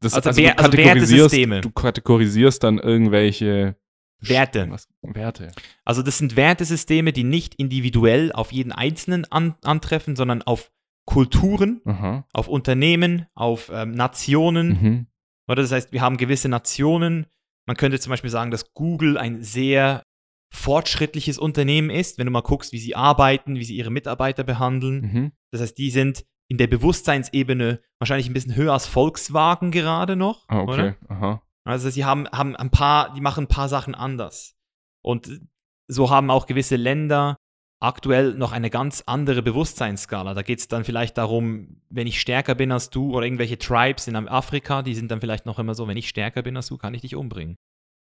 das Also also Wer- du also kategorisierst, Wertesysteme. du kategorisierst dann irgendwelche Werte. Was, Werte. Also das sind Wertesysteme, die nicht individuell auf jeden Einzelnen an, antreffen, sondern auf Kulturen, Aha. auf Unternehmen, auf ähm, Nationen. Mhm. Oder das heißt, wir haben gewisse Nationen. Man könnte zum Beispiel sagen, dass Google ein sehr fortschrittliches Unternehmen ist, wenn du mal guckst, wie sie arbeiten, wie sie ihre Mitarbeiter behandeln. Mhm. Das heißt, die sind in der Bewusstseinsebene wahrscheinlich ein bisschen höher als Volkswagen gerade noch. Ah, okay. Oder? Aha. Also sie haben, haben ein paar, die machen ein paar Sachen anders. Und so haben auch gewisse Länder aktuell noch eine ganz andere Bewusstseinsskala. Da geht es dann vielleicht darum, wenn ich stärker bin als du oder irgendwelche Tribes in Afrika, die sind dann vielleicht noch immer so, wenn ich stärker bin als du, kann ich dich umbringen.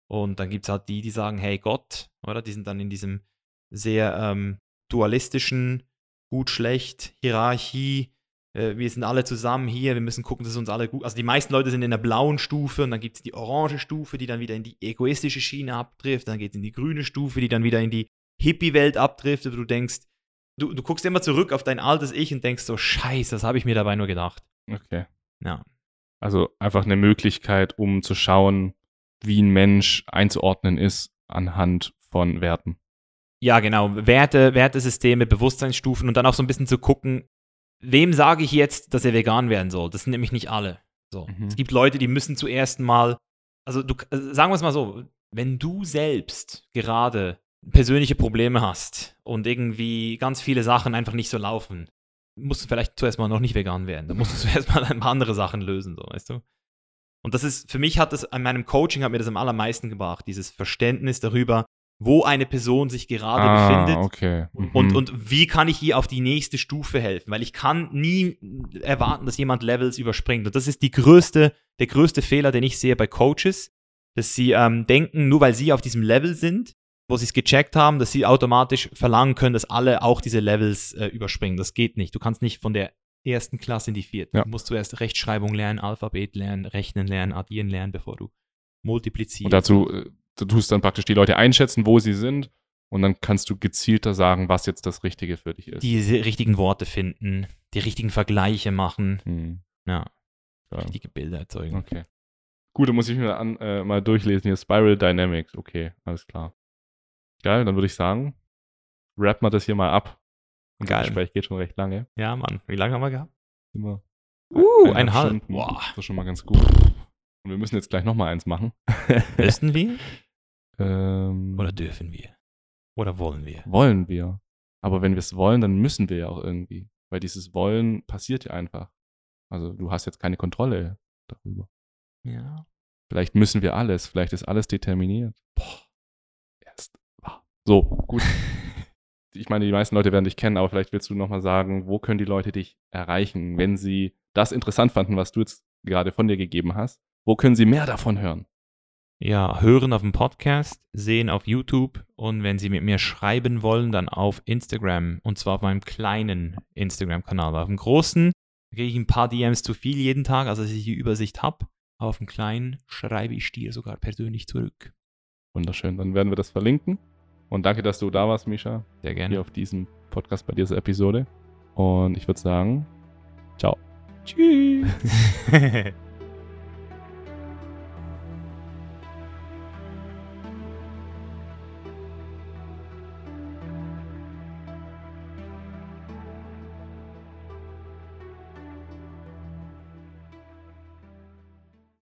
Und dann gibt es halt die, die sagen, hey Gott, oder? Die sind dann in diesem sehr ähm, dualistischen, gut, schlecht, Hierarchie, äh, wir sind alle zusammen hier, wir müssen gucken, dass es uns alle gut. Also die meisten Leute sind in der blauen Stufe und dann gibt es die orange Stufe, die dann wieder in die egoistische Schiene abtrifft, dann geht es in die grüne Stufe, die dann wieder in die Hippie-Welt abtrifft, wo du denkst, du, du guckst immer zurück auf dein altes Ich und denkst so, scheiße, das habe ich mir dabei nur gedacht. Okay. Ja. Also einfach eine Möglichkeit, um zu schauen, wie ein Mensch einzuordnen ist anhand von Werten. Ja, genau. Werte, Wertesysteme, Bewusstseinsstufen und dann auch so ein bisschen zu gucken, wem sage ich jetzt, dass er vegan werden soll? Das sind nämlich nicht alle. So. Mhm. Es gibt Leute, die müssen zuerst mal, also du, äh, sagen wir es mal so, wenn du selbst gerade persönliche Probleme hast und irgendwie ganz viele Sachen einfach nicht so laufen, musst du vielleicht zuerst mal noch nicht vegan werden. Da musst du zuerst mal ein paar andere Sachen lösen, so, weißt du? Und das ist, für mich hat das, an meinem Coaching hat mir das am allermeisten gebracht, dieses Verständnis darüber, wo eine Person sich gerade befindet Ah, okay. Mhm. und, und wie kann ich ihr auf die nächste Stufe helfen? Weil ich kann nie erwarten, dass jemand Levels überspringt. Und das ist die größte, der größte Fehler, den ich sehe bei Coaches, dass sie ähm, denken, nur weil sie auf diesem Level sind, wo sie es gecheckt haben, dass sie automatisch verlangen können, dass alle auch diese Levels äh, überspringen. Das geht nicht. Du kannst nicht von der ersten Klasse in die vierte. Ja. Du musst zuerst Rechtschreibung lernen, Alphabet lernen, Rechnen lernen, Addieren lernen, bevor du multiplizierst. Und dazu äh, du tust dann praktisch die Leute einschätzen, wo sie sind. Und dann kannst du gezielter sagen, was jetzt das Richtige für dich ist. diese richtigen Worte finden, die richtigen Vergleiche machen, Hm. ja, Ja. richtige Bilder erzeugen. Okay. Gut, dann muss ich mir an, äh, mal durchlesen hier. Spiral Dynamics. Okay, alles klar. Geil, dann würde ich sagen, wrap mal das hier mal ab. Unser Geil. Gespräch geht schon recht lange. Ja, Mann. Wie lange haben wir gehabt? Immer Uh, ein halb. Boah. Das ist schon mal ganz gut. Und wir müssen jetzt gleich nochmal eins machen. Müssen wir? ähm, Oder dürfen wir? Oder wollen wir? wollen wir. Aber wenn wir es wollen, dann müssen wir ja auch irgendwie. Weil dieses Wollen passiert ja einfach. Also du hast jetzt keine Kontrolle darüber. Ja. Vielleicht müssen wir alles. Vielleicht ist alles determiniert. Boah. Erst. So, gut. ich meine, die meisten Leute werden dich kennen, aber vielleicht willst du nochmal sagen, wo können die Leute dich erreichen, wenn sie das interessant fanden, was du jetzt gerade von dir gegeben hast? Wo können sie mehr davon hören? Ja, hören auf dem Podcast, sehen auf YouTube und wenn Sie mit mir schreiben wollen, dann auf Instagram und zwar auf meinem kleinen Instagram-Kanal. Auf dem großen kriege ich ein paar DMs zu viel jeden Tag, also dass ich die Übersicht habe. Auf dem kleinen schreibe ich dir sogar persönlich zurück. Wunderschön. Dann werden wir das verlinken. Und danke, dass du da warst, Misha, Sehr hier gerne. auf diesem Podcast bei dieser Episode. Und ich würde sagen, ciao. Tschüss.